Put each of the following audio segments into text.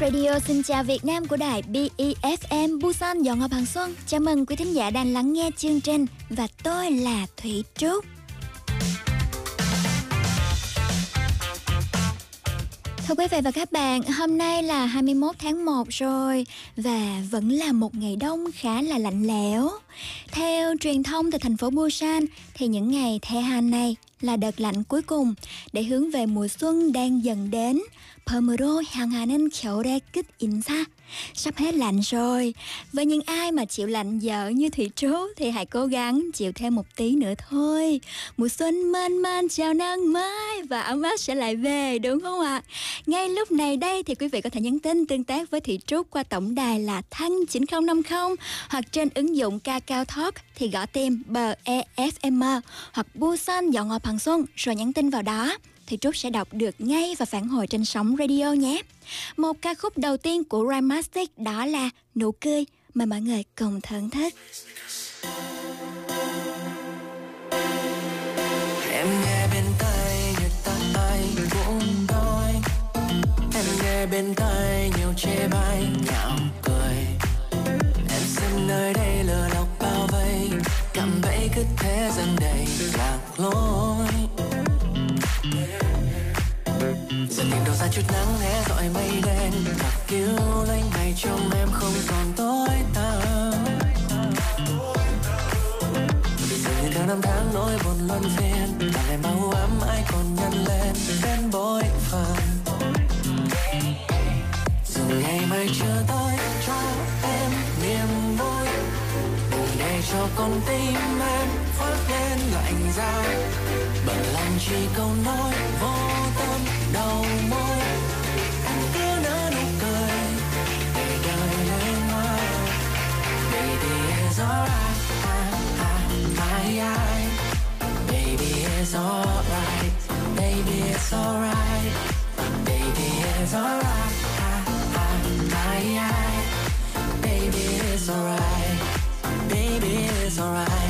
Radio xin chào Việt Nam của đài BEFM Busan, Dọn Ngọc Hàng Xuân. Chào mừng quý thính giả đang lắng nghe chương trình và tôi là Thủy Trúc. Thưa quý vị và các bạn, hôm nay là 21 tháng 1 rồi và vẫn là một ngày đông khá là lạnh lẽo. Theo truyền thông từ thành phố Busan thì những ngày the han này là đợt lạnh cuối cùng để hướng về mùa xuân đang dần đến. 봄으로 향하는 겨울의 끝 인사. Sắp hết lạnh rồi. Với những ai mà chịu lạnh dở như Thủy Trú thì hãy cố gắng chịu thêm một tí nữa thôi. Mùa xuân mênh mênh chào nắng mới và ấm áp sẽ lại về, đúng không ạ? Ngay lúc này đây thì quý vị có thể nhắn tin tương tác với Thủy Trúc qua tổng đài là thăng 9050 hoặc trên ứng dụng Kakao talk thì gõ tìm BEFM hoặc Busan dọn ngọt bằng xuân rồi nhắn tin vào đó thì Trúc sẽ đọc được ngay và phản hồi trên sóng radio nhé. Một ca khúc đầu tiên của Rhymastic đó là Nụ cười. Mời mọi người cùng thưởng thức. Em nghe bên tai người ta tay cũng đôi Em nghe bên tai nhiều chê bai, nhạo cười Em xem nơi đây lừa lọc bao vây cảm bẫy cứ thế dần đầy lạc lối chút nắng hé dọi mây đen và cứu lanh ngày trong em không còn tối tăm. Giờ như theo năm tháng nỗi buồn luân phiên và em bao ấm ai còn nhân lên, đến bội phần dù ngày mai chưa tới, cho em niềm vui. Đừng để cho con tim em khoác lên lạnh giá bằng lòng chỉ câu nói vui. It's alright. Baby it's alright. Baby it's alright. Baby it's alright. Baby it's alright. Baby it's alright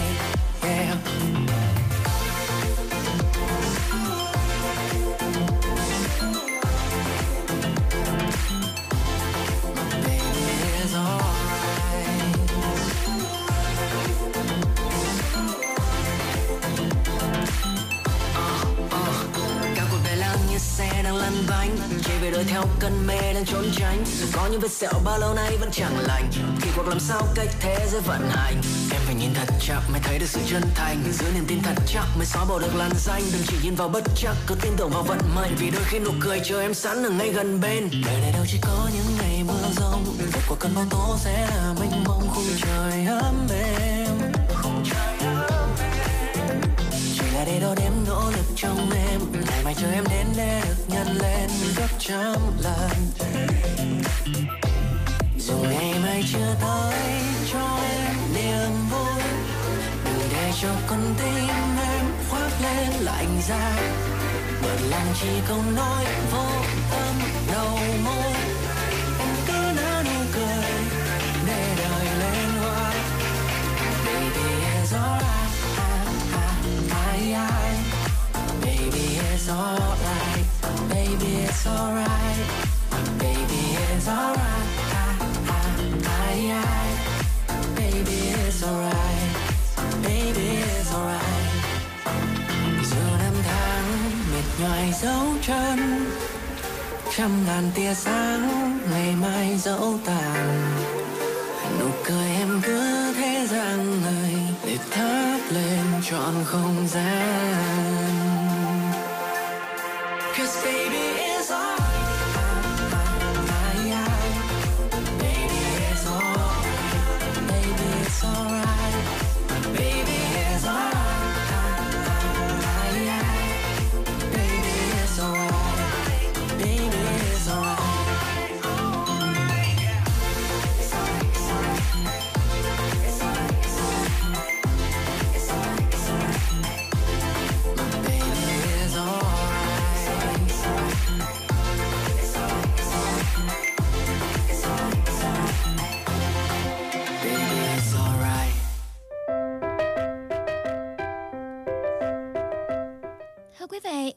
lăn bánh chạy về đời theo cơn mê đang trốn tránh. Dù có những vết sẹo bao lâu nay vẫn chẳng lành. Kỳ cuộc làm sao cách thế giới vận hành. Em phải nhìn thật chặt mới thấy được sự chân thành. Giữ niềm tin thật chắc mới xóa bỏ được làn danh. Đừng chỉ nhìn vào bất chắc, cứ tin tưởng vào vận mệnh. Vì đôi khi nụ cười chờ em sẵn ở ngay gần bên. Đời này đâu chỉ có những ngày mưa rông. Kết quả cơn bão tố sẽ là mênh mông khung trời ấm êm. Chỉ là để đo đếm nỗ lực trong em mai chờ em đến để được nhân lên gấp trăm lần. Dù ngày mai chưa tới, cho em niềm vui. Đừng để cho con tim em khoác lên lạnh giá. Bởi lòng chỉ câu nói vô tâm đầu môi. Em cứ nở nụ cười để đời lên hoa. Baby, it's alright. It's alright. Baby, it's alright. Baby, it's alright. Baby, it's alright. Baby, it's alright. Dù năm tháng mệt nhoài dấu chân. Trăm ngàn tia sáng, ngày mai dẫu tàn. Nụ cười em cứ thế rằng người để thắp lên trọn không gian. Baby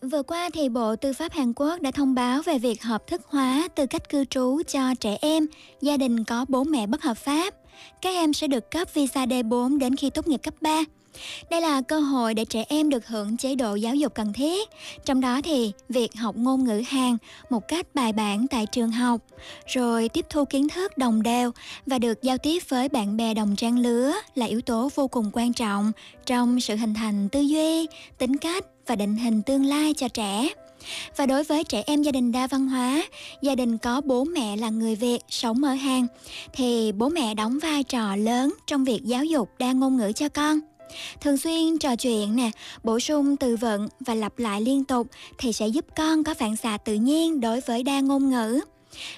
vừa qua thì Bộ Tư pháp Hàn Quốc đã thông báo về việc hợp thức hóa tư cách cư trú cho trẻ em, gia đình có bố mẹ bất hợp pháp. Các em sẽ được cấp visa D4 đến khi tốt nghiệp cấp 3. Đây là cơ hội để trẻ em được hưởng chế độ giáo dục cần thiết, trong đó thì việc học ngôn ngữ Hàn một cách bài bản tại trường học, rồi tiếp thu kiến thức đồng đều và được giao tiếp với bạn bè đồng trang lứa là yếu tố vô cùng quan trọng trong sự hình thành tư duy, tính cách và định hình tương lai cho trẻ. Và đối với trẻ em gia đình đa văn hóa, gia đình có bố mẹ là người Việt sống ở Hàn, thì bố mẹ đóng vai trò lớn trong việc giáo dục đa ngôn ngữ cho con. Thường xuyên trò chuyện nè, bổ sung từ vựng và lặp lại liên tục thì sẽ giúp con có phản xạ tự nhiên đối với đa ngôn ngữ.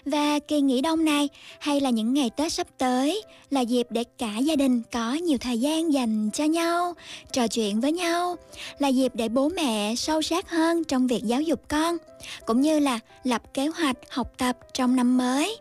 Và kỳ nghỉ đông này hay là những ngày Tết sắp tới là dịp để cả gia đình có nhiều thời gian dành cho nhau, trò chuyện với nhau, là dịp để bố mẹ sâu sát hơn trong việc giáo dục con, cũng như là lập kế hoạch học tập trong năm mới.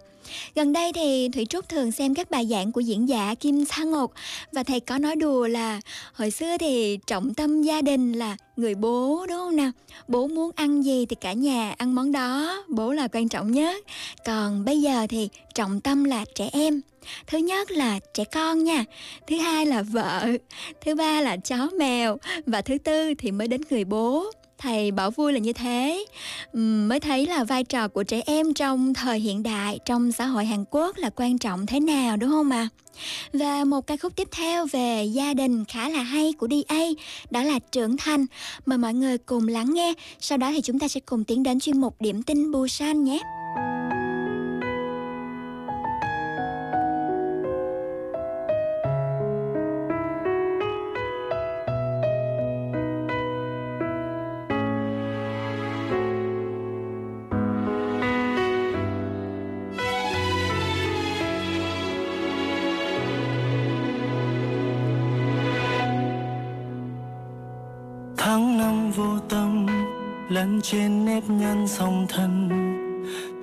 Gần đây thì Thủy Trúc thường xem các bài giảng của diễn giả Kim sa Ngọc và thầy có nói đùa là hồi xưa thì trọng tâm gia đình là người bố đúng không nào? Bố muốn ăn gì thì cả nhà ăn món đó, bố là quan trọng nhất. Còn bây giờ thì trọng tâm là trẻ em. Thứ nhất là trẻ con nha, thứ hai là vợ, thứ ba là chó mèo và thứ tư thì mới đến người bố thầy bảo vui là như thế. Mới thấy là vai trò của trẻ em trong thời hiện đại, trong xã hội hàn quốc là quan trọng thế nào, đúng không ạ? Và một ca khúc tiếp theo về gia đình khá là hay của DA đó là trưởng thành, mời mọi người cùng lắng nghe. Sau đó thì chúng ta sẽ cùng tiến đến chuyên mục điểm tin Busan nhé. Trên nếp nhăn song thân.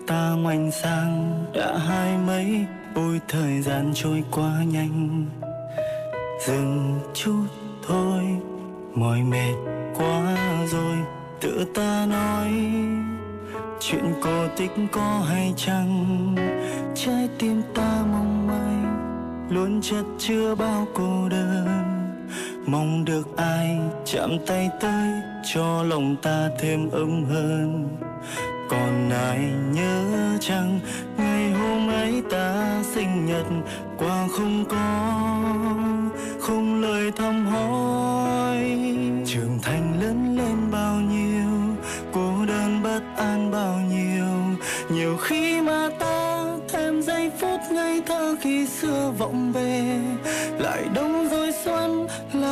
Ta ngoảnh sang đã hai mấy ôi thời gian trôi qua nhanh. Dừng chút thôi, mỏi mệt quá rồi, tự ta nói. Chuyện cổ tích có hay chăng? Trái tim ta mong manh luôn chất chứa bao cô đơn mong được ai chạm tay tới cho lòng ta thêm ấm hơn. Còn ai nhớ chăng ngày hôm ấy ta sinh nhật qua không có, không lời thăm hỏi. Trưởng thành lớn lên bao nhiêu, cô đơn bất an bao nhiêu. Nhiều khi mà ta thêm giây phút ngây thơ khi xưa vọng về, lại đông rồi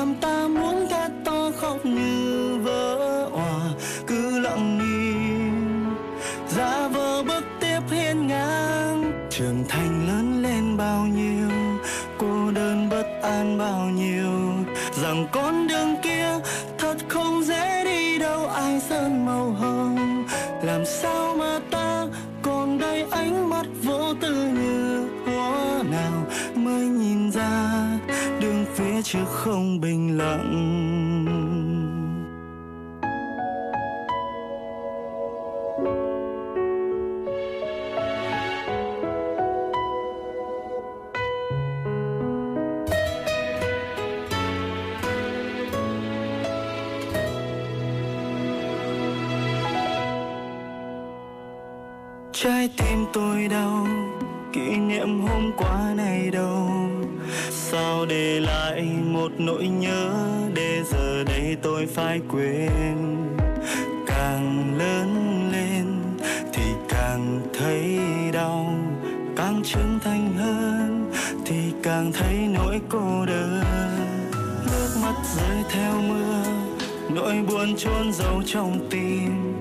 làm ta muốn thét to khóc như vỡ òa. Cứ lặng im ra vờ bước tiếp hiên ngang. Trưởng thành lớn lên bao nhiêu, cô đơn bất an bao nhiêu. Rằng con đường kia thật không dễ đi đâu, ai sơn màu hồng. Làm sao mà ta còn đây ánh mắt vô tư như chứ không bình lặng trái tim tôi đau kỷ niệm hôm qua này đâu? Sao để lại một nỗi nhớ? Để giờ đây tôi phải quên. Càng lớn lên thì càng thấy đau. Càng trưởng thành hơn thì càng thấy nỗi cô đơn. Nước mắt rơi theo mưa, nỗi buồn chôn giấu trong tim.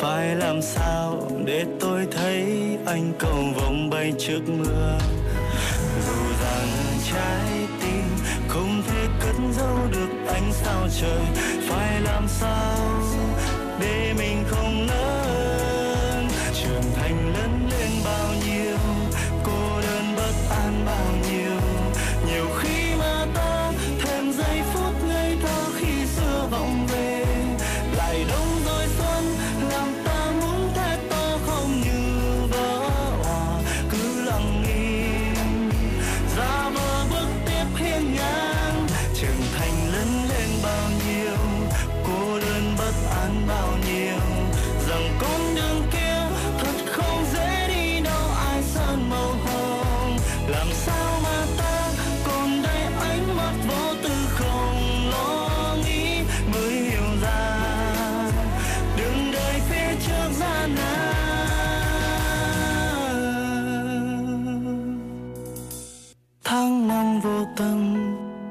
Phải làm sao để tôi thấy anh cầu vồng bay trước mưa? Trái tim. Không thể cất giấu được ánh sao trời. Phải làm sao?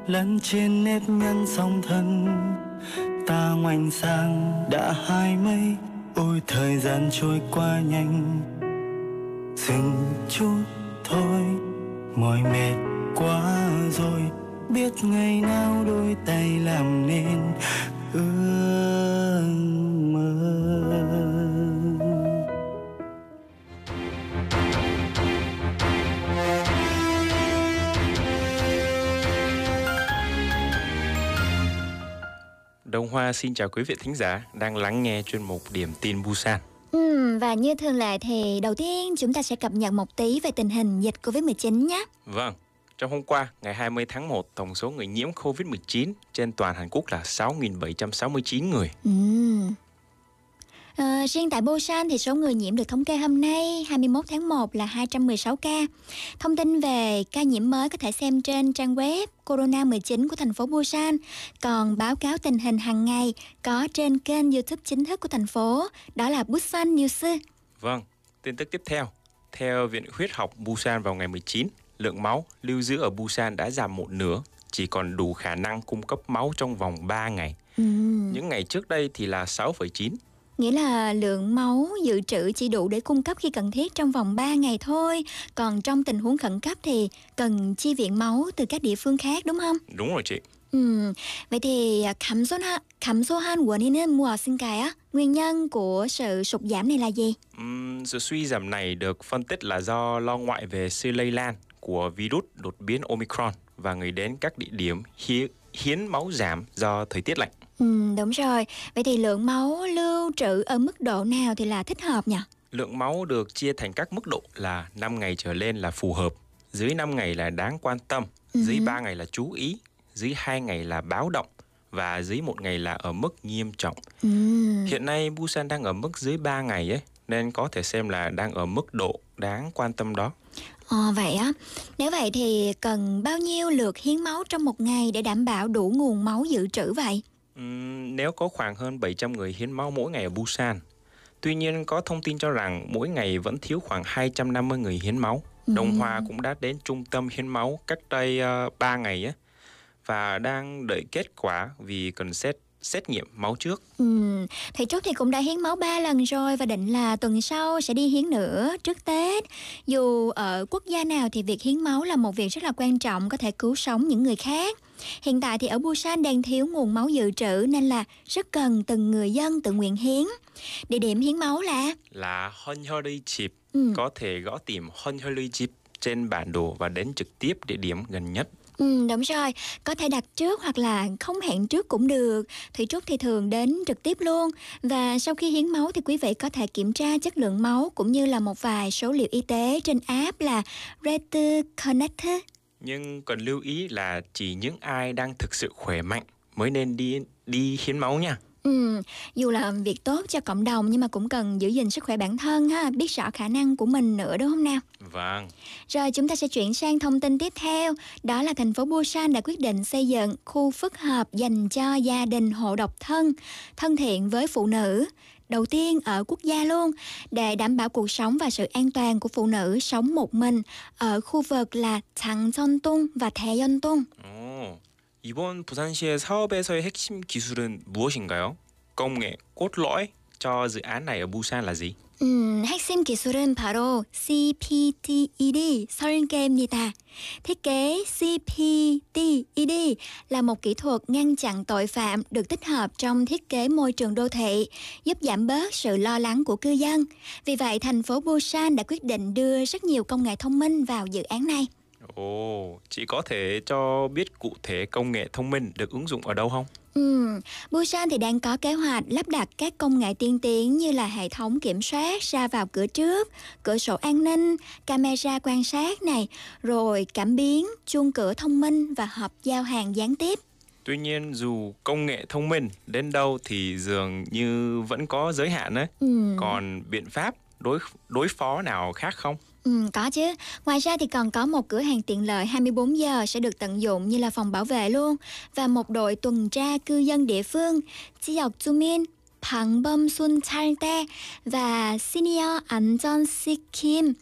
Lẫn trên nếp nhăn song thân, ta ngoảnh sang đã hai mấy ôi, thời gian trôi qua nhanh, dừng chút thôi. Mỏi mệt quá rồi, biết ngày nào đôi tay làm nên ước Đông Hoa xin chào quý vị thính giả đang lắng nghe chuyên mục Điểm tin Busan. Ừ, và như thường lệ thì đầu tiên chúng ta sẽ cập nhật một tí về tình hình dịch Covid-19 nhé. Vâng, trong hôm qua, ngày 20 tháng 1, tổng số người nhiễm Covid-19 trên toàn Hàn Quốc là 6.769 người. Ừ. À, riêng tại Busan thì số người nhiễm được thống kê hôm nay 21 tháng 1 là 216 ca. Thông tin về ca nhiễm mới có thể xem trên trang web Corona19 của thành phố Busan. Còn báo cáo tình hình hàng ngày có trên kênh YouTube chính thức của thành phố, đó là Busan News. Vâng, tin tức tiếp theo. Theo Viện Huyết học Busan vào ngày 19, lượng máu lưu giữ ở Busan đã giảm một nửa, chỉ còn đủ khả năng cung cấp máu trong vòng 3 ngày. Ừ. Những ngày trước đây thì là 6,9 nghĩa là lượng máu dự trữ chỉ đủ để cung cấp khi cần thiết trong vòng 3 ngày thôi. Còn trong tình huống khẩn cấp thì cần chi viện máu từ các địa phương khác đúng không? Đúng rồi chị. Ừ, vậy thì à, khẩm số ha, khẩm số han của nên mùa sinh cài á, nguyên nhân của sự sụt giảm này là gì? Uhm, sự suy giảm này được phân tích là do lo ngại về sự lây lan của virus đột biến Omicron và người đến các địa điểm hiến, máu giảm do thời tiết lạnh. Ừ, đúng rồi. Vậy thì lượng máu lưu trữ ở mức độ nào thì là thích hợp nhỉ? Lượng máu được chia thành các mức độ là 5 ngày trở lên là phù hợp, dưới 5 ngày là đáng quan tâm, Ừ. dưới 3 ngày là chú ý, dưới 2 ngày là báo động và dưới một ngày là ở mức nghiêm trọng. Ừ. Hiện nay Busan đang ở mức dưới 3 ngày ấy, nên có thể xem là đang ở mức độ đáng quan tâm đó. Ờ, vậy á. Nếu vậy thì cần bao nhiêu lượt hiến máu trong một ngày để đảm bảo đủ nguồn máu dự trữ vậy? Ừm, nếu có khoảng hơn 700 người hiến máu mỗi ngày ở Busan. Tuy nhiên có thông tin cho rằng mỗi ngày vẫn thiếu khoảng 250 người hiến máu. Đông Hoa cũng đã đến trung tâm hiến máu cách đây uh, 3 ngày á và đang đợi kết quả vì cần xét xét nghiệm máu trước. Ừ, thầy Trúc thì cũng đã hiến máu 3 lần rồi và định là tuần sau sẽ đi hiến nữa trước Tết. Dù ở quốc gia nào thì việc hiến máu là một việc rất là quan trọng có thể cứu sống những người khác. Hiện tại thì ở Busan đang thiếu nguồn máu dự trữ nên là rất cần từng người dân tự nguyện hiến. Địa điểm hiến máu là Là Honhyori Chip. Ừ. Có thể gõ tìm Honhyori Chip trên bản đồ và đến trực tiếp địa điểm gần nhất. Ừ, đúng rồi, có thể đặt trước hoặc là không hẹn trước cũng được. Thủy Trúc thì thường đến trực tiếp luôn. Và sau khi hiến máu thì quý vị có thể kiểm tra chất lượng máu cũng như là một vài số liệu y tế trên app là Retu Connect. Nhưng cần lưu ý là chỉ những ai đang thực sự khỏe mạnh mới nên đi đi hiến máu nha. Ừ, dù là việc tốt cho cộng đồng nhưng mà cũng cần giữ gìn sức khỏe bản thân ha, biết rõ khả năng của mình nữa đúng không nào? Vâng. Rồi chúng ta sẽ chuyển sang thông tin tiếp theo, đó là thành phố Busan đã quyết định xây dựng khu phức hợp dành cho gia đình hộ độc thân, thân thiện với phụ nữ đầu tiên ở quốc gia luôn để đảm bảo cuộc sống và sự an toàn của phụ nữ sống một mình ở khu vực là Thang Son Tung và Thè Yon Tung. Ừ 이번 부산시의 사업에서의 핵심 기술은 무엇인가요? công nghệ cốt lõi cho dự án này ở Busan là gì? 음, 핵심 기술은 바로 CPTED 설계입니다. Thiết kế CPTED là một kỹ thuật ngăn chặn tội phạm được tích hợp trong thiết kế môi trường đô thị, giúp giảm bớt sự lo lắng của cư dân. Vì vậy, thành phố Busan đã quyết định đưa rất nhiều công nghệ thông minh vào dự án này. Ồ, chị có thể cho biết cụ thể công nghệ thông minh được ứng dụng ở đâu không? Ừm, Busan thì đang có kế hoạch lắp đặt các công nghệ tiên tiến như là hệ thống kiểm soát ra vào cửa trước, cửa sổ an ninh, camera quan sát này, rồi cảm biến, chuông cửa thông minh và hộp giao hàng gián tiếp. Tuy nhiên dù công nghệ thông minh đến đâu thì dường như vẫn có giới hạn đấy. Ừm, Còn biện pháp đối đối phó nào khác không? ừm, có chứ. Ngoài ra thì còn có một cửa hàng tiện lợi 24 giờ sẽ được tận dụng như là phòng bảo vệ luôn và một đội tuần tra cư dân địa phương, 지역 주민 방범순 찰때 và senior 안전 시킴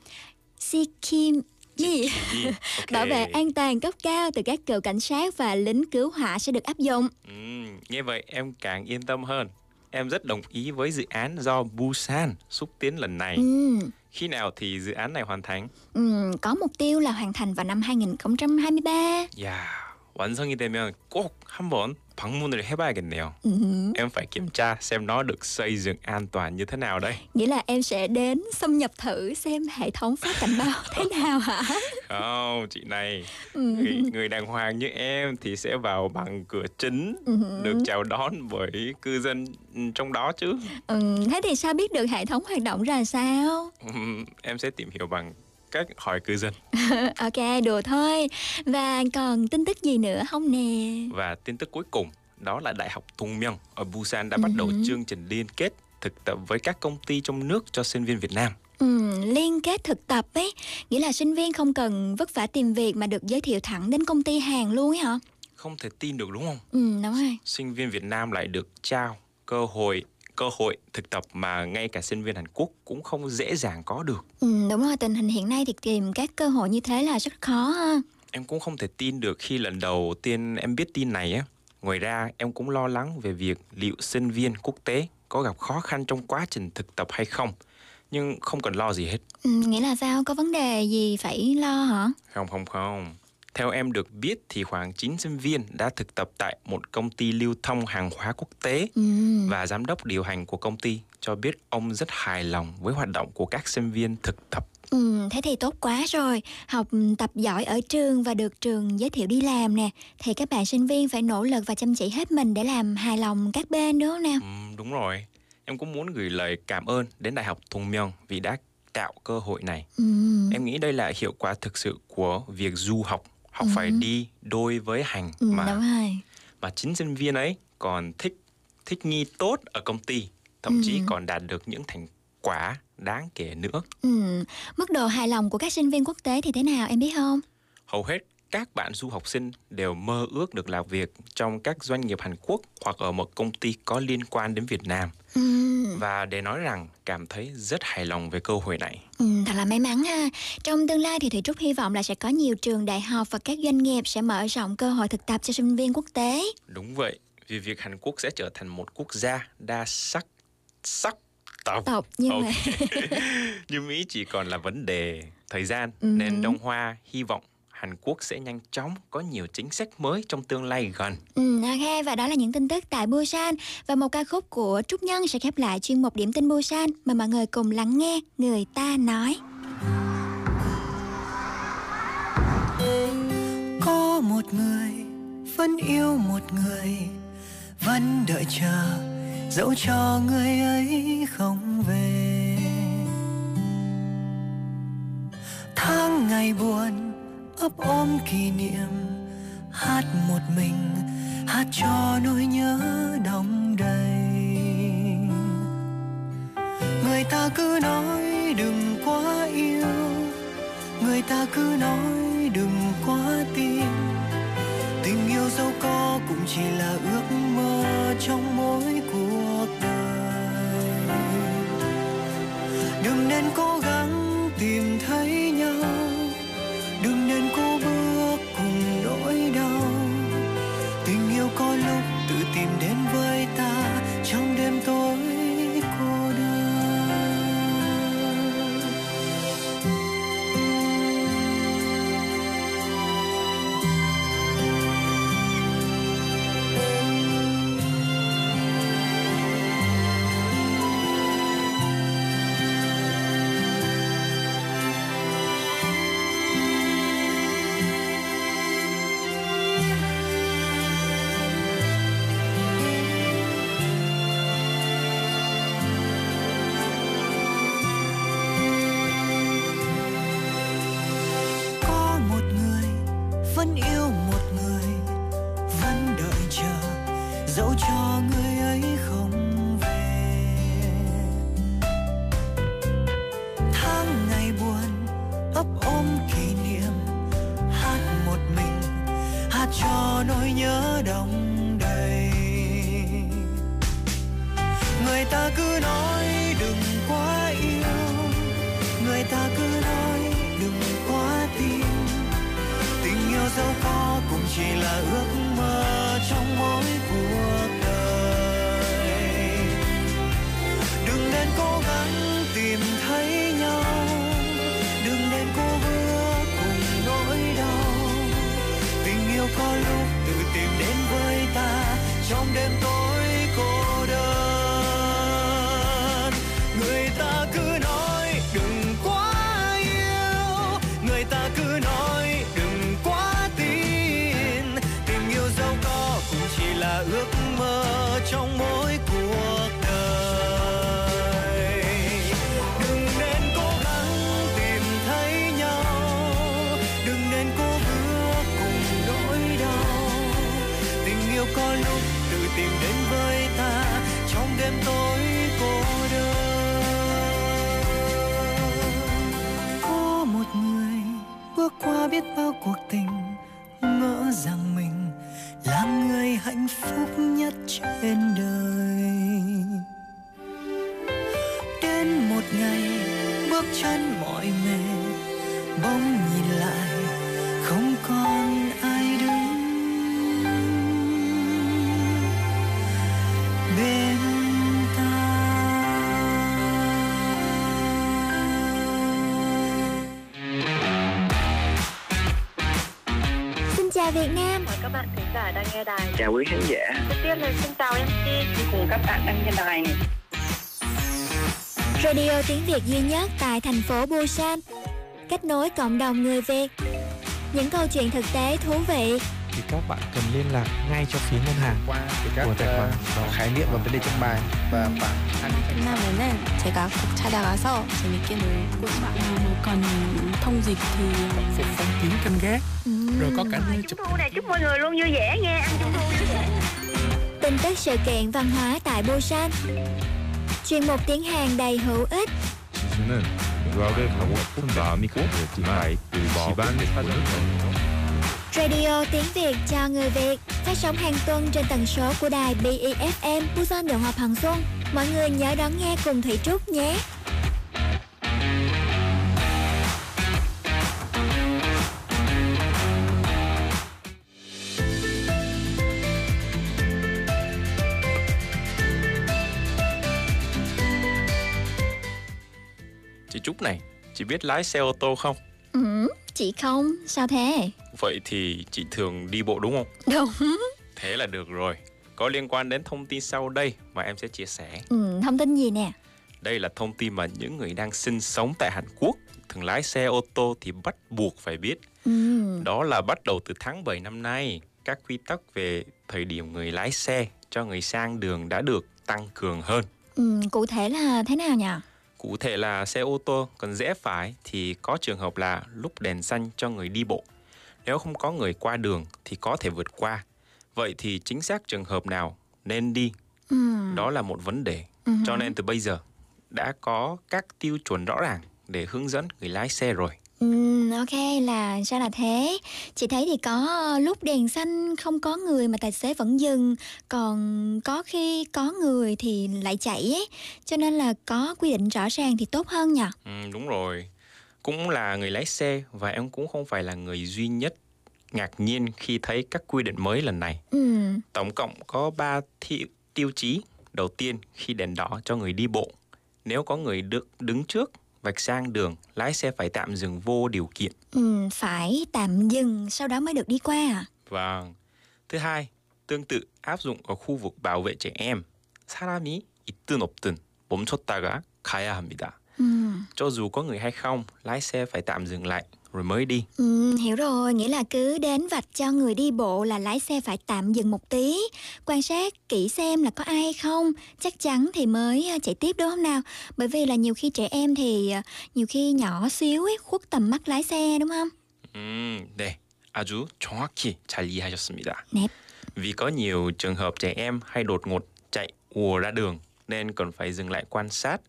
시킴 Gì? Gì? Ok. Bảo vệ an toàn cấp cao từ các cựu cảnh sát và lính cứu hỏa sẽ được áp dụng. Ừm, nghe vậy em càng yên tâm hơn. Em rất đồng ý với dự án do Busan xúc tiến lần này. Ừ. Khi nào thì dự án này hoàn thành? Ừ, có mục tiêu là hoàn thành vào năm 2023. 야, 완성이 되면 꼭 한번 방문을 해봐야겠네요. Ừ. Em phải kiểm tra xem nó được xây dựng an toàn như thế nào đây. Nghĩa là em sẽ đến xâm nhập thử xem hệ thống phát cảnh báo thế nào hả? Không, chị này, Ừ. người, người đàng hoàng như em thì sẽ vào bằng cửa chính, Ừ. được chào đón bởi cư dân trong đó chứ. Ừ, thế thì sao biết được hệ thống hoạt động ra sao? Ừm, em sẽ tìm hiểu bằng cách hỏi cư dân. ok, đùa thôi. Và còn tin tức gì nữa không nè? Và tin tức cuối cùng đó là Đại học Thùng Myung ở Busan đã bắt đầu Ừ. chương trình liên kết thực tập với các công ty trong nước cho sinh viên Việt Nam. Ừ, liên kết thực tập ấy, nghĩa là sinh viên không cần vất vả tìm việc mà được giới thiệu thẳng đến công ty hàng luôn ấy hả? Không thể tin được đúng không? Ừ, đúng rồi. Sinh viên Việt Nam lại được trao cơ hội cơ hội thực tập mà ngay cả sinh viên Hàn Quốc cũng không dễ dàng có được. Ừ, đúng rồi, tình hình hiện nay thì tìm các cơ hội như thế là rất khó ha. Em cũng không thể tin được khi lần đầu tiên em biết tin này á. Ngoài ra, em cũng lo lắng về việc liệu sinh viên quốc tế có gặp khó khăn trong quá trình thực tập hay không. Nhưng không cần lo gì hết. Ừ, nghĩa là sao? Có vấn đề gì phải lo hả? Không không không. Theo em được biết thì khoảng 9 sinh viên đã thực tập tại một công ty lưu thông hàng hóa quốc tế Ừ. và giám đốc điều hành của công ty cho biết ông rất hài lòng với hoạt động của các sinh viên thực tập. Ừ, thế thì tốt quá rồi. Học tập giỏi ở trường và được trường giới thiệu đi làm nè. Thì các bạn sinh viên phải nỗ lực và chăm chỉ hết mình để làm hài lòng các bên đúng không nào? Ừm, đúng rồi. Em cũng muốn gửi lời cảm ơn đến Đại học Thùng Myung vì đã tạo cơ hội này. Ừ. Em nghĩ đây là hiệu quả thực sự của việc du học. Học phải đi đôi với hành Ừ, mà đúng rồi. mà chính sinh viên ấy còn thích thích nghi tốt ở công ty, thậm chí Ừ. còn đạt được những thành quả đáng kể nữa. Ừ. Mức độ hài lòng của các sinh viên quốc tế thì thế nào em biết không? Hầu hết các bạn du học sinh đều mơ ước được làm việc trong các doanh nghiệp Hàn Quốc hoặc ở một công ty có liên quan đến Việt Nam Ừ. và để nói rằng cảm thấy rất hài lòng về cơ hội này. Ừ, thật là may mắn ha. Trong tương lai thì Thủy Trúc hy vọng là sẽ có nhiều trường đại học và các doanh nghiệp sẽ mở rộng cơ hội thực tập cho sinh viên quốc tế. Đúng vậy, vì việc Hàn Quốc sẽ trở thành một quốc gia đa sắc sắc tộc. Tộc như Ok. vậy. Nhưng Mỹ chỉ còn là vấn đề thời gian Ừ. nên Đông Hoa hy vọng Hàn Quốc sẽ nhanh chóng có nhiều chính sách mới trong tương lai gần. Ừ, ok, và đó là những tin tức tại Busan và một ca khúc của Trúc Nhân sẽ khép lại chuyên mục điểm tin Busan mời mọi người cùng lắng nghe người ta nói. có một người vẫn yêu một người vẫn đợi chờ dẫu cho người ấy không về tháng ngày buồn ấp ôm kỷ niệm, hát một mình, hát cho nỗi nhớ đong đầy. Người ta cứ nói đừng quá yêu, người ta cứ nói đừng quá tin. Tình yêu dẫu có cũng chỉ là ước mơ trong mỗi cuộc đời. Đừng nên cố gắng tìm thấy giả đang nghe đài. Chào quý khán giả. Đầu tiên là xin chào MC cùng các bạn đang nghe đài này. Radio tiếng Việt duy nhất tại thành phố Busan Kết nối cộng đồng người Việt Những câu chuyện thực tế thú vị thì các bạn cần liên lạc ngay cho phía ngân hàng qua các của tài khoản ờ, khái niệm và vấn đề trong bài và bạn 끝나면은 제가 꼭 찾아가서 재밌게 놀고 싶어요. 뭐 cần thông dịch thì phục phong kín canh gác rồi có cả nơi chụp Trung thu này chúc mọi người luôn vui vẻ nha, ăn trung thu vui vẻ. Tin tức sự kiện văn hóa tại Busan Chuyên mục tiếng Hàn đầy hữu ích 지수는 유학을 가고 싶은 마음이 강했지만 그 집안 사정을 Radio tiếng Việt cho người Việt phát sóng hàng tuần trên tần số của đài BEFM Busan Điện Học Hằng Xuân. Mọi người nhớ đón nghe cùng Thủy Trúc nhé. Chị Trúc này, chị biết lái xe ô tô không? Ừ, chị không, sao thế? Vậy thì chị thường đi bộ đúng không? Đúng. Thế là được rồi. Có liên quan đến thông tin sau đây mà em sẽ chia sẻ. Ừ, thông tin gì nè? Đây là thông tin mà những người đang sinh sống tại Hàn Quốc thường lái xe ô tô thì bắt buộc phải biết. Ừ, Đó là bắt đầu từ tháng 7 năm nay, các quy tắc về thời điểm người lái xe cho người sang đường đã được tăng cường hơn. ừ, cụ thể là thế nào nhỉ? Cụ thể là xe ô tô cần rẽ phải thì có trường hợp là lúc đèn xanh cho người đi bộ. Nếu không có người qua đường thì có thể vượt qua. Vậy thì chính xác trường hợp nào nên đi, Ừ, đó là một vấn đề. ừ. Cho nên từ bây giờ đã có các tiêu chuẩn rõ ràng để hướng dẫn người lái xe rồi. Ừ, ok là sao là thế Chị thấy thì có ờ, lúc đèn xanh không có người mà tài xế vẫn dừng Còn có khi có người thì lại chạy ấy Cho nên là có quy định rõ ràng thì tốt hơn nhỉ Ừ, đúng rồi. Cũng là người lái xe và em cũng không phải là người duy nhất ngạc nhiên khi thấy các quy định mới lần này. Ừ, Tổng cộng có 3 thi- tiêu chí. Đầu tiên, khi đèn đỏ cho người đi bộ. Nếu có người được đứng trước vạch sang đường, lái xe phải tạm dừng vô điều kiện. ừ, phải tạm dừng sau đó mới được đi qua à Và thứ hai, tương tự áp dụng ở khu vực bảo vệ trẻ em. 사람이 있든 없든 멈췄다가 가야 합니다. ừ. Cho dù có người hay không, lái xe phải tạm dừng lại rồi mới đi. Ừ, hiểu rồi, nghĩa là cứ đến vạch cho người đi bộ là lái xe phải tạm dừng một tí Quan sát kỹ xem là có ai hay không Chắc chắn thì mới ờ, chạy tiếp đúng không nào Bởi vì là nhiều khi trẻ em thì ờ, nhiều khi nhỏ xíu ấy, khuất tầm mắt lái xe đúng không 음, 네. 아주 정확히 잘 이해하셨습니다. 넵. Vì có nhiều trường hợp trẻ em hay đột ngột chạy ùa ra đường nên cần phải dừng lại quan sát.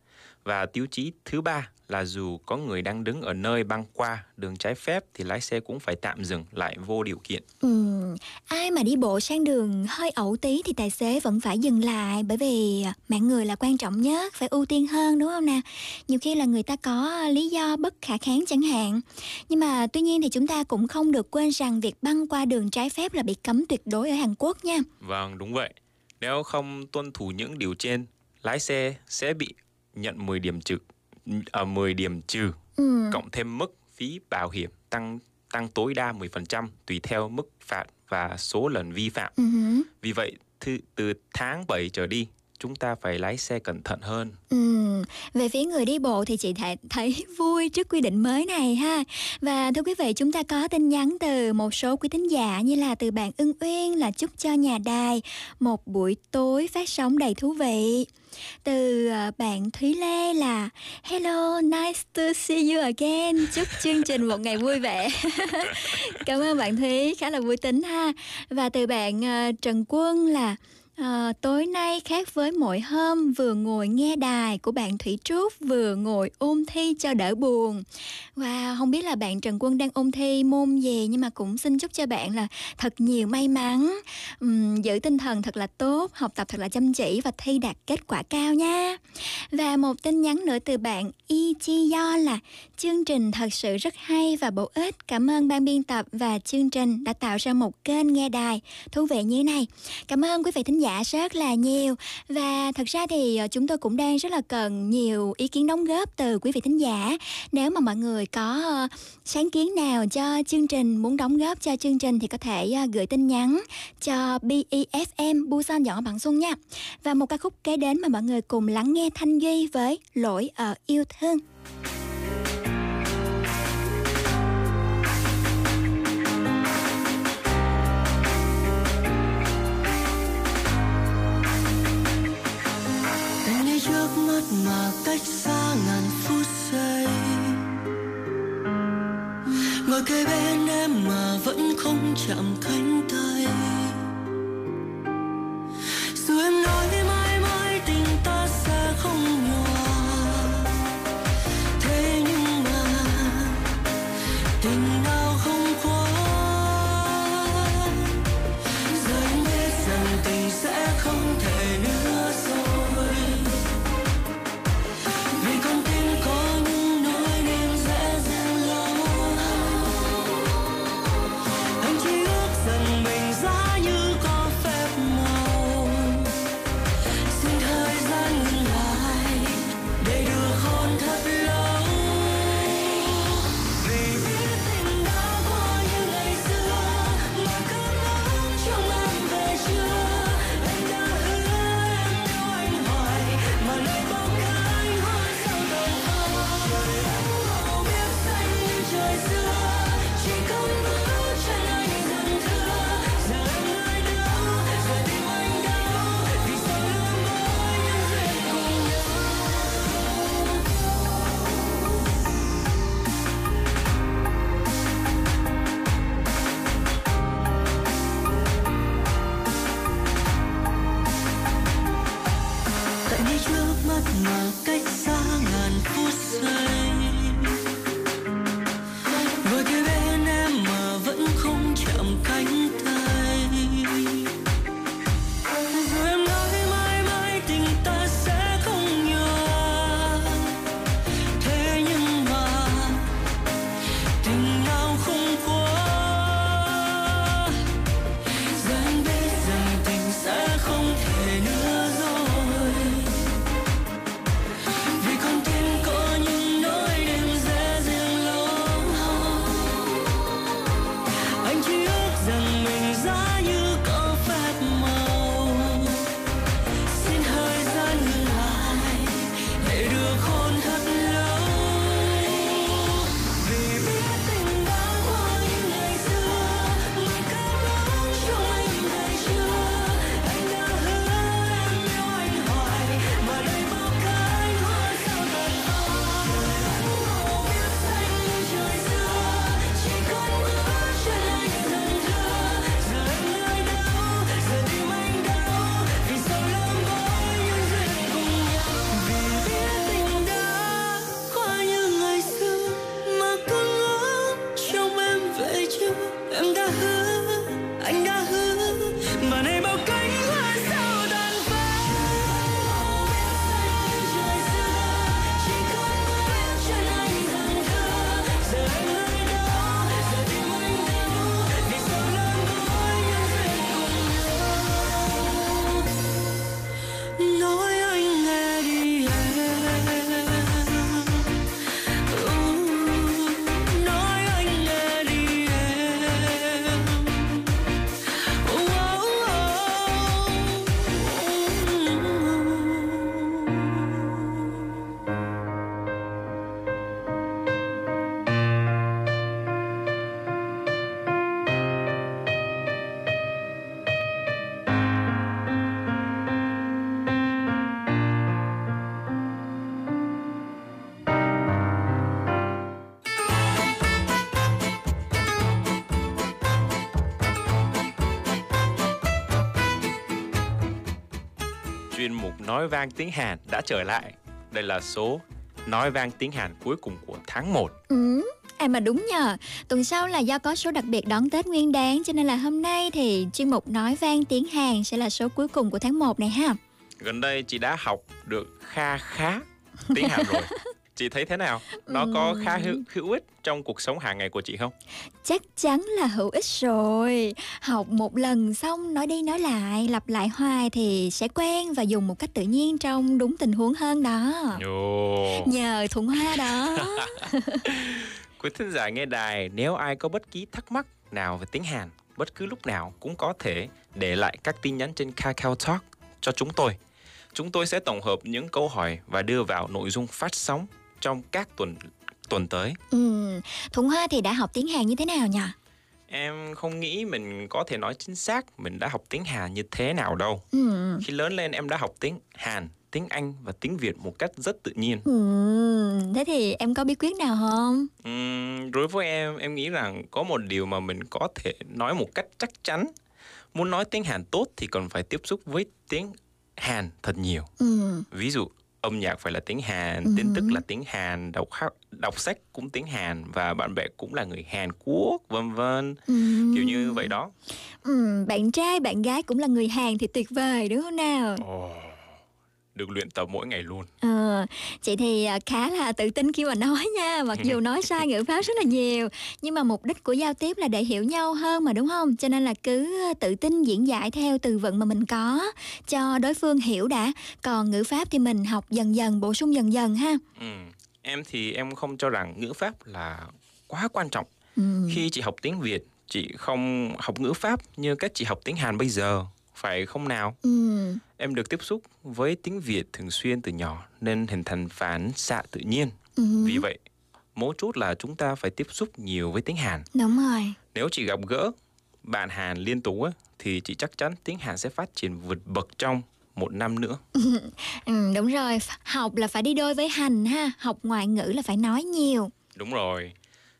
Và tiêu chí thứ ba là dù có người đang đứng ở nơi băng qua đường trái phép thì lái xe cũng phải tạm dừng lại vô điều kiện. Ừ, ai mà đi bộ sang đường hơi ẩu tí thì tài xế vẫn phải dừng lại bởi vì mạng người là quan trọng nhất, phải ưu tiên hơn đúng không nè? Nhiều khi là người ta có lý do bất khả kháng chẳng hạn. Nhưng mà tuy nhiên thì chúng ta cũng không được quên rằng việc băng qua đường trái phép là bị cấm tuyệt đối ở Hàn Quốc nha. Vâng, đúng vậy. Nếu không tuân thủ những điều trên, lái xe sẽ bị nhận 10 điểm trừ à, 10 điểm trừ Ừ. cộng thêm mức phí bảo hiểm tăng tăng tối đa 10% tùy theo mức phạt và số lần vi phạm. Hử. Vì vậy, từ, từ tháng 7 trở đi chúng ta phải lái xe cẩn thận hơn. Ừ, về phía người đi bộ thì chị thấy, thấy vui trước quy định mới này ha. Và thưa quý vị, chúng ta có tin nhắn từ một số quý thính giả như là từ bạn Ưng Uyên là chúc cho nhà đài một buổi tối phát sóng đầy thú vị. Từ ờ, bạn Thúy Lê là Hello, nice to see you again. Chúc chương trình một ngày vui vẻ. Cảm ơn bạn Thúy, khá là vui tính ha. Và từ bạn ờ, Trần Quân là À, tối nay khác với mỗi hôm vừa ngồi nghe đài của bạn Thủy Trúc vừa ngồi ôn thi cho đỡ buồn. Và wow, không biết là bạn Trần Quân đang ôn thi môn gì nhưng mà cũng xin chúc cho bạn là thật nhiều may mắn, uhm, giữ tinh thần thật là tốt, học tập thật là chăm chỉ và thi đạt kết quả cao nha. Và một tin nhắn nữa từ bạn Y Chi Do là chương trình thật sự rất hay và bổ ích. Cảm ơn ban biên tập và chương trình đã tạo ra một kênh nghe đài thú vị như thế này. Cảm ơn quý vị thính giả giả rất là nhiều. Và thật ra thì ờ, chúng tôi cũng đang rất là cần nhiều ý kiến đóng góp từ quý vị thính giả. Nếu mà mọi người có ờ, sáng kiến nào cho chương trình, muốn đóng góp cho chương trình thì có thể ờ, gửi tin nhắn cho BEFM Busan dọn bằng xuân nha. Và một ca khúc kế đến mà mọi người cùng lắng nghe Thanh Duy với lỗi ở yêu thương. Nói vang tiếng Hàn đã trở lại. Đây là số Nói vang tiếng Hàn cuối cùng của tháng 1. Ừ, à mà đúng nhờ Tuần sau là do có số đặc biệt đón Tết Nguyên đáng Cho nên là hôm nay thì chuyên mục Nói vang tiếng Hàn sẽ là số cuối cùng của tháng 1 này ha Gần đây chị đã học được kha khá tiếng Hàn rồi. Chị thấy thế nào? Nó có khá hữu, hữu ích trong cuộc sống hàng ngày của chị không? Chắc chắn là hữu ích rồi Học một lần xong nói đi nói lại Lặp lại hoài thì sẽ quen Và dùng một cách tự nhiên trong đúng tình huống hơn đó Ồ. Nhờ Thuận Hoa đó Quý thính giả nghe đài, nếu ai có bất kỳ thắc mắc nào về tiếng Hàn, bất cứ lúc nào cũng có thể để lại các tin nhắn trên Kakao Talk cho chúng tôi. Chúng tôi sẽ tổng hợp những câu hỏi và đưa vào nội dung phát sóng trong các tuần tuần tới. ừ, Thuận Hoa thì đã học tiếng Hàn như thế nào nhỉ? Em không nghĩ mình có thể nói chính xác mình đã học tiếng Hàn như thế nào đâu. Ừ. Khi lớn lên em đã học tiếng Hàn, tiếng Anh và tiếng Việt một cách rất tự nhiên. Ừ, thế thì em có bí quyết nào không? Ừm, đối với em, em nghĩ rằng có một điều mà mình có thể nói một cách chắc chắn. Muốn nói tiếng Hàn tốt thì còn phải tiếp xúc với tiếng Hàn thật nhiều. Ừ. Ví dụ âm nhạc phải là tiếng Hàn, Ừ. tin tức là tiếng Hàn, đọc đọc sách cũng tiếng Hàn và bạn bè cũng là người Hàn Quốc, vân vân. Ừ. Kiểu như vậy đó. Ừ, bạn trai, bạn gái cũng là người Hàn thì tuyệt vời đúng không nào? Ồ, được luyện tập mỗi ngày luôn. Ờ, chị thì à, khá là tự tin khi mà nói nha Mặc dù nói sai ngữ pháp rất là nhiều Nhưng mà mục đích của giao tiếp là để hiểu nhau hơn mà đúng không? Cho nên là cứ à, tự tin diễn giải theo từ vựng mà mình có Cho đối phương hiểu đã Còn ngữ pháp thì mình học dần dần, bổ sung dần dần ha Ừ. Em thì em không cho rằng ngữ pháp là quá quan trọng. ừ. Khi chị học tiếng Việt, chị không học ngữ pháp như cách chị học tiếng Hàn bây giờ, phải không nào? Ừ. Em được tiếp xúc với tiếng Việt thường xuyên từ nhỏ nên hình thành phản xạ tự nhiên. Ừ. Vì vậy, mấu chốt là chúng ta phải tiếp xúc nhiều với tiếng Hàn. Đúng rồi Nếu chị gặp gỡ bạn Hàn liên tục á, thì chị chắc chắn tiếng Hàn sẽ phát triển vượt bậc trong một năm nữa. ừ, Đúng rồi, học là phải đi đôi với hành ha Học ngoại ngữ là phải nói nhiều Đúng rồi.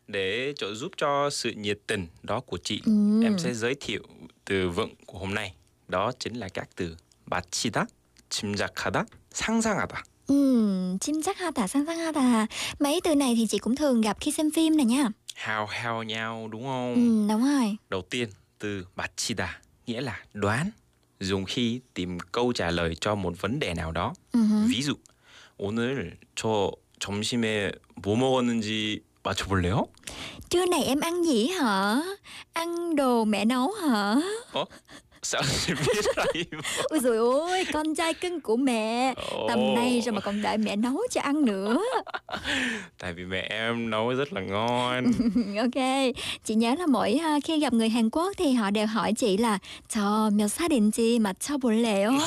Để trợ giúp cho sự nhiệt tình đó của chị, Ừ. em sẽ giới thiệu từ vựng của hôm nay Đó chính là các từ 마치다, 짐작하다, 상상하다. Ừ, chim chắc ha tà sang sang ha tà Mấy từ này thì chị cũng thường gặp khi xem phim nè nha Hào hào nhau đúng không? Ừ, đúng rồi Đầu tiên, từ 마치다 nghĩa là đoán, dùng khi tìm câu trả lời cho một vấn đề nào đó. Ừ hứ. ví dụ, 오늘 저 점심에 뭐 먹었는지 맞춰볼래요? Trưa này em ăn gì hả? Ăn đồ mẹ nấu hả? 어? sao chị biết hay Ôi dồi ôi, con trai cưng của mẹ Tầm này rồi mà còn đợi mẹ nấu cho ăn nữa Tại vì mẹ em nấu rất là ngon. Ok, chị nhớ là mỗi à, khi gặp người Hàn Quốc thì họ đều hỏi chị là 저 몇 살인지 맞춰볼래요?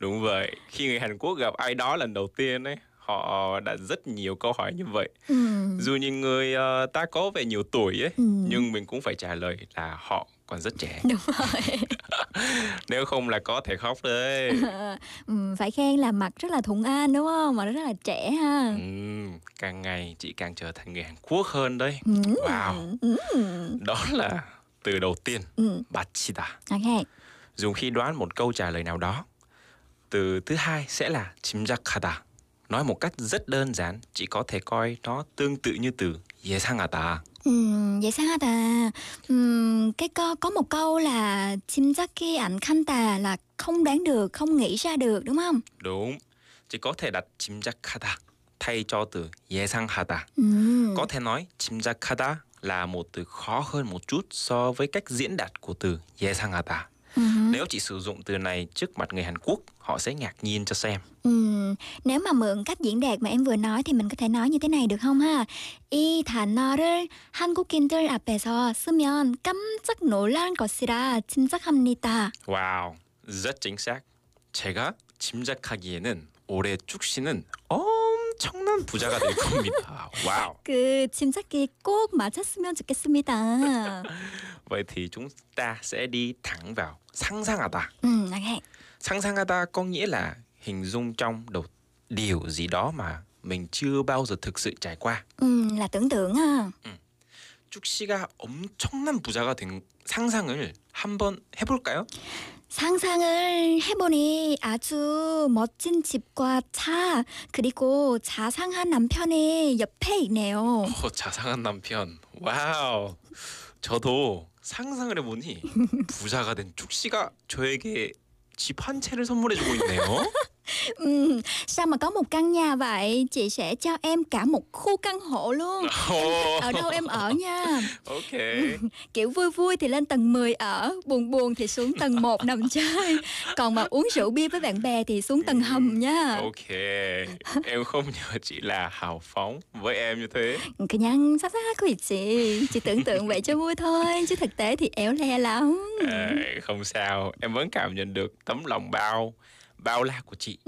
Đúng vậy. Khi người Hàn Quốc gặp ai đó lần đầu tiên ấy, họ đã rất nhiều câu hỏi như vậy. Ừ. Dù nhìn người ờ, ta có vẻ nhiều tuổi ấy, Ừ. nhưng mình cũng phải trả lời là họ còn rất trẻ. Đúng rồi. Nếu không là có thể khóc đấy. Ừ, phải khen là mặt rất là thuận an đúng không? Mà rất là trẻ ha. Ừ, càng ngày chị càng trở thành người hàn quốc hơn đấy. Ừ. Wow. Ừ. Đó là từ đầu tiên ừ. bachida ok dùng khi đoán một câu trả lời nào đó từ thứ hai sẽ là chim chimjakada nói một cách rất đơn giản chỉ có thể coi nó tương tự như từ yesangata Ừ, vậy sao hả ta? Ừm, cái có có một câu là chim chắc khi ảnh khanh tà là không đoán được, không nghĩ ra được đúng không? Đúng, chỉ có thể đặt 짐작하다 thay cho từ 예상하다. Ừm, Có thể nói 짐작하다 là một từ khó hơn một chút so với cách diễn đạt của từ 예상하다. ừm, Nếu chỉ sử dụng từ này trước mặt người Hàn Quốc, họ sẽ ngạc nhiên cho xem. ừm. Nếu mà mượn cách diễn đạt mà em vừa nói thì mình có thể nói như thế này được không ha? 이 단어를 한국인들 앞에서 쓰면 깜짝 놀랄 것이라 짐작합니다. Wow, rất chính xác. 제가 짐작하기에는 올해 쭉 씨는 엄청난 부자가 될 겁니다. Wow. 그 짐작기 꼭 맞았으면 좋겠습니다. Vậy thì chúng ta sẽ đi thẳng vào 상상하다. 음, ok. 상상하다 có nghĩa là hình dung trong đầu điều gì đó mà mình chưa bao giờ thực sự trải qua. 음, là tưởng tượng ha. 쭉 씨가 엄청난 부자가 된 상상을 한번 해볼까요? 상상을 해보니 아주 멋진 집과 차 그리고 자상한 남편이 옆에 있네요. 어, 자상한 남편. 와우. 저도 상상을 해보니 부자가 된 축 씨가 저에게 집 한 채를 선물해주고 있네요. ừ, sao mà có một căn nhà vậy? Chị sẽ cho em cả một khu căn hộ luôn. Oh. ở đâu em ở nha. Ok. Kiểu vui vui thì lên tầng 10 ở buồn buồn thì xuống tầng 1 nằm chơi. Còn mà uống rượu bia với bạn bè thì xuống tầng ừ, hầm nha. ok. Em không nhờ chị là hào phóng với em như thế. Cái nhăn sắp sắc của chị. Chị tưởng tượng vậy cho vui thôi chứ thực tế thì éo le lắm. À, không sao. Em vẫn cảm nhận được tấm lòng bao bao la của chị.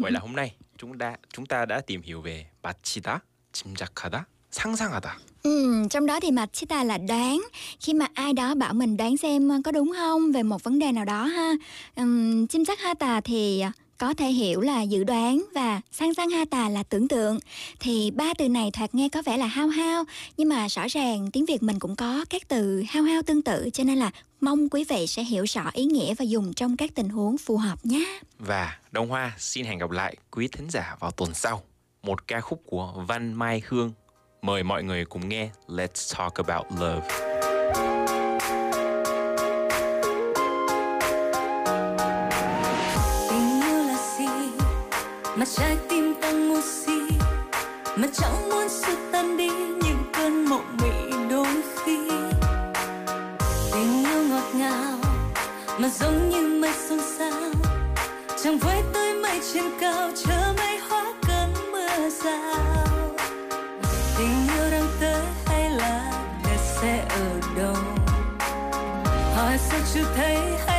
Vậy là hôm nay chúng ta chúng ta đã tìm hiểu về 마치다, 짐작하다, 상상하다. Ừ, trong đó thì Machida là đoán khi mà ai đó bảo mình đoán xem có đúng không về một vấn đề nào đó ha. Um, chim sắc ha tà thì có thể hiểu là dự đoán và sang sang ha tà là tưởng tượng thì ba từ này thoạt nghe có vẻ là hao hao, nhưng mà rõ ràng tiếng Việt mình cũng có các từ hao hao tương tự, cho nên là mong quý vị sẽ hiểu rõ ý nghĩa và dùng trong các tình huống phù hợp nhé. Và Đông Hoa xin hẹn gặp lại quý thính giả vào tuần sau. Một ca khúc của Văn Mai Hương. Mời mọi người cùng nghe Let's Talk About Love. Mà trái tim tăng si, mà chẳng muốn sự tan đi những cơn mộng mị đôi khi. Tình yêu ngọt ngào, mà giống như mây xôn xao. Chẳng với tới mây trên cao, chờ mây hóa cơn mưa rào. Tình yêu đang tới hay là để sẽ ở đâu? Hỏi sao chưa thấy hay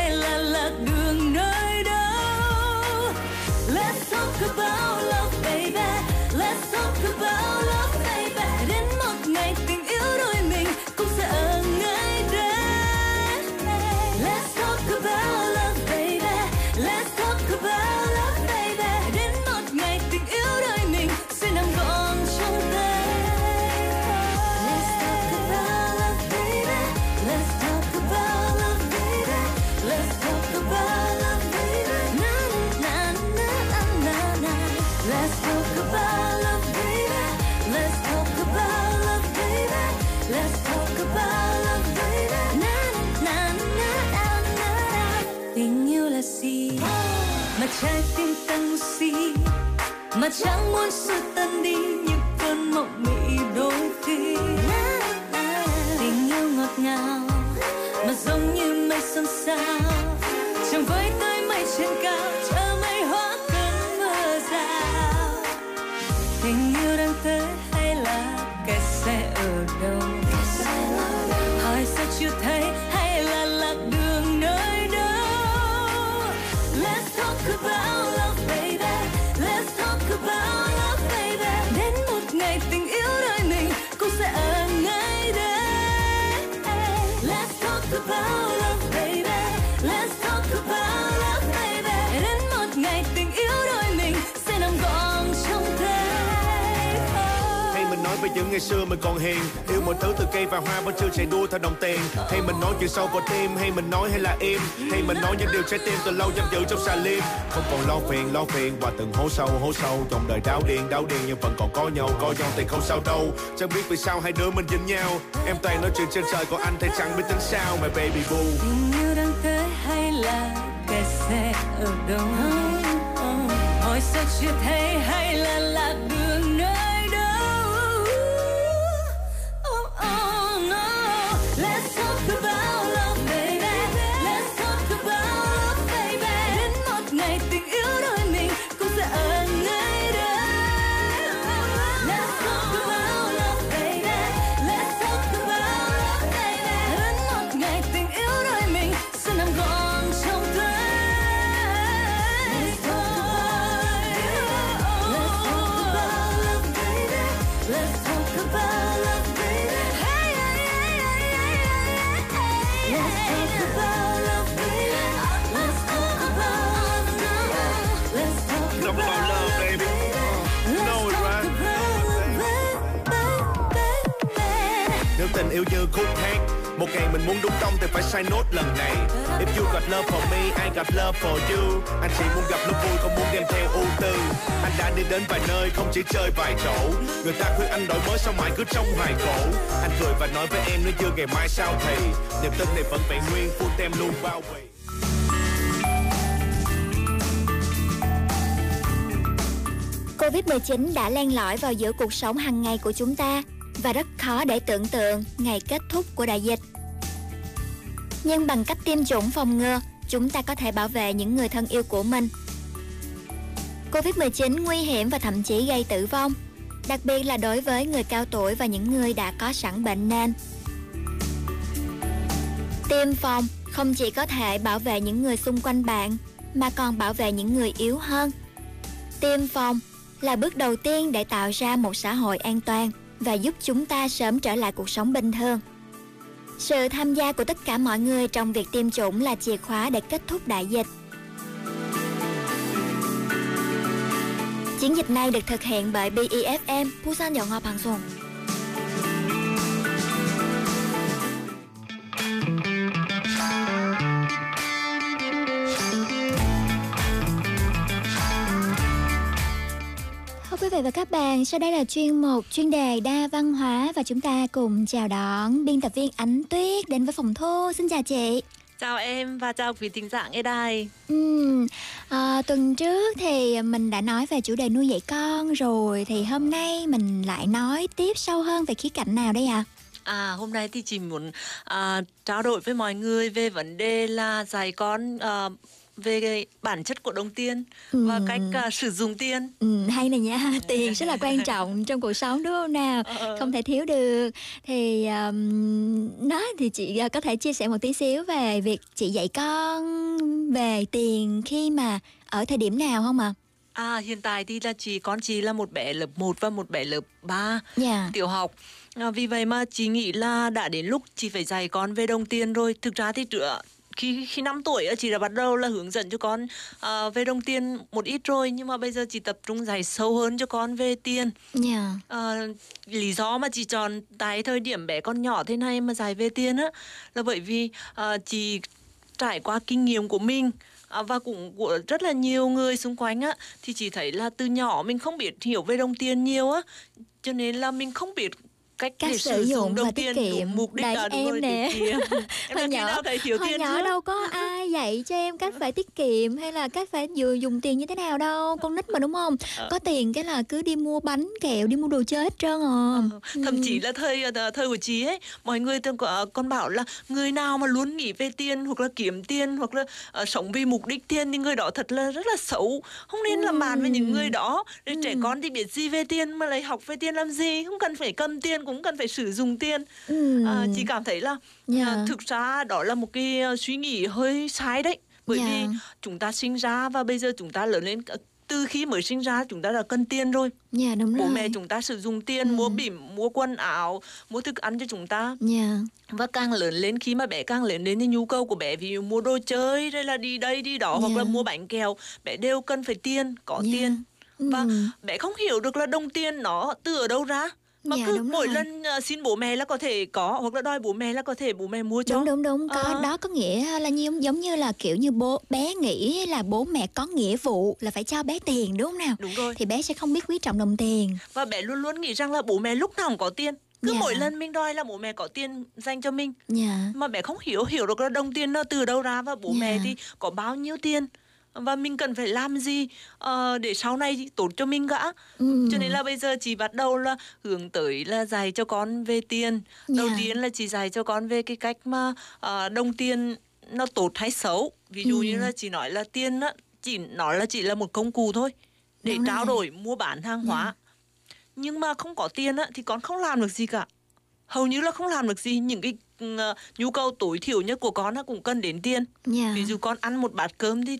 mà chẳng muốn sự tan đi như cơn mộng mị đôi khi. Tình yêu ngọt ngào, mà giống như mây xôn xao chẳng với tới mây trên cao, chờ mây hóa cơn mưa rào. Tình yêu đang tới hay là kẻ sẽ ở đâu? Hỏi sao chưa thấy hay là lạc đường nơi đâu? Let's talk about những ngày xưa mình còn hiền. Yêu mọi thứ từ cây và hoa vẫn chưa chạy đua theo đồng tiền. Hay mình nói chuyện sâu vào tim, Hay mình nói hay là im. Hay mình nói những điều trái tim từ lâu giam giữ trong xà lim. Không còn lo phiền lo phiền Và từng hố sâu hố sâu. Trong đời đau điên đau điên, Nhưng vẫn còn có nhau có nhau thì không sao đâu. Chẳng biết vì sao hai đứa mình dính nhau. Em toàn nói chuyện trên trời, Còn anh thì chẳng biết tính sao. Mà baby boo. Tình yêu đang tới hay là kẻ sẽ ở đâu? Hỏi sao chưa thấy hay là lạc đường? Right yêu như khúc hát, một ngày mình muốn đúng tông thì phải sai nốt lần này. If you got love for me, I got love for you. Anh chỉ muốn gặp lúc vui, không muốn đem theo ưu tư. Anh đã đi đến vài nơi, không chỉ chơi vài chỗ. Người ta khuyên anh đổi mới, sao mãi cứ trong hoài cổ? Anh cười và nói với em, nếu chưa ngày mai sao thì? Niềm tin này vẫn vẹn nguyên, full tem luôn, bao bì. Covid-19 đã len lỏi vào giữa cuộc sống hàng ngày của chúng ta và rất khó để tưởng tượng ngày kết thúc của đại dịch. Nhưng bằng cách tiêm chủng phòng ngừa, chúng ta có thể bảo vệ những người thân yêu của mình. Covid-19 nguy hiểm và thậm chí gây tử vong, đặc biệt là đối với người cao tuổi và những người đã có sẵn bệnh nền. Tiêm phòng không chỉ có thể bảo vệ những người xung quanh bạn, mà còn bảo vệ những người yếu hơn. Tiêm phòng là bước đầu tiên để tạo ra một xã hội an toàn và giúp chúng ta sớm trở lại cuộc sống bình thường. Sự tham gia của tất cả mọi người trong việc tiêm chủng là chìa khóa để kết thúc đại dịch. Chiến dịch này được thực hiện bởi BEFM, Busan Dòng Hoa Bằng Sùng. Quý vị và các bạn, sau đây là chuyên mục chuyên đề đa văn hóa và chúng ta cùng chào đón biên tập viên Ánh Tuyết đến với phòng thu. Xin chào chị. Chào em và chào quý thính giả nghe đài. Ừm, à, tuần trước thì mình đã nói về chủ đề nuôi dạy con rồi thì hôm nay mình lại nói tiếp sâu hơn về khía cạnh nào đây ạ? À hôm nay thì chị muốn à, trao đổi với mọi người về vấn đề là dạy con à, về cái bản chất của đồng tiền và Ừm. cách à, sử dụng tiền. Ừ, hay này nha, tiền rất là quan trọng trong cuộc sống đúng không nào? Không thể thiếu được. Thì um, nói thì chị uh, có thể chia sẻ một tí xíu về việc chị dạy con về tiền khi mà ở thời điểm nào không ạ? À hiện tại thì là chị con chị là một bé lớp 1 và một bé lớp 3 Dạ. tiểu học. À, vì vậy mà chị nghĩ là đã đến lúc chị phải dạy con về đồng tiền rồi. Thực ra thì trước khi khi 5 tuổi chị đã bắt đầu là hướng dẫn cho con à, về đồng tiền một ít rồi nhưng mà bây giờ chị tập trung dạy sâu hơn cho con về tiền. Dạ. Ờ, lý do mà chị chọn tại thời điểm bé con nhỏ thế này mà dạy về tiền á là bởi vì ờ, chị trải qua kinh nghiệm của mình à, và cũng của rất là nhiều người xung quanh á thì chị thấy là từ nhỏ mình không biết hiểu về đồng tiền nhiều á cho nên là mình không biết cách, Cách sử dụng và tiết kiệm. mục đích Đấy, em nè. em hồi nhỏ, hồi nhỏ đâu có ai dạy cho em cách phải tiết kiệm hay là cách phải vừa dùng tiền như thế nào đâu con nít mà đúng không? Ờ. có tiền cái là cứ đi mua bánh kẹo đi mua đồ chơi hết trơn à. Thậm chí là thời ờ, thời của chị ấy mọi người từng còn bảo là người nào mà luôn nghĩ về tiền hoặc là kiếm tiền hoặc là ờ, sống vì mục đích tiền thì người đó thật là rất là xấu. Không nên làm bạn với những người đó. Để trẻ con thì biết gì về tiền mà lại học về tiền làm gì không cần phải cầm tiền cũng cần phải sử dụng tiền Ừ. à, chị cảm thấy là Dạ. à, thực ra đó là một cái ờ, suy nghĩ hơi sai đấy bởi Dạ. vì chúng ta sinh ra và bây giờ chúng ta lớn lên ờ, từ khi mới sinh ra chúng ta đã cần tiền rồi dạ đúng bố rồi mẹ chúng ta sử dụng tiền mua bỉm mua quần áo mua thức ăn cho chúng ta dạ và càng lớn lên khi mà bé càng lớn lên thì nhu cầu của bé ví dụ mua đồ chơi hay là đi đây đi đó hoặc Dạ. là mua bánh kẹo bé đều cần phải tiền có tiền và Ừ. bé không hiểu được là đồng tiền nó từ ở đâu ra mà Dạ, cứ đúng mỗi rồi. lần ờ, xin bố mẹ là có thể có hoặc là đòi bố mẹ là có thể bố mẹ mua cho. Đúng đúng đúng. Có Ờ. đó có nghĩa là như giống như là kiểu như bố bé nghĩ là bố mẹ có nghĩa vụ là phải cho bé tiền đúng không nào? Đúng rồi. Thì bé sẽ không biết quý trọng đồng tiền. Và bé luôn luôn nghĩ rằng là bố mẹ lúc nào cũng có tiền. Cứ Dạ. mỗi lần mình đòi là bố mẹ có tiền dành cho mình. Dạ. Mà bé không hiểu hiểu được là đồng tiền nó từ đâu ra và bố mẹ Dạ. thì có bao nhiêu tiền và mình cần phải làm gì ờ, để sau này tốt cho mình cả Ừ. cho nên là bây giờ chị bắt đầu là hướng tới là dạy cho con về tiền đầu Dạ. tiên là chị dạy cho con về cái cách mà ờ, đồng tiền nó tốt hay xấu ví dụ Ừ. như là chị nói là tiền á chỉ nó là chỉ là một công cụ thôi để Đúng trao rồi. đổi mua bán hàng hóa nhưng mà không có tiền á thì con không làm được gì cả hầu như là không làm được gì những cái ừ, nhu cầu tối thiểu nhất của con nó cũng cần đến tiền Dạ. ví dụ con ăn một bát cơm thì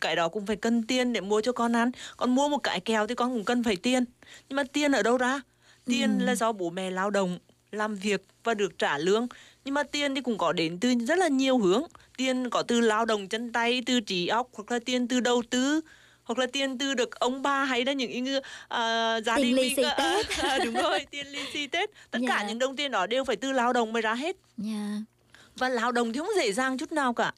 cái đó cũng phải cần tiền để mua cho con ăn. Con mua một cái kẹo thì con cũng cần phải tiền. Nhưng mà tiền ở đâu ra? Tiền là do bố mẹ lao động làm việc và được trả lương. Nhưng mà tiền thì cũng có đến từ rất là nhiều hướng. Tiền có từ lao động chân tay từ trí óc hoặc là tiền từ đầu tư hoặc là tiền từ được ông bà hay là những cái, uh, gia Tiền đình lì xì à, Tết. à, đúng rồi tiền lì xì tết. Tất cả Dạ. những đồng tiền đó đều phải từ lao động mới ra hết. Dạ. Và lao động thì không dễ dàng chút nào cả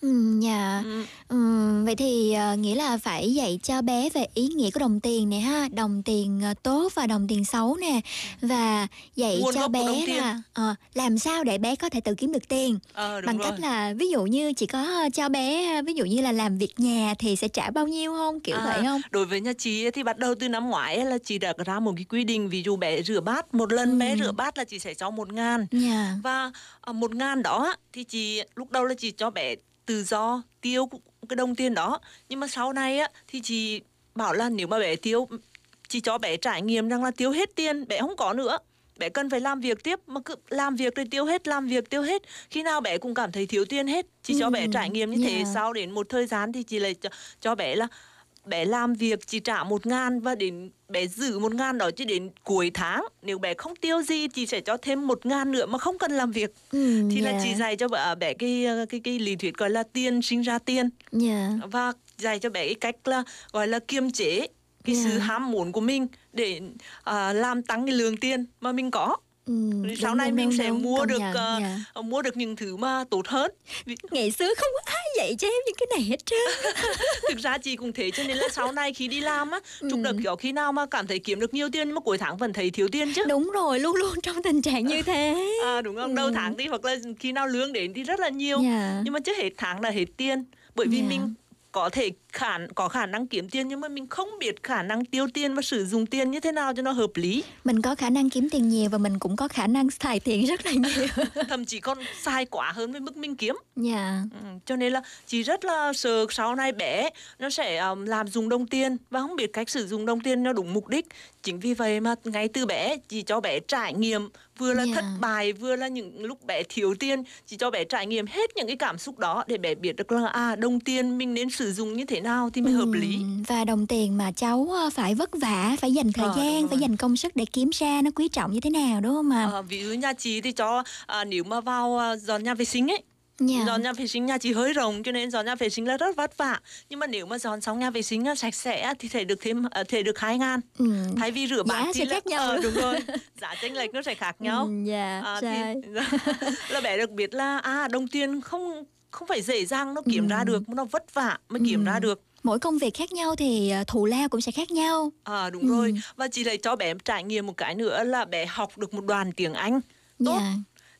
Ừ, dạ. Ừ, vậy thì ờ, nghĩa là phải dạy cho bé về ý nghĩa của đồng tiền này ha, đồng tiền ờ, tốt và đồng tiền xấu nè và dạy Nguồn cho bé là ờ, làm sao để bé có thể tự kiếm được tiền đúng bằng rồi. cách là ví dụ như chỉ có ờ, cho bé ờ, ví dụ như là làm việc nhà thì sẽ trả bao nhiêu không kiểu À, vậy không? Đối với nhà chị ấy thì bắt đầu từ năm ngoái ấy là chị đã ra một cái quy định ví dụ bé rửa bát một lần bé rửa bát là chị sẽ cho một ngàn Dạ. và à, một ngàn đó thì chị lúc đầu là chị cho bé tự do tiêu cái đồng tiền đó. Nhưng mà sau này á thì chị bảo là nếu mà bé tiêu chị cho bé trải nghiệm rằng là tiêu hết tiền bé không có nữa. Bé cần phải làm việc tiếp mà cứ làm việc rồi tiêu hết làm việc tiêu hết. Khi nào bé cũng cảm thấy thiếu tiền hết chị cho bé Ừ, trải nghiệm như thế. Yeah. sau đến một thời gian thì chị lại cho, cho bé là bé làm việc chị trả một ngàn và đến bé giữ một ngàn đó chứ đến cuối tháng nếu bé không tiêu gì chị sẽ cho thêm một ngàn nữa mà không cần làm việc Ừ, thì là dạ. chị dạy cho bé, bé cái cái cái lý thuyết gọi là tiền sinh ra tiền Dạ. và dạy cho bé cái cách là gọi là kiềm chế cái sự Dạ. ham muốn của mình để à, làm tăng cái lượng tiền mà mình có Ừ, sau này đúng, mình đúng, sẽ đúng, mua công được nhận, ờ, dạ. ờ, mua được những thứ mà tốt hơn Ngày xưa không có ai dạy cho em những cái này hết trơn thực ra chị cũng thế cho nên là sau này khi đi làm á Ừ. chúc được kiểu khi nào mà cảm thấy kiếm được nhiều tiền nhưng mà cuối tháng vẫn thấy thiếu tiền chứ Đúng rồi, luôn luôn trong tình trạng như thế à, đúng không đầu tháng thì hoặc là khi nào lương đến thì rất là nhiều Ừ. Dạ. nhưng mà trước hết tháng là hết tiền bởi vì Dạ. mình có thể khả có khả năng kiếm tiền nhưng mà mình không biết khả năng tiêu tiền và sử dụng tiền như thế nào cho nó hợp lý. Mình có khả năng kiếm tiền nhiều và mình cũng có khả năng xài tiền rất là nhiều. Thậm chí còn sai quá hơn với mức mình kiếm. Dạ. Ừ, cho nên là chị rất là sợ sau này bé nó sẽ um, làm dùng đồng tiền và không biết cách sử dụng đồng tiền nó đúng mục đích. Chính vì vậy mà ngay từ bé chị cho bé trải nghiệm vừa là Dạ. thất bại vừa là những lúc bé thiếu tiền chị cho bé trải nghiệm hết những cái cảm xúc đó để bé biết được là à đồng tiền mình nên sử dụng như thế nào thì mới hợp lý Ừ, Và đồng tiền mà cháu ờ, phải vất vả, phải dành thời đúng gian, phải dành công sức để kiếm ra nó quý trọng như thế nào đúng không ạ? Ờ, ví dụ nhà chị thì cho à, nếu mà vào à, dọn nhà vệ sinh ấy Dạ. dọn nhà vệ sinh nhà chị hơi rộng cho nên dọn nhà vệ sinh là rất vất vả nhưng mà nếu mà dọn xong nhà vệ sinh sạch sẽ thì thể được thêm à, thể được hai ngàn Ừ. thay vì rửa bát thì sẽ là, khác nhau. Ờ, đúng rồi giá chênh lệch nó sẽ khác nhau Ừ, dạ, À, sai. thì, là bé được biết là à đồng tiền không không phải dễ dàng nó kiếm Ừ. ra được nó vất vả mới kiếm ra được Mỗi công việc khác nhau thì ờ, thù lao cũng sẽ khác nhau À đúng Ừ. rồi Và chị lại cho bé trải nghiệm một cái nữa là bé học được một đoàn tiếng Anh tốt Dạ.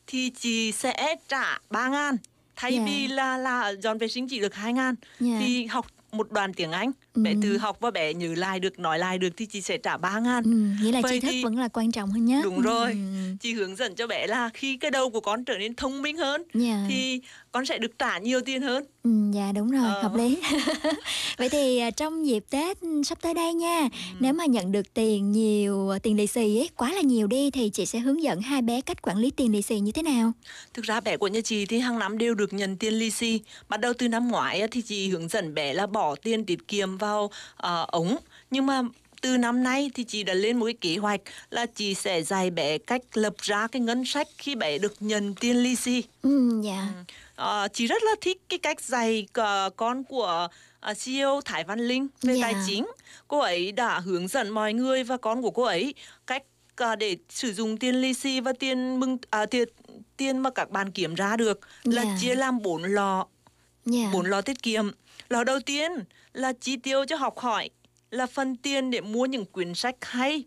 thì chị sẽ trả 3 ngàn Thay Dạ. vì là là dọn vệ sinh chỉ được 2 ngàn Dạ. Thì học một đoàn tiếng Anh Bé Ừ. tự học và bé nhớ lại được, nói lại được thì chị sẽ trả 3 ngàn ừ, Nghĩa là Vậy tri thức thì- vẫn là quan trọng hơn nhất Đúng rồi Ừ. Chị hướng dẫn cho bé là khi cái đầu của con trở nên thông minh hơn Dạ. Thì con sẽ được trả nhiều tiền hơn Ừ, dạ đúng rồi, Ờ. hợp lý. Vậy thì à, trong dịp Tết sắp tới đây nha, Ừ. nếu mà nhận được tiền nhiều, à, tiền lì xì ấy, quá là nhiều đi thì chị sẽ hướng dẫn hai bé cách quản lý tiền lì xì như thế nào? Thực ra bé của nhà chị thì hàng năm đều được nhận tiền lì xì. Bắt đầu từ năm ngoái thì chị hướng dẫn bé là bỏ tiền tiết kiệm vào ờ, ống. Nhưng mà từ năm nay thì chị đã lên một cái kế hoạch là chị sẽ dạy bé cách lập ra cái ngân sách khi bé được nhận tiền lì xì. Ừ, dạ. Ờ, chị rất là thích cái cách dạy ờ, con của ờ, CEO Thái Văn Linh về Dạ. tài chính. Cô ấy đã hướng dẫn mọi người và con của cô ấy cách để sử dụng tiền lì xì và tiền mừng à, tiền tiền mà các bạn kiếm ra được là Dạ. chia làm bốn lọ Dạ. bốn lọ tiết kiệm lọ đầu tiên là chi tiêu cho học hỏi là phần tiền để mua những quyển sách hay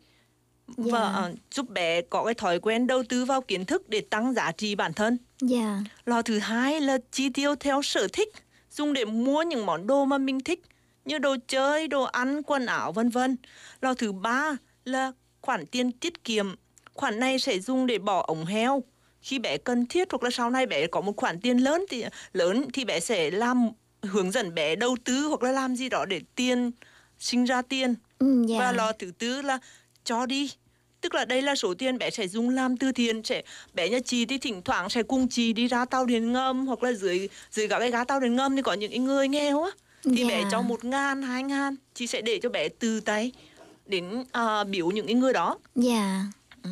và Dạ. ờ, giúp bé có cái thói quen đầu tư vào kiến thức để tăng giá trị bản thân Dạ. Lò thứ hai là chi tiêu theo sở thích, dùng để mua những món đồ mà mình thích, như đồ chơi, đồ ăn, quần áo vân vân. Lò thứ ba là khoản tiền tiết kiệm. Khoản này sẽ dùng để bỏ ống heo. Khi bé cần thiết hoặc là sau này bé có một khoản tiền lớn thì lớn thì bé sẽ làm hướng dẫn bé đầu tư hoặc là làm gì đó để tiền sinh ra tiền. Ừ, dạ. Và lò thứ tư là cho đi tức là đây là số tiền bé sẽ dùng làm từ thiện sẽ bé nhà chị thì thỉnh thoảng sẽ cùng chị đi ra tàu điện ngầm hoặc là dưới dưới các cái gá tàu điện ngầm thì có những cái người nghèo á thì bé Dạ. cho một ngàn hai ngàn chị sẽ để cho bé từ tay đến à, biểu những cái người đó Dạ. Ừ.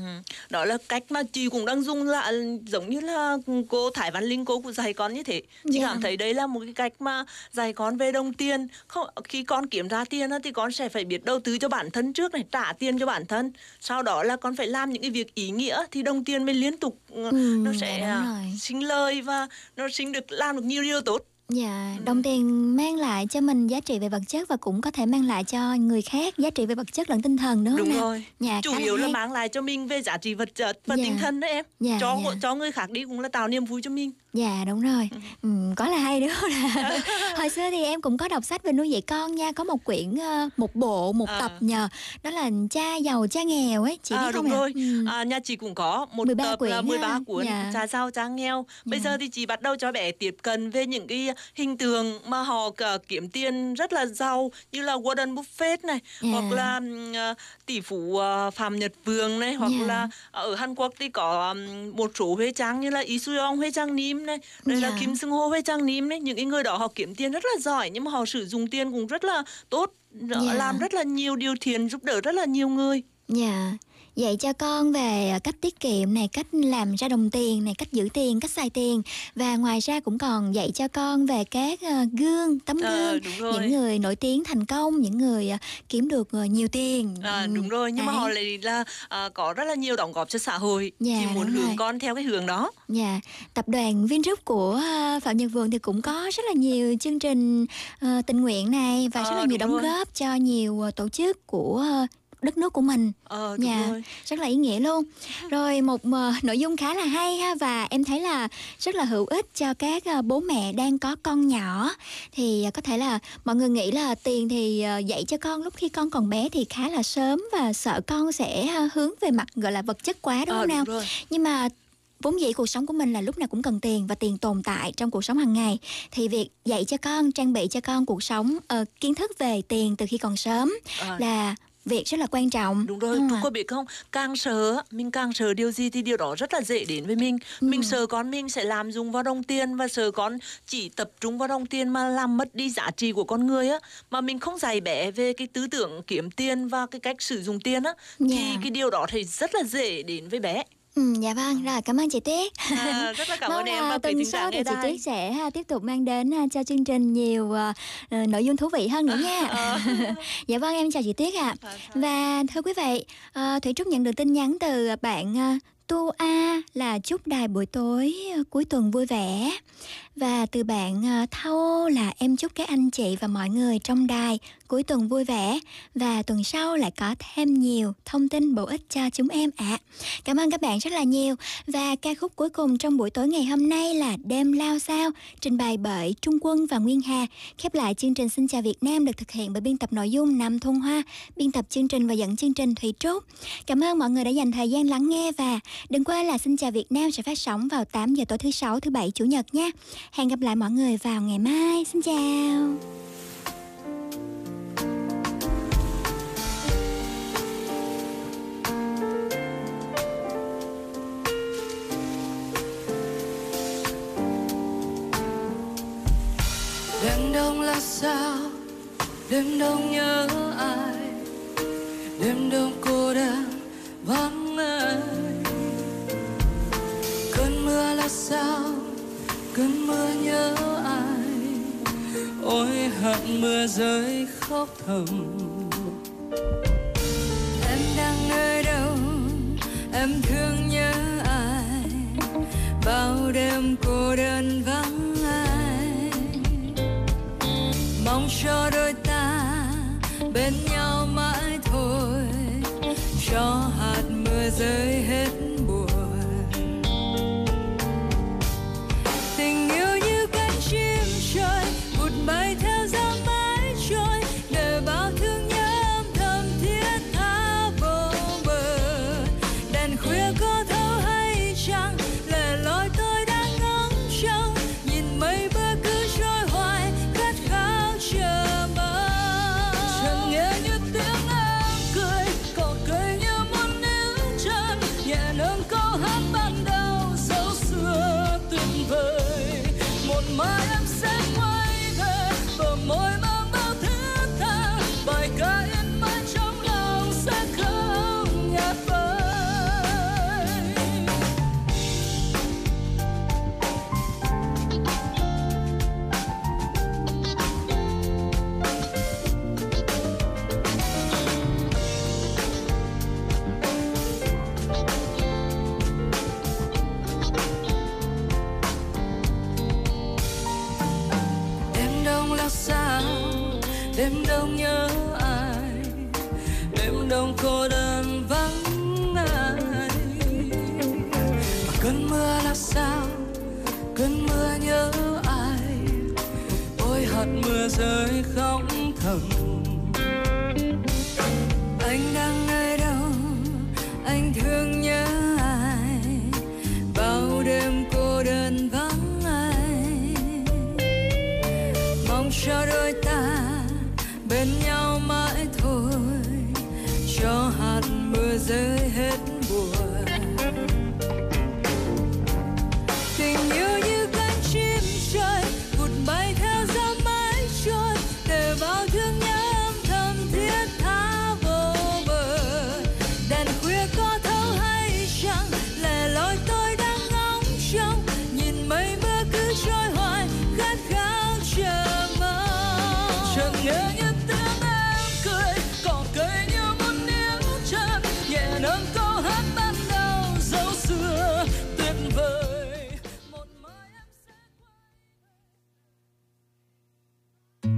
Đó là cách mà chị cũng đang dùng là giống như là cô Thái Văn Linh cô cũng dạy con như thế. Chị Dạ. cảm thấy đấy là một cái cách mà dạy con về đồng tiền. Không khi con kiếm ra tiền thì con sẽ phải biết đầu tư cho bản thân trước này, trả tiền cho bản thân. Sau đó là con phải làm những cái việc ý nghĩa thì đồng tiền mới liên tục ừ, nó dạ, sẽ đúng à, sinh lời và nó sinh được làm được nhiều điều tốt. Dạ, đồng tiền mang lại cho mình giá trị về vật chất và cũng có thể mang lại cho người khác giá trị về vật chất lẫn tinh thần đúng không Đúng nào? rồi. Dạ, Chủ yếu là hay. mang lại cho mình về giá trị vật chất và Dạ. tinh thần đấy em. Dạ, cho dạ. cho người khác đi cũng là tạo niềm vui cho mình. Dạ đúng rồi ừ, Có là hay đúng không nào Hồi xưa thì em cũng có đọc sách về nuôi dạy con nha Có một quyển, ờ, một bộ, một À. tập nhờ Đó là cha giàu cha nghèo ấy Chị à, biết không đúng ạ? rồi Ừ. à, nhà chị cũng có một 13 tập quyển là 13 ha. cuốn Dạ. cha giàu cha nghèo bây Dạ. giờ thì chị bắt đầu cho bé tiếp cận về những cái hình tượng mà họ kiếm tiền rất là giàu như là Warren Buffett này Dạ. hoặc là tỷ phú à, Phạm Nhật Vượng này hoặc Dạ. là ở Hàn Quốc thì có một số huê trang như là Lee Soo-young huê trang Nim này rồi là Dạ. Kim Seung Ho huê trang Nim này những cái người đó họ kiếm tiền rất là giỏi nhưng mà họ sử dụng tiền cũng rất là tốt Dạ. làm rất là nhiều điều thiện giúp đỡ rất là nhiều người Dạ Dạy cho con về cách tiết kiệm này, cách làm ra đồng tiền này, cách giữ tiền, cách xài tiền Và ngoài ra cũng còn dạy cho con về các ờ, gương, tấm Ờ, gương rồi. Những người nổi tiếng thành công, những người ờ, kiếm được ờ, nhiều tiền À, đúng rồi nhưng mà đấy. họ lại là à, có rất là nhiều đóng góp cho xã hội Dạ, thì muốn hướng rồi. con theo cái hướng đó Dạ, tập đoàn Vingroup của ờ, Phạm Nhật Vượng thì cũng có rất là nhiều chương trình ờ, tình nguyện này và rất Ờ, là nhiều đóng rồi. góp cho nhiều ờ, tổ chức của ờ, đất nước của mình. ờ đúng Dạ, rồi rất là ý nghĩa luôn. Rồi một ờ, nội dung khá là hay ha và em thấy là rất là hữu ích cho các ờ, bố mẹ đang có con nhỏ thì ờ, có thể là mọi người nghĩ là tiền thì ờ, dạy cho con lúc khi con còn bé thì khá là sớm và sợ con sẽ ờ, hướng về mặt gọi là vật chất quá đúng Ờ, không nào? rồi. Nhưng mà vốn dĩ cuộc sống của mình là lúc nào cũng cần tiền và tiền tồn tại trong cuộc sống hàng ngày thì việc dạy cho con trang bị cho con cuộc sống ờ, kiến thức về tiền từ khi còn sớm Ờ, là việc rất là quan trọng đúng rồi Đúng ạ. có biết không càng sợ á, mình càng sợ điều gì thì điều đó rất là dễ đến với mình Ừ. mình sợ con mình sẽ làm dùng vào đồng tiền và sợ con chỉ tập trung vào đồng tiền mà làm mất đi giá trị của con người á mà mình không dạy bé về cái tư tưởng kiếm tiền và cái cách sử dụng tiền á thì Dạ. cái điều đó thì rất là dễ đến với bé Ừ, dạ vâng, rồi cảm ơn chị Tuyết. à, rất là cảm ơn em quý tuần sau thì chị Tuyết sẽ ha, tiếp tục mang đến ha, cho chương trình nhiều ờ, nội dung thú vị hơn nữa nha. Ờ. dạ vâng, em chào chị Tuyết ạ. Dạ, Và thưa quý vị, ờ, Thủy Trúc nhận được tin nhắn từ bạn ờ, Tu A là chúc đài buổi tối cuối tuần vui vẻ. Và từ bạn ờ, Thâu là em chúc các anh chị và mọi người trong đài cuối tuần vui vẻ và tuần sau lại có thêm nhiều thông tin bổ ích cho chúng em ạ. Cảm ơn các bạn rất là nhiều. Và ca khúc cuối cùng trong buổi tối ngày hôm nay là Đêm Lao Sao, trình bày bởi Trung Quân và Nguyên Hà. Khép lại chương trình Xin chào Việt Nam được thực hiện bởi biên tập nội dung Nam thôn Hoa, biên tập chương trình và dẫn chương trình Thủy Trúc. Cảm ơn mọi người đã dành thời gian lắng nghe và đừng quên là Xin chào Việt Nam sẽ phát sóng vào 8 giờ tối thứ sáu, thứ bảy, chủ nhật nha. Hẹn gặp lại mọi người vào ngày mai. Xin chào. đêm đông là sao đêm đông nhớ ai đêm đông cô đơn vắng ai cơn mưa là sao cơn mưa nhớ ai? Ôi, hận mưa rơi khóc thầm. Em đang nơi đâu? Em thương nhớ ai? Bao đêm cô đơn vắng ai? Mong cho đôi ta bên nhau mãi thôi. Cho hạt mưa rơi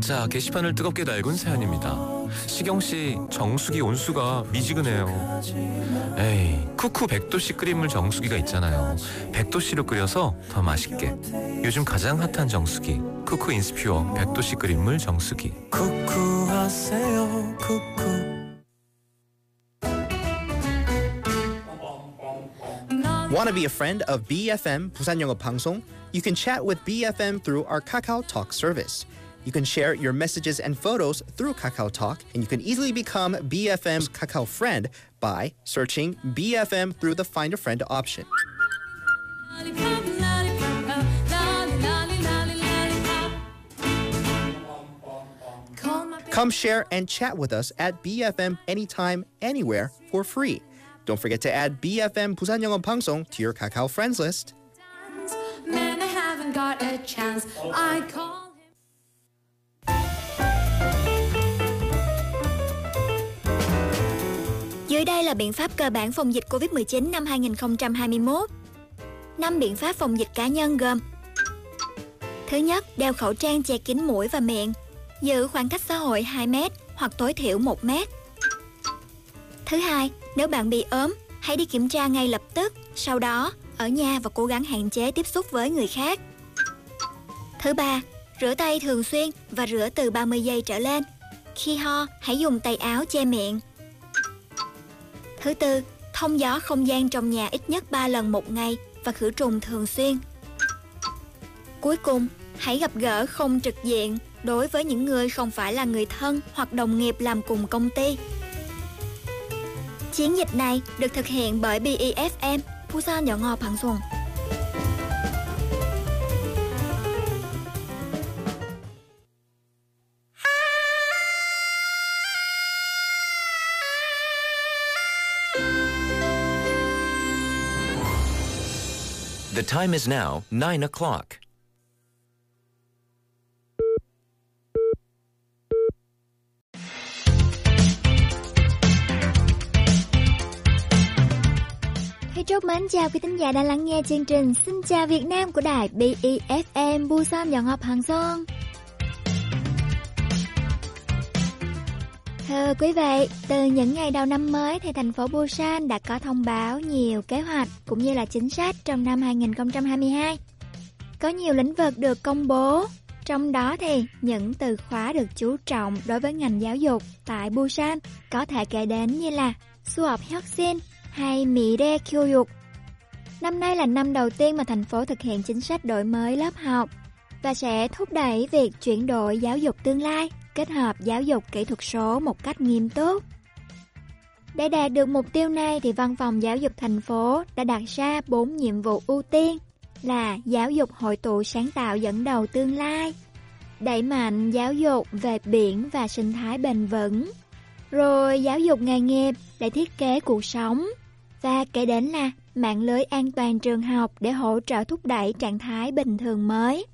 자, 게시판을 뜨겁게 달군 사연입니다. 시경 씨, 정수기 온수가 미지근해요. 에이, 쿠쿠 백도씨 끓인물 정수기가 있잖아요. 백도씨로 끓여서 더 맛있게. 요즘 가장 핫한 정수기. 쿠쿠 인스퓨어 백도씨 끓인물 정수기. 쿠쿠 하세요 쿠쿠 Want to be a friend of BFM Busan Yongo Pangsong? You can chat with BFM through our Kakao Talk service. You can share your messages and photos through Kakao Talk, and you can easily become BFM's Kakao friend by searching BFM through the Find a Friend option. Come share and chat with us at BFM anytime, anywhere for free. Don't forget to add BFM Busan Yongo Pangsong to your Kakao friends list. Man, Dưới đây là biện pháp cơ bản phòng dịch Covid-19 năm 2021. 5 biện pháp phòng dịch cá nhân gồm Thứ nhất, đeo khẩu trang che kín mũi và miệng, giữ khoảng cách xã hội 2 mét hoặc tối thiểu 1 mét. Thứ hai, nếu bạn bị ốm, hãy đi kiểm tra ngay lập tức, sau đó ở nhà và cố gắng hạn chế tiếp xúc với người khác. Thứ ba, rửa tay thường xuyên và rửa từ 30 giây trở lên. Khi ho, hãy dùng tay áo che miệng. Thứ tư, thông gió không gian trong nhà ít nhất 3 lần một ngày và khử trùng thường xuyên. Cuối cùng, hãy gặp gỡ không trực diện đối với những người không phải là người thân hoặc đồng nghiệp làm cùng công ty. Chiến dịch này được thực hiện bởi BEFM, Busan Nhỏ Ngọt Bằng Xuân. The time is now 9 o'clock. Hey, chúc mến, chào quý thính giả đang lắng nghe chương trình Xin chào Việt Nam của đài BEFM Busan Giọng học Hàng Sơn. Thưa quý vị, từ những ngày đầu năm mới thì thành phố Busan đã có thông báo nhiều kế hoạch cũng như là chính sách trong năm 2022. Có nhiều lĩnh vực được công bố, trong đó thì những từ khóa được chú trọng đối với ngành giáo dục tại Busan có thể kể đến như là su Suop Hyoksin hay Mire Kyuyuk. Năm nay là năm đầu tiên mà thành phố thực hiện chính sách đổi mới lớp học và sẽ thúc đẩy việc chuyển đổi giáo dục tương lai kết hợp giáo dục kỹ thuật số một cách nghiêm túc. Để đạt được mục tiêu này thì Văn phòng Giáo dục thành phố đã đặt ra 4 nhiệm vụ ưu tiên là giáo dục hội tụ sáng tạo dẫn đầu tương lai, đẩy mạnh giáo dục về biển và sinh thái bền vững, rồi giáo dục nghề nghiệp để thiết kế cuộc sống và kể đến là mạng lưới an toàn trường học để hỗ trợ thúc đẩy trạng thái bình thường mới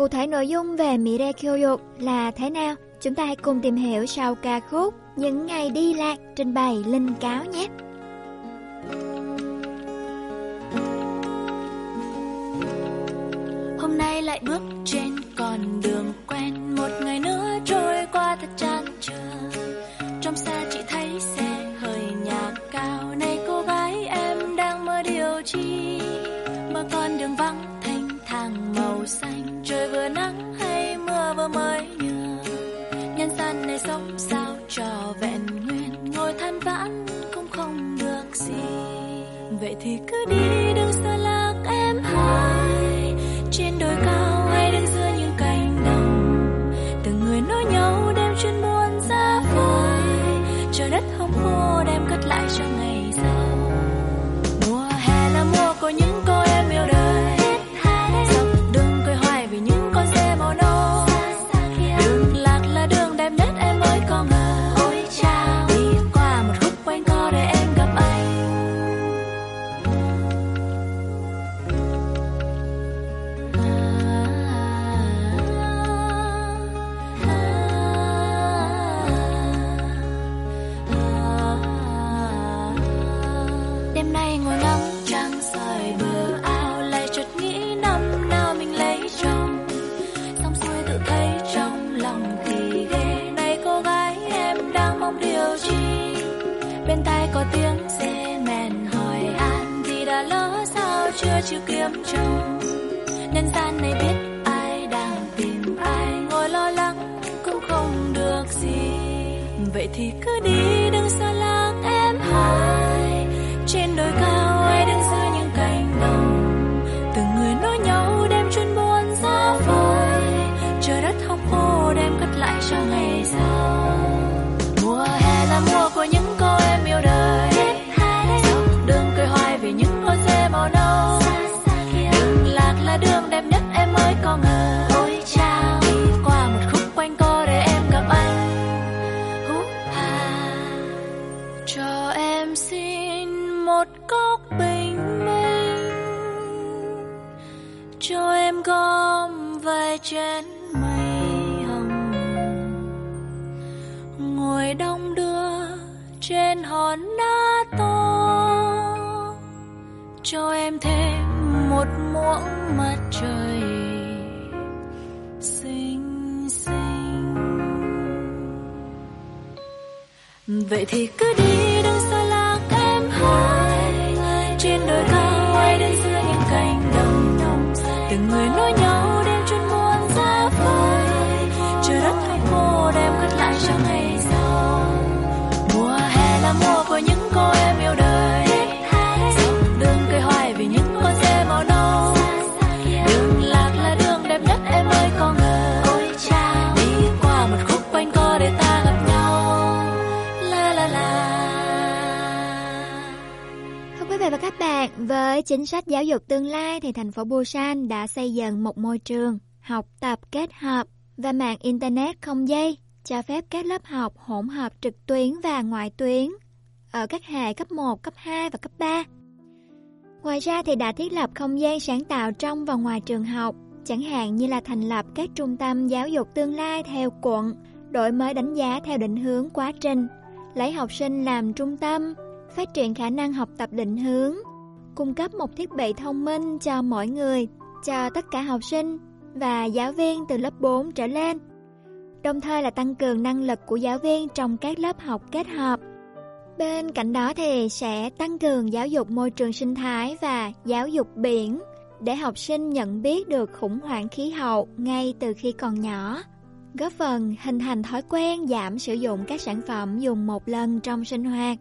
cụ thể nội dung về Mire Kyoyuk là thế nào? Chúng ta hãy cùng tìm hiểu sau ca khúc Những ngày đi lạc trình bày Linh Cáo nhé. Hôm nay lại bước trên con đường quen, Một ngày nữa trôi qua thật chán trường Trong xa chỉ thấy xe hơi nhà cao, Này cô gái em đang mơ điều chi Mà con đường vắng xanh. Trời vừa nắng hay mưa vừa mới nhường nhân gian này sống sao trò vẹn nguyên. Ngồi than vãn cũng không được gì. Vậy thì cứ đi đừng chưa kiếm chồng nhân gian này biết ai đang tìm ai. Ngồi lo lắng cũng không được gì. Vậy thì cứ đi, đừng xa lạc em hai. Trên đồi cao ai đứng giữa những cánh đồng. Từng người nói nhau đem chuyên buồn ra vơi. Trời đất hong khô đem cất lại cho ngày vài chén mây hồng. Ngồi đong đưa trên hòn đá to, cho em thêm một muỗng mặt trời xinh xinh. Vậy thì cứ đi đừng xa lạc em hai với những cô em yêu đời. Đừng cười hoài vì những con xe màu nâu. Đường lạc là đường đẹp nhất em ơi có ngờ. Đi qua một khúc quanh co để ta gặp nhau. La la la. Thưa quý vị và các bạn, với chính sách giáo dục tương lai thì thành phố Busan đã xây dựng một môi trường học tập kết hợp và mạng Internet không dây cho phép các lớp học hỗn hợp trực tuyến và ngoại tuyến ở các hệ cấp 1, cấp 2 và cấp 3. Ngoài ra thì đã thiết lập không gian sáng tạo trong và ngoài trường học, chẳng hạn như là thành lập các trung tâm giáo dục tương lai theo quận, đổi mới đánh giá theo định hướng quá trình, lấy học sinh làm trung tâm, phát triển khả năng học tập định hướng, cung cấp một thiết bị thông minh cho mỗi người, cho tất cả học sinh và giáo viên từ lớp 4 trở lên. Đồng thời là tăng cường năng lực của giáo viên trong các lớp học kết hợp. Bên cạnh đó thì sẽ tăng cường giáo dục môi trường sinh thái và giáo dục biển để học sinh nhận biết được khủng hoảng khí hậu ngay từ khi còn nhỏ, góp phần hình thành thói quen giảm sử dụng các sản phẩm dùng một lần trong sinh hoạt.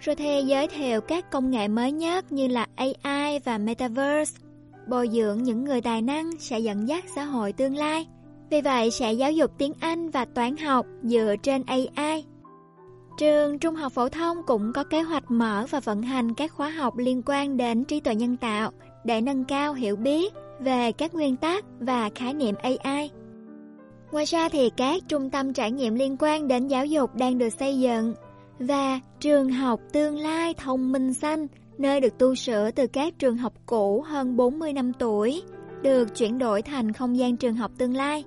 Rồi thì giới thiệu các công nghệ mới nhất như là AI và Metaverse, bồi dưỡng những người tài năng sẽ dẫn dắt xã hội tương lai. Vì vậy sẽ giáo dục tiếng Anh và toán học dựa trên AI. Trường Trung học phổ thông cũng có kế hoạch mở và vận hành các khóa học liên quan đến trí tuệ nhân tạo để nâng cao hiểu biết về các nguyên tắc và khái niệm AI. Ngoài ra thì các trung tâm trải nghiệm liên quan đến giáo dục đang được xây dựng và trường học tương lai thông minh xanh, nơi được tu sửa từ các trường học cũ hơn 40 năm tuổi, được chuyển đổi thành không gian trường học tương lai.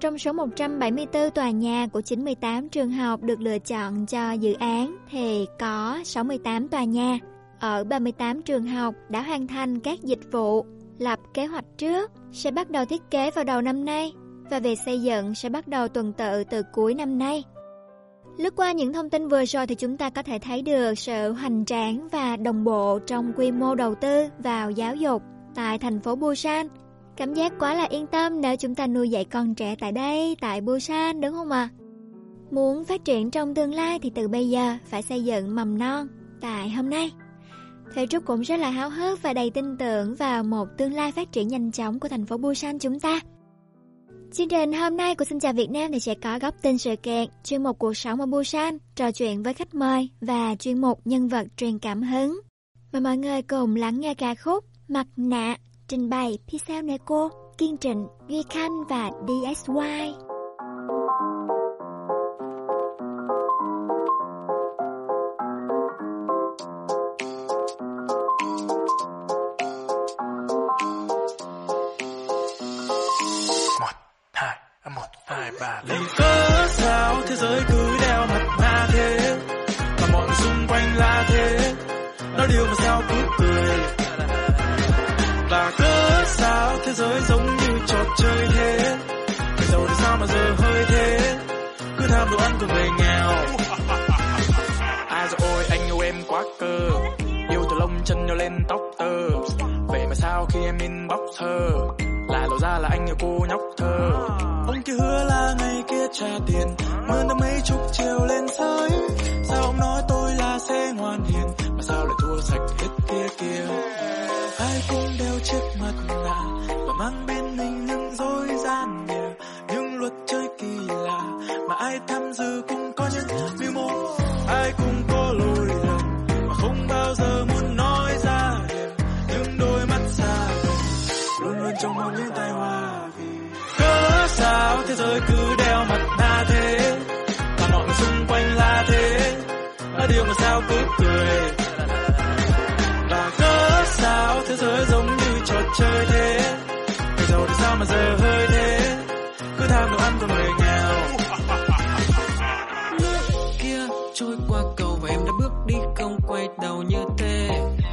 Trong số 174 tòa nhà của 98 trường học được lựa chọn cho dự án thì có 68 tòa nhà ở 38 trường học đã hoàn thành các dịch vụ, lập kế hoạch trước, sẽ bắt đầu thiết kế vào đầu năm nay và việc xây dựng sẽ bắt đầu tuần tự từ cuối năm nay. Lướt qua những thông tin vừa rồi thì chúng ta có thể thấy được sự hoành tráng và đồng bộ trong quy mô đầu tư vào giáo dục tại thành phố Busan. Cảm giác quá là yên tâm nếu chúng ta nuôi dạy con trẻ tại đây, tại Busan đúng không ạ? Muốn phát triển trong tương lai thì từ bây giờ phải xây dựng mầm non tại hôm nay. Thầy Trúc cũng rất là háo hức và đầy tin tưởng vào một tương lai phát triển nhanh chóng của thành phố Busan chúng ta. Chương trình hôm nay của Xin chào Việt Nam thì sẽ có góc tin sự kiện, chuyên mục cuộc sống ở Busan, trò chuyện với khách mời và chuyên mục nhân vật truyền cảm hứng. Mời mọi người cùng lắng nghe ca khúc Mặt nạ trình bày Pixel Neko, Kiên Trịnh, Duy Khanh và DSY. Về nhau À Ai rồi ôi anh yêu em quá cơ. Yêu từ lông chân nhau lên tóc tơ. Vậy mà sao khi em inbox thơ Lại lộ ra là anh yêu cô nhóc thơ. Ông kia hứa là ngày kia trả tiền. Mưa năm mấy chục chiều. Sao cứ cười. Và cớ sao thế giới giống như trò chơi thế? Người giàu thì sao mà giờ hơi thế? Cứ tham đồ ăn của người nghèo. Kia, trôi qua cầu và em đã bước đi không quay đầu như thế.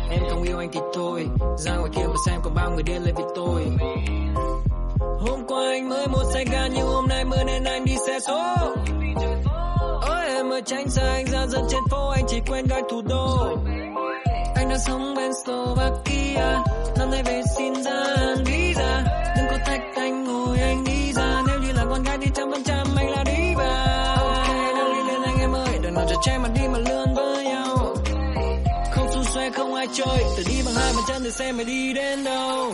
Em không yêu anh thì thôi, ra ngoài kia mà xem còn bao người điên lên vì tôi. Hôm qua anh mới một say ga nhưng hôm nay mưa nên anh đi xe số tránh xa anh ra dân trên phố, anh chỉ quen gái thủ đô. Anh đang sống bên Slovakia, năm nay về xin ra visa đừng có thách anh ngồi, anh đi ra. Nếu như là con gái thì trăm phần trăm anh là đi bà. ok đang đi lên anh em ơi. Đừng nào cho che mặt đi mà lươn với nhau. Không xu xoe không ai chơi. Tự đi bằng hai bàn chân để xem mày đi đến đâu.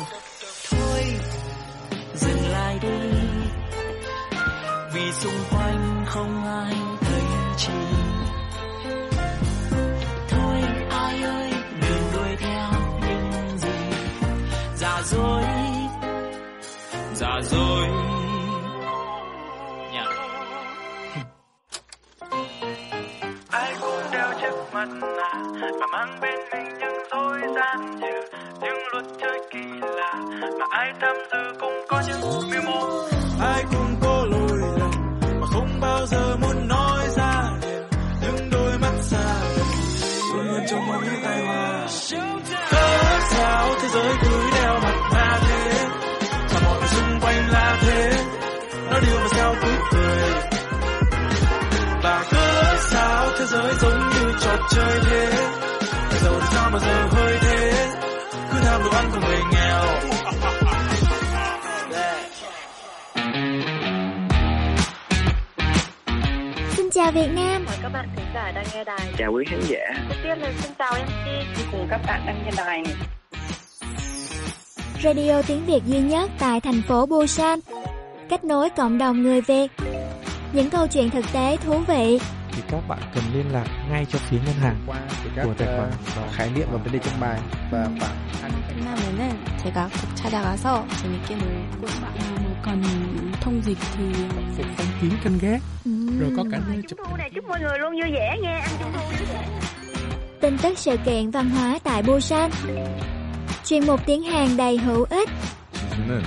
Giả dối ai cũng đeo chiếc mặt nạ và mang bên mình những dối gian như những luật chơi kỳ lạ mà ai tham dự cũng có những mưu mô. Ai cũng có lỗi lầm mà không bao giờ muốn nói ra liền những đôi mắt xa vời luôn luôn trong những tai họa cớ sao thế giới giới giống như trò chơi thế giàu sao mà giờ hơi thế cứ tham đồ ăn của người nghèo Xin chào Việt Nam. Mời các bạn thính giả đang nghe đài. Chào quý khán giả. Trước tiên là xin chào MC cùng các bạn đang nghe đài này. Radio tiếng Việt duy nhất tại thành phố Busan. Kết nối cộng đồng người Việt. Những câu chuyện thực tế thú vị thì các bạn cần liên lạc ngay cho phía ngân hàng các của tài khoản ờ, khái niệm và vấn đề trong bài và khoảng 끝나면은 제가 꼭 찾아가서 재밌게 놀고 싶어요. 뭐 còn thông dịch thì phục phong kiến canh gác rồi có cả nơi chụp Trung thu này chúc mọi người luôn vui vẻ nha, ăn trung thu vui vẻ. Tin tức sự kiện văn hóa tại Busan. chuyên mục tiếng Hàn đầy hữu ích. 지수는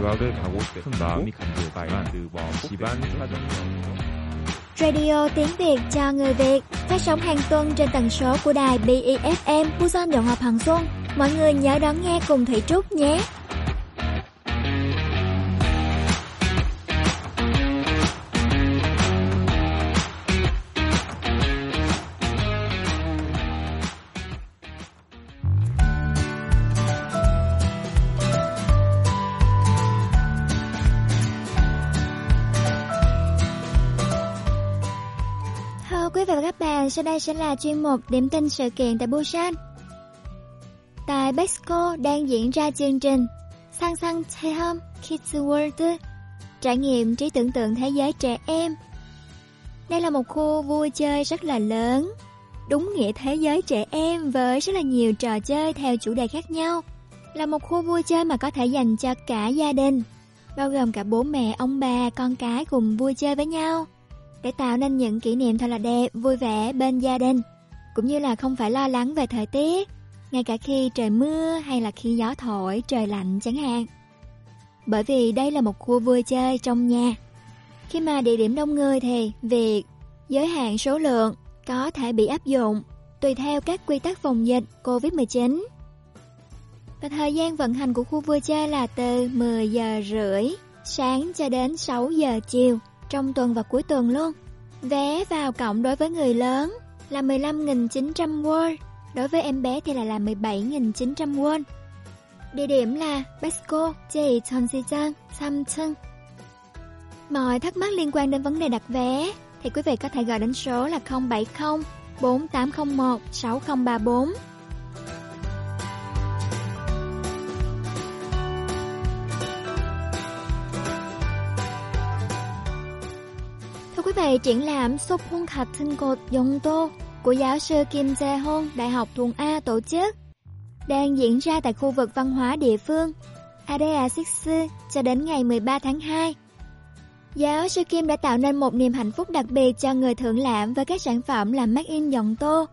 유학을 가고 싶은 마음이 간절하지만 그뭐 집안 사정으로 Radio tiếng Việt cho người Việt phát sóng hàng tuần trên tần số của đài BEFM Busan Đồng hòa Hằng Xuân. Mọi người nhớ đón nghe cùng Thủy Trúc nhé. Sau đây sẽ là chuyên mục điểm tin sự kiện tại Busan. Tại Bexco đang diễn ra chương trình Sang Sang Cheham Kids World trải nghiệm trí tưởng tượng thế giới trẻ em. Đây là một khu vui chơi rất là lớn, đúng nghĩa thế giới trẻ em với rất là nhiều trò chơi theo chủ đề khác nhau. Là một khu vui chơi mà có thể dành cho cả gia đình, bao gồm cả bố mẹ, ông bà, con cái cùng vui chơi với nhau để tạo nên những kỷ niệm thật là đẹp, vui vẻ bên gia đình, cũng như là không phải lo lắng về thời tiết, ngay cả khi trời mưa hay là khi gió thổi, trời lạnh chẳng hạn. Bởi vì đây là một khu vui chơi trong nhà. Khi mà địa điểm đông người thì việc giới hạn số lượng có thể bị áp dụng tùy theo các quy tắc phòng dịch COVID-19. Và thời gian vận hành của khu vui chơi là từ 10 giờ rưỡi sáng cho đến 6 giờ chiều trong tuần và cuối tuần luôn. Vé vào cổng đối với người lớn là 15.900 won, đối với em bé thì là là 17.900 won. Địa điểm là Besco, Chị Chonsijeon, Samcheon. Mọi thắc mắc liên quan đến vấn đề đặt vé thì quý vị có thể gọi đến số là 070 4801 6034. về triển lãm Xúc hung khạch thân cột dòng tô của giáo sư Kim Jae-hong, Đại học Thuận A tổ chức, đang diễn ra tại khu vực văn hóa địa phương Adea Sixi cho đến ngày 13 tháng 2. Giáo sư Kim đã tạo nên một niềm hạnh phúc đặc biệt cho người thưởng lãm với các sản phẩm làm make in dòng tô.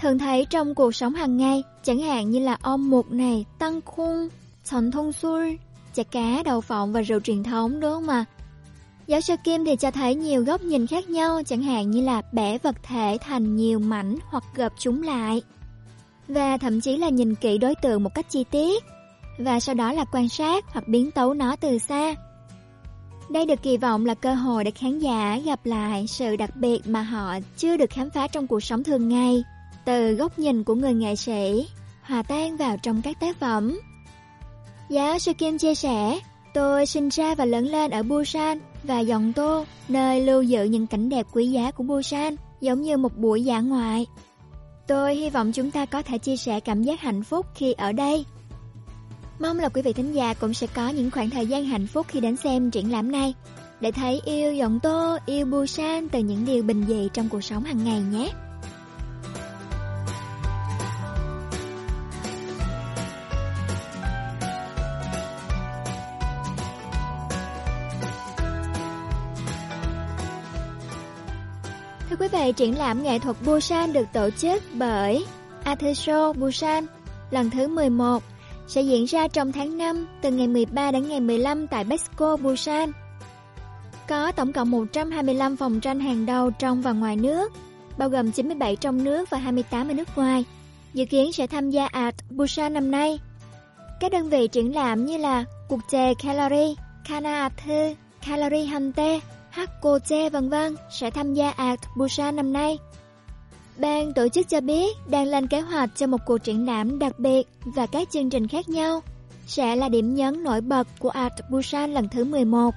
Thường thấy trong cuộc sống hàng ngày, chẳng hạn như là om mục này, tăng khung, sòn thông sul, chả cá, đậu phộng và rượu truyền thống đúng không ạ? À? Giáo sư Kim thì cho thấy nhiều góc nhìn khác nhau, chẳng hạn như là bẻ vật thể thành nhiều mảnh hoặc gộp chúng lại. Và thậm chí là nhìn kỹ đối tượng một cách chi tiết, và sau đó là quan sát hoặc biến tấu nó từ xa. Đây được kỳ vọng là cơ hội để khán giả gặp lại sự đặc biệt mà họ chưa được khám phá trong cuộc sống thường ngày, từ góc nhìn của người nghệ sĩ, hòa tan vào trong các tác phẩm. Giáo sư Kim chia sẻ, tôi sinh ra và lớn lên ở Busan và Dòng Tô, nơi lưu giữ những cảnh đẹp quý giá của Busan, giống như một buổi dã ngoại. Tôi hy vọng chúng ta có thể chia sẻ cảm giác hạnh phúc khi ở đây. Mong là quý vị thính giả cũng sẽ có những khoảng thời gian hạnh phúc khi đến xem triển lãm này, để thấy yêu Dòng Tô, yêu Busan từ những điều bình dị trong cuộc sống hàng ngày nhé. Thưa quý vị, triển lãm nghệ thuật Busan được tổ chức bởi Arthur Busan lần thứ 11 sẽ diễn ra trong tháng 5 từ ngày 13 đến ngày 15 tại Bexco Busan. Có tổng cộng 125 phòng tranh hàng đầu trong và ngoài nước, bao gồm 97 trong nước và 28 ở nước ngoài. Dự kiến sẽ tham gia Art Busan năm nay. Các đơn vị triển lãm như là Cuộc chè Calorie, Kana Art Calorie Hunter, Hakko Che vân vân sẽ tham gia Art Busan năm nay. Ban tổ chức cho biết đang lên kế hoạch cho một cuộc triển lãm đặc biệt và các chương trình khác nhau sẽ là điểm nhấn nổi bật của Art Busan lần thứ 11.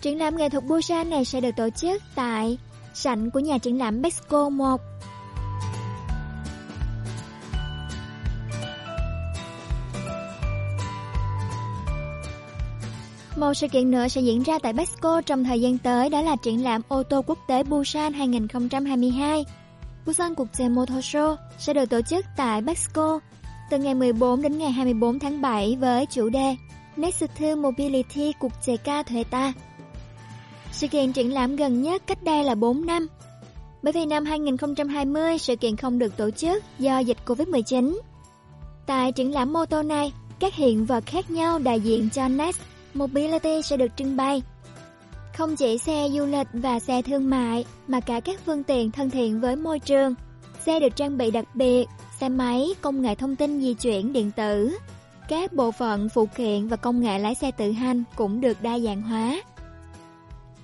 Triển lãm nghệ thuật Busan này sẽ được tổ chức tại sảnh của nhà triển lãm Bexco 1. Một sự kiện nữa sẽ diễn ra tại Bexco trong thời gian tới đó là triển lãm ô tô quốc tế Busan 2022. Busan Quốc tế Motor Show sẽ được tổ chức tại Bexco từ ngày 14 đến ngày 24 tháng 7 với chủ đề Next Mobility Quốc tế ca Thuệ ta. Sự kiện triển lãm gần nhất cách đây là 4 năm. Bởi vì năm 2020 sự kiện không được tổ chức do dịch Covid-19. Tại triển lãm mô tô này, các hiện vật khác nhau đại diện cho Next Mobility sẽ được trưng bày. Không chỉ xe du lịch và xe thương mại mà cả các phương tiện thân thiện với môi trường. Xe được trang bị đặc biệt, xe máy, công nghệ thông tin di chuyển điện tử. Các bộ phận phụ kiện và công nghệ lái xe tự hành cũng được đa dạng hóa.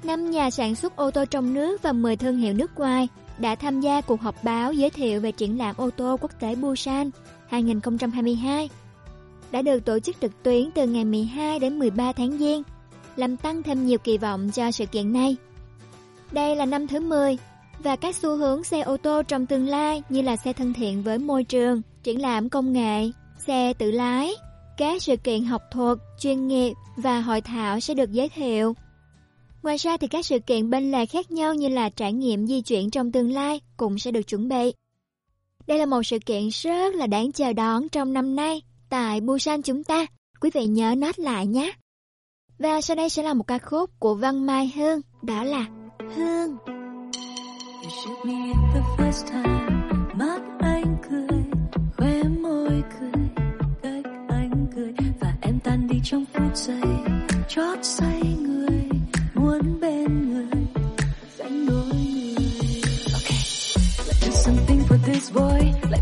Năm nhà sản xuất ô tô trong nước và 10 thương hiệu nước ngoài đã tham gia cuộc họp báo giới thiệu về triển lãm ô tô quốc tế Busan 2022 đã được tổ chức trực tuyến từ ngày 12 đến 13 tháng Giêng, làm tăng thêm nhiều kỳ vọng cho sự kiện này. Đây là năm thứ 10, và các xu hướng xe ô tô trong tương lai như là xe thân thiện với môi trường, triển lãm công nghệ, xe tự lái, các sự kiện học thuật, chuyên nghiệp và hội thảo sẽ được giới thiệu. Ngoài ra thì các sự kiện bên lề khác nhau như là trải nghiệm di chuyển trong tương lai cũng sẽ được chuẩn bị. Đây là một sự kiện rất là đáng chờ đón trong năm nay tại Busan chúng ta. Quý vị nhớ nốt lại nhé. Và sau đây sẽ là một ca khúc của Văn Mai Hương, đó là Hương. You shoot me the first time Mắt anh cười Khóe môi cười Cách anh cười Và em tan đi trong phút giây Chót say người Muốn bên người Đánh đôi người Okay Let's do something for this boy Lại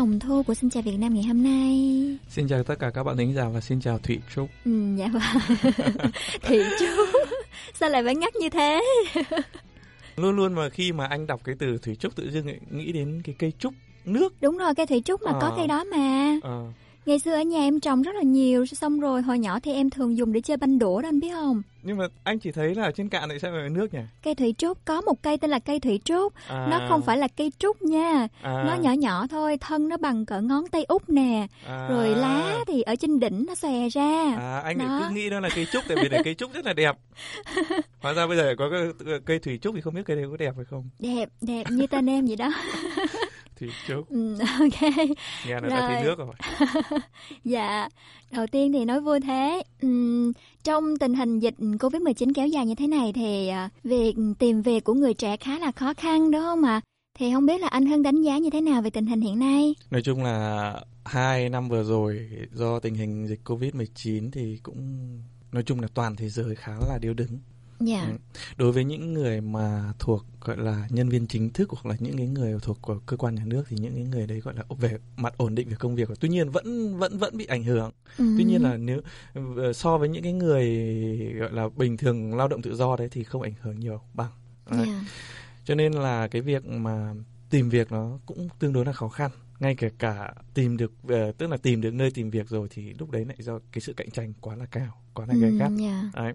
phòng thu của Xin chào Việt Nam ngày hôm nay. Xin chào tất cả các bạn thính giả và xin chào Thụy Trúc. Ừ, dạ vâng. Thị chú, sao lại phải ngắt như thế? Luôn luôn mà khi mà anh đọc cái từ Thủy Trúc tự dưng nghĩ đến cái cây trúc nước. Đúng rồi, cây thủy trúc mà có Ờ. cây đó mà. Ờ, Ngày xưa ở nhà em trồng rất là nhiều, xong rồi hồi nhỏ thì em thường dùng để chơi banh đũa đó anh biết không? Nhưng mà anh chỉ thấy là ở trên cạn lại sao phải nước nhỉ? Cây thủy trúc có một cây tên là cây thủy trúc, À. nó không phải là cây trúc nha, À. nó nhỏ nhỏ thôi, thân nó bằng cỡ ngón tay út nè, À. rồi lá thì ở trên đỉnh nó xòe ra. À, anh Đó. cứ nghĩ đó là cây trúc tại vì là cây trúc rất là đẹp. Hóa ra bây giờ có cái cây thủy trúc thì không biết cây đấy có đẹp hay không? Đẹp, đẹp như tên em vậy đó. Thủy trúc. Ừ, ok. Nghe nó đã thấy nước rồi. dạ, đầu tiên thì nói vui thế. Ừm, trong tình hình dịch Covid-19 kéo dài như thế này thì à, việc tìm việc của người trẻ khá là khó khăn, đúng không ạ? Thì không biết là anh Hân đánh giá như thế nào về tình hình hiện nay? Nói chung là hai năm vừa rồi, do tình hình dịch Covid-19 thì cũng, nói chung là toàn thế giới khá là điêu đứng. Dạ. Ừ. Đối với những người mà thuộc gọi là nhân viên chính thức hoặc là những cái người thuộc của cơ quan nhà nước thì những cái người đấy gọi là về mặt ổn định về công việc. Tuy nhiên vẫn vẫn vẫn bị ảnh hưởng. Ừ. Tuy nhiên là nếu ờ, so với những cái người gọi là bình thường lao động tự do đấy thì không ảnh hưởng nhiều bằng. Đấy. Dạ. Cho nên là cái việc mà tìm việc nó cũng tương đối là khó khăn. Ngay kể cả tìm được ờ, tức là tìm được nơi tìm việc rồi thì lúc đấy lại do cái sự cạnh tranh quá là cao, quá là gay Ừ, gắt. dạ. Đấy.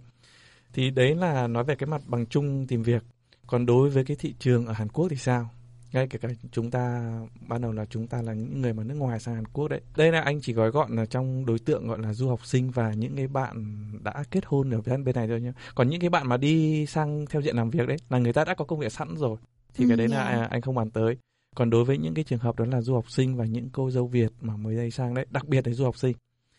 Thì đấy là nói về cái mặt bằng chung tìm việc. Còn đối với cái thị trường ở Hàn Quốc thì sao? Ngay kể cả chúng ta ban đầu là chúng ta là những người mà nước ngoài sang Hàn Quốc đấy. Đây là anh chỉ gói gọn là trong đối tượng gọi là du học sinh và những cái bạn đã kết hôn ở bên bên này thôi nhá. Còn những cái bạn mà đi sang theo diện làm việc đấy là người ta đã có công việc sẵn rồi. Thì Ừ, cái đấy là dạ. à, anh không bàn tới. Còn đối với những cái trường hợp đó là du học sinh và những cô dâu Việt mà mới đây sang đấy, đặc biệt là du học sinh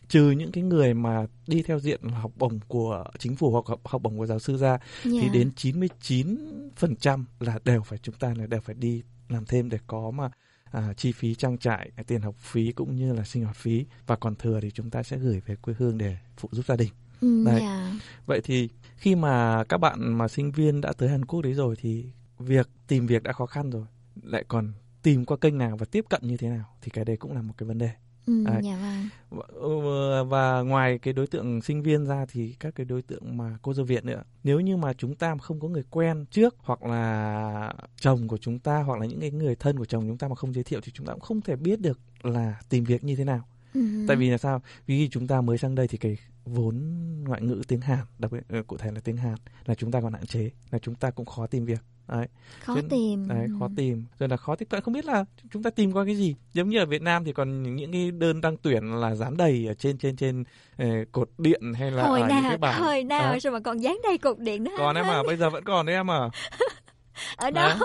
trừ những cái người mà đi theo diện học bổng của chính phủ hoặc học, học bổng của giáo sư ra thì Dạ. đến 99% là đều phải chúng ta là đều phải đi làm thêm để có mà à, chi phí trang trải, tiền học phí cũng như là sinh hoạt phí và còn thừa thì chúng ta sẽ gửi về quê hương để phụ giúp gia đình. Ừ, Đấy. dạ. Vậy thì khi mà các bạn mà sinh viên đã tới Hàn Quốc đấy rồi thì việc tìm việc đã khó khăn rồi, lại còn tìm qua kênh nào và tiếp cận như thế nào thì cái đấy cũng là một cái vấn đề. Ừ, dạ vâng. Ờ, và ngoài cái đối tượng sinh viên ra thì các cái đối tượng mà cô dâu Việt nữa nếu như mà chúng ta không có người quen trước hoặc là chồng của chúng ta hoặc là những cái người thân của chồng chúng ta mà không giới thiệu thì chúng ta cũng không thể biết được là tìm việc như thế nào Ừ. tại vì là sao vì chúng ta mới sang đây thì cái vốn ngoại ngữ tiếng Hàn đặc biệt ờ, cụ thể là tiếng Hàn là chúng ta còn hạn chế là chúng ta cũng khó tìm việc. Đấy. Khó nên- tìm. đấy khó Ừ. tìm. Rồi là khó tiếp cận không biết là chúng ta tìm qua cái gì. Giống như ở Việt Nam thì còn những, những cái đơn đăng tuyển là dán đầy ở trên trên trên ờ, cột điện hay là hồi ở những nào, cái bảng. hồi nào sao mà còn dán đầy cột điện nữa còn em à? Bây giờ vẫn còn đấy em à? Ở đâu?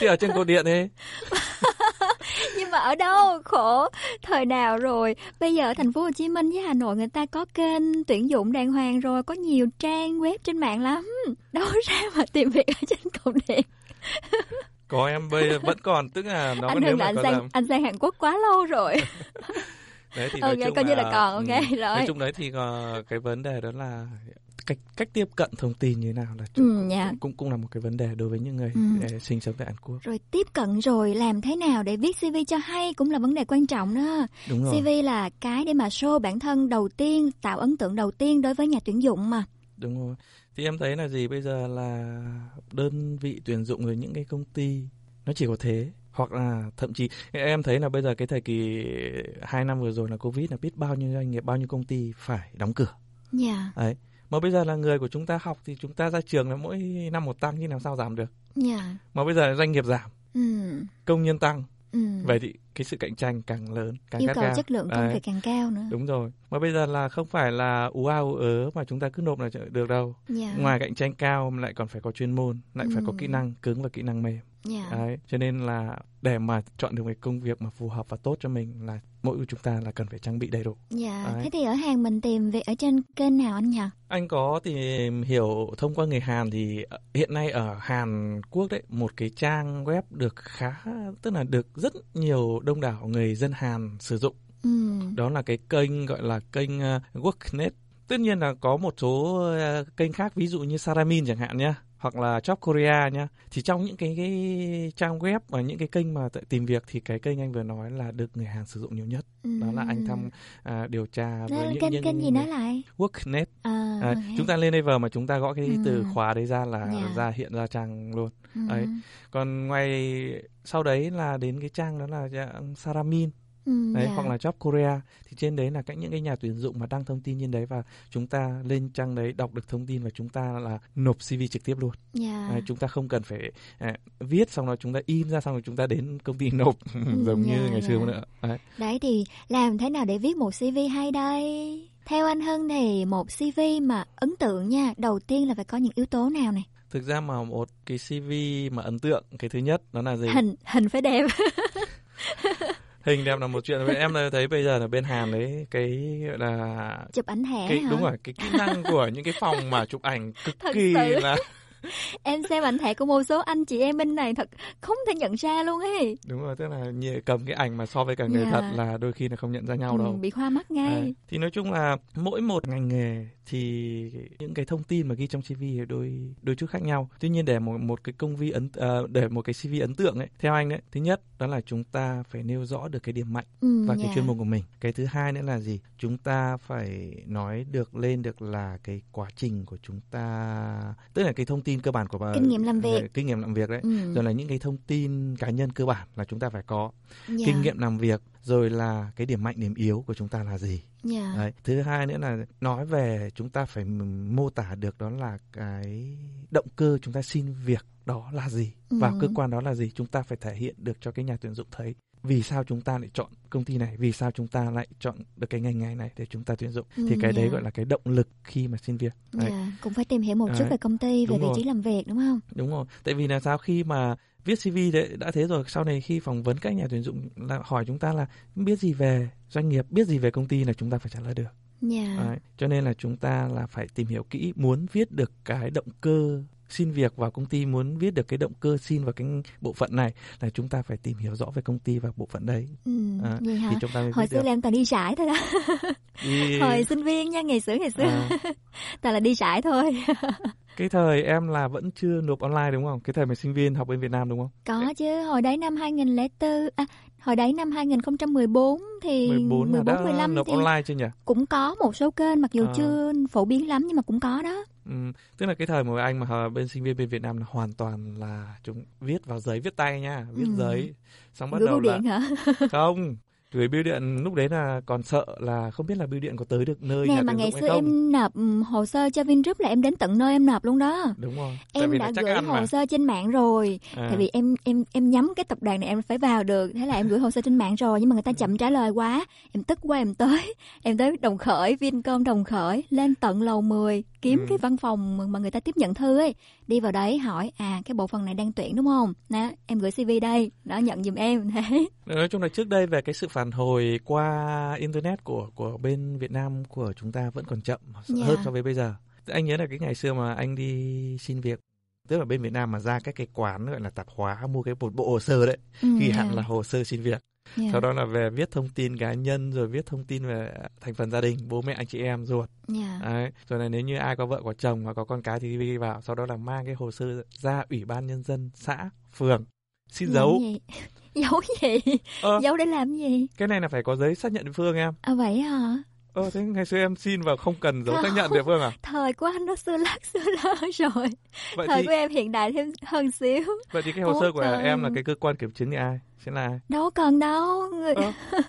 Thì ở trên cột điện ấy nhưng mà ở đâu? Khổ. Thời nào rồi? Bây giờ ở thành phố Hồ Chí Minh với Hà Nội người ta có kênh tuyển dụng đàng hoàng rồi có nhiều trang web trên mạng lắm. Đâu ra mà tìm việc ở trên cột điện. Có em bây vẫn còn tức là nó anh nếu là anh sang làm. anh sang Hàn Quốc quá lâu rồi. Đấy thì nói chung coi như là còn, ok, ừ, rồi. nói chung đấy thì cái vấn đề đó là cách cách tiếp cận thông tin như thế nào là ừ, dạ. cũng cũng là một cái vấn đề đối với những người Ừ. sinh sống tại Hàn Quốc rồi tiếp cận rồi làm thế nào để viết CV cho hay cũng là vấn đề quan trọng đó Đúng rồi. CV là cái để mà show bản thân đầu tiên tạo ấn tượng đầu tiên đối với nhà tuyển dụng mà Đúng rồi. Thì em thấy là gì bây giờ là đơn vị tuyển dụng rồi những cái công ty nó chỉ có thế hoặc là thậm chí em thấy là bây giờ cái thời kỳ hai năm vừa rồi là covid là biết bao nhiêu doanh nghiệp bao nhiêu công ty phải đóng cửa dạ đấy mà bây giờ là người của chúng ta học thì chúng ta ra trường là mỗi năm một tăng nhưng làm sao giảm được? Dạ. Mà bây giờ là doanh nghiệp giảm ừ. công nhân tăng. Ừ. Vậy thì cái sự cạnh tranh càng lớn càng yêu cầu gao. chất lượng công việc càng cao nữa. Đúng rồi. Mà bây giờ là không phải là ú a ú ớ mà chúng ta cứ nộp là được đâu. Dạ. ngoài cạnh tranh cao lại còn phải có chuyên môn lại phải có Ừ. kỹ năng cứng và kỹ năng mềm Dạ. đấy cho nên là để mà chọn được một công việc mà phù hợp và tốt cho mình là mỗi chúng ta là cần phải trang bị đầy đủ Dạ, Đấy. thế thì ở Hàn mình tìm việc ở trên kênh nào anh nhỉ? anh có tìm hiểu thông qua người Hàn thì hiện nay ở Hàn Quốc đấy một cái trang web được khá tức là được rất nhiều đông đảo người dân Hàn sử dụng Ừ. đó là cái kênh gọi là kênh uh, Worknet tất nhiên là có một số uh, kênh khác ví dụ như Saramin chẳng hạn nhá hoặc là Job Korea nhá thì trong những cái, cái trang web và những cái kênh mà tìm việc thì cái kênh anh vừa nói là được người Hàn sử dụng nhiều nhất đó là anh thăm à, điều tra với những kênh những kênh gì nói lại? Worknet À, Đấy, ok. chúng ta lên đây vào mà chúng ta gõ cái Ừ. từ khóa đấy ra là Dạ. ra hiện ra trang luôn Ừ. đấy còn ngoài sau đấy là đến cái trang đó là dạng Saramin Ừ, đấy dạ. hoặc là Job Korea thì trên đấy là các những cái nhà tuyển dụng mà đăng thông tin trên đấy và chúng ta lên trang đấy đọc được thông tin và chúng ta là nộp CV trực tiếp luôn Dạ. đấy, chúng ta không cần phải à, viết xong rồi chúng ta in ra xong rồi chúng ta đến công ty nộp giống như dạ, ngày xưa dạ. nữa đấy Đấy thì làm thế nào để viết một CV hay đây? Theo anh Hân thì một CV mà ấn tượng nha, đầu tiên là phải có những yếu tố nào này? thực ra mà một cái CV mà ấn tượng cái thứ nhất đó là gì Hình hình phải đẹp. hình đẹp là một chuyện em thấy bây giờ là bên Hàn đấy cái gọi là Chụp ảnh cái hả? đúng rồi cái kỹ năng của những cái phòng mà chụp ảnh cực Thật kỳ sự. là em xem ảnh thẻ của một số anh chị em bên này thật không thể nhận ra luôn ấy. đúng rồi tức là cầm cái ảnh mà so với cả người Dạ. thật là đôi khi là không nhận ra nhau đâu Ừ, bị hoa mắt ngay. Đấy. thì nói chung là mỗi một ngành nghề thì những cái thông tin mà ghi trong CV đôi đôi chút khác nhau tuy nhiên để một một cái công vi ấn ờ, để một cái CV ấn tượng ấy theo anh đấy thứ nhất đó là chúng ta phải nêu rõ được cái điểm mạnh Ừ, và cái dạ. chuyên môn của mình cái thứ hai nữa là gì chúng ta phải nói được lên được là cái quá trình của chúng ta tức là cái thông tin cơ bản của bà- Kinh nghiệm làm việc. ờ, kinh nghiệm làm việc đấy Ừ. rồi là những cái thông tin cá nhân cơ bản là chúng ta phải có Dạ. kinh nghiệm làm việc rồi là cái điểm mạnh điểm yếu của chúng ta là gì Dạ. Đấy. Thứ hai nữa là nói về chúng ta phải mô tả được đó là cái động cơ chúng ta xin việc đó là gì và Ừ. cơ quan đó là gì chúng ta phải thể hiện được cho cái nhà tuyển dụng thấy vì sao chúng ta lại chọn công ty này vì sao chúng ta lại chọn được cái ngành nghề này để chúng ta tuyển dụng Ừ, thì cái đấy dạ. gọi là cái động lực khi mà xin việc đấy. Dạ, cũng phải tìm hiểu một chút Đấy. về công ty, về Đúng vị rồi. trí làm việc đúng không? đúng rồi tại vì là sao khi mà viết CV đấy đã thế rồi sau này khi phỏng vấn các nhà tuyển dụng là hỏi chúng ta là biết gì về doanh nghiệp biết gì về công ty là chúng ta phải trả lời được Dạ. Đấy, cho nên là chúng ta là phải tìm hiểu kỹ muốn viết được cái động cơ xin việc vào công ty muốn viết được cái động cơ xin vào cái bộ phận này là chúng ta phải tìm hiểu rõ về công ty và bộ phận đấy Ừ, À, vậy hả? thì chúng ta mới Hồi xưa được. là em toàn đi rải thôi đó. Đi- Hồi sinh viên nha, ngày xưa ngày xưa. À. toàn là đi rải thôi. cái thời em là vẫn chưa nộp online đúng không cái thời mà sinh viên học bên Việt Nam đúng không Có chứ, hồi đấy năm 2004, à, hồi đấy năm 2014 thì 14 là đã 15 nộp thì online chưa nhỉ cũng có một số kênh mặc dù À. chưa phổ biến lắm nhưng mà cũng có đó. Ừ, tức là cái thời mà anh mà bên sinh viên bên Việt Nam là hoàn toàn là chúng viết vào giấy viết tay nha viết Ừ. giấy xong bắt Gửi đầu là điện hả? không gửi bưu điện lúc đấy là còn sợ là không biết là bưu điện có tới được nơi Nè nhà mà ngày xưa em nộp ừm, hồ sơ cho Vingroup là em đến tận nơi em nộp luôn đó. đúng rồi Em đã gửi hồ mà. sơ trên mạng rồi. À. Tại vì em em em nhắm cái tập đoàn này em phải vào được, thế là em gửi hồ sơ trên mạng rồi nhưng mà người ta chậm trả lời quá. Em tức quá em tới, em tới Đồng Khởi, Vincom Đồng Khởi lên tận lầu 10 kiếm Ừ. cái văn phòng mà người ta tiếp nhận thư ấy, đi vào đấy hỏi à cái bộ phận này đang tuyển đúng không? Đó, em gửi CV đây, đó nhận giùm em thế. nói chung là trước đây về cái sự phản hồi qua internet của của bên Việt Nam của chúng ta vẫn còn chậm Dạ. hơn so với bây giờ anh nhớ là cái ngày xưa mà anh đi xin việc tức là bên Việt Nam mà ra các cái quán gọi là tạp hóa mua cái một bộ hồ sơ đấy Ừ, ghi dạ. hẳn là hồ sơ xin việc Dạ. sau đó là về viết thông tin cá nhân rồi viết thông tin về thành phần gia đình bố mẹ anh chị em ruột Dạ. Đấy. rồi là nếu như ai có vợ có chồng và có con cái thì ghi vào sau đó là mang cái hồ sơ ra ủy ban nhân dân xã phường xin Làm dấu gì? Giấu gì? Ờ. Giấu để làm gì? cái này là phải có giấy xác nhận địa phương em À vậy hả? Ờ thế ngày xưa em xin và không cần dấu xác nhận địa phương à Thời của anh nó xưa lắc xưa lơ rồi. Vậy Thời thì- của em hiện đại thêm hơn xíu. vậy thì cái hồ sơ của trời. em là cái cơ quan kiểm chứng thì ai sẽ là ai Đâu cần đâu. Người... Ờ.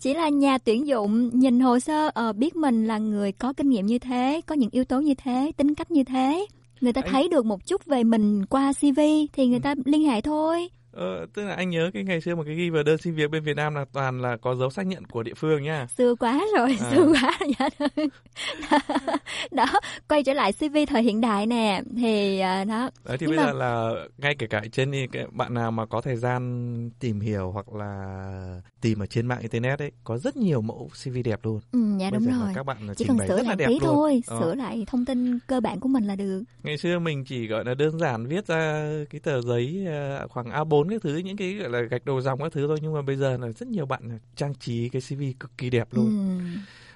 Chỉ là nhà tuyển dụng nhìn hồ sơ ờ, biết mình là người có kinh nghiệm như thế, có những yếu tố như thế, tính cách như thế. Người ta Anh- thấy được một chút về mình qua CV thì người ta liên hệ thôi. Ờ, tức là anh nhớ cái ngày xưa mà cái ghi vào đơn xin việc bên Việt Nam là toàn là có dấu xác nhận của địa phương nha Xưa quá rồi, À. xưa quá rồi dạ đó, quay trở lại CV thời hiện đại nè thì à, đó. Đấy thì Nhưng bây mà- giờ là ngay kể cả trên đi bạn nào mà có thời gian tìm hiểu hoặc là tìm ở trên mạng internet ấy có rất nhiều mẫu CV đẹp luôn. Ừ, dạ Bây đúng rồi. Các bạn Chỉ cần sửa lại đẹp tí luôn. thôi, Đó. sửa lại thông tin cơ bản của mình là được. Ngày xưa mình chỉ gọi là đơn giản viết ra cái tờ giấy à, khoảng A4 cái thứ những cái gọi là gạch đầu dòng các thứ thôi nhưng mà bây giờ là rất nhiều bạn trang trí cái CV cực kỳ đẹp luôn. Ừ.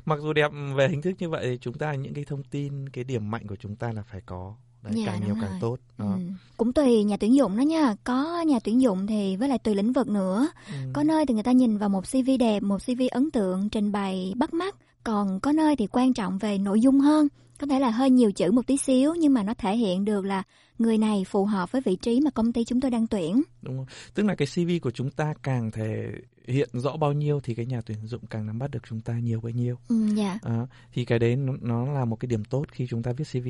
Mặc dù đẹp về hình thức như vậy thì chúng ta những cái thông tin cái điểm mạnh của chúng ta là phải có. Đấy, Dạ, càng nhiều rồi. càng tốt. Đó. Ừ. Cũng tùy nhà tuyển dụng đó nha. Có nhà tuyển dụng thì với lại tùy lĩnh vực nữa. Ừ. Có nơi thì người ta nhìn vào một CV đẹp, một CV ấn tượng, trình bày bắt mắt. Còn có nơi thì quan trọng về nội dung hơn. Có thể là hơi nhiều chữ một tí xíu nhưng mà nó thể hiện được là người này phù hợp với vị trí mà công ty chúng tôi đang tuyển. Đúng không? Tức là cái CV của chúng ta càng thể hiện rõ bao nhiêu thì cái nhà tuyển dụng càng nắm bắt được chúng ta nhiều bấy nhiêu. Ừ, dạ. Đó. Thì cái đấy nó, nó là một cái điểm tốt khi chúng ta viết CV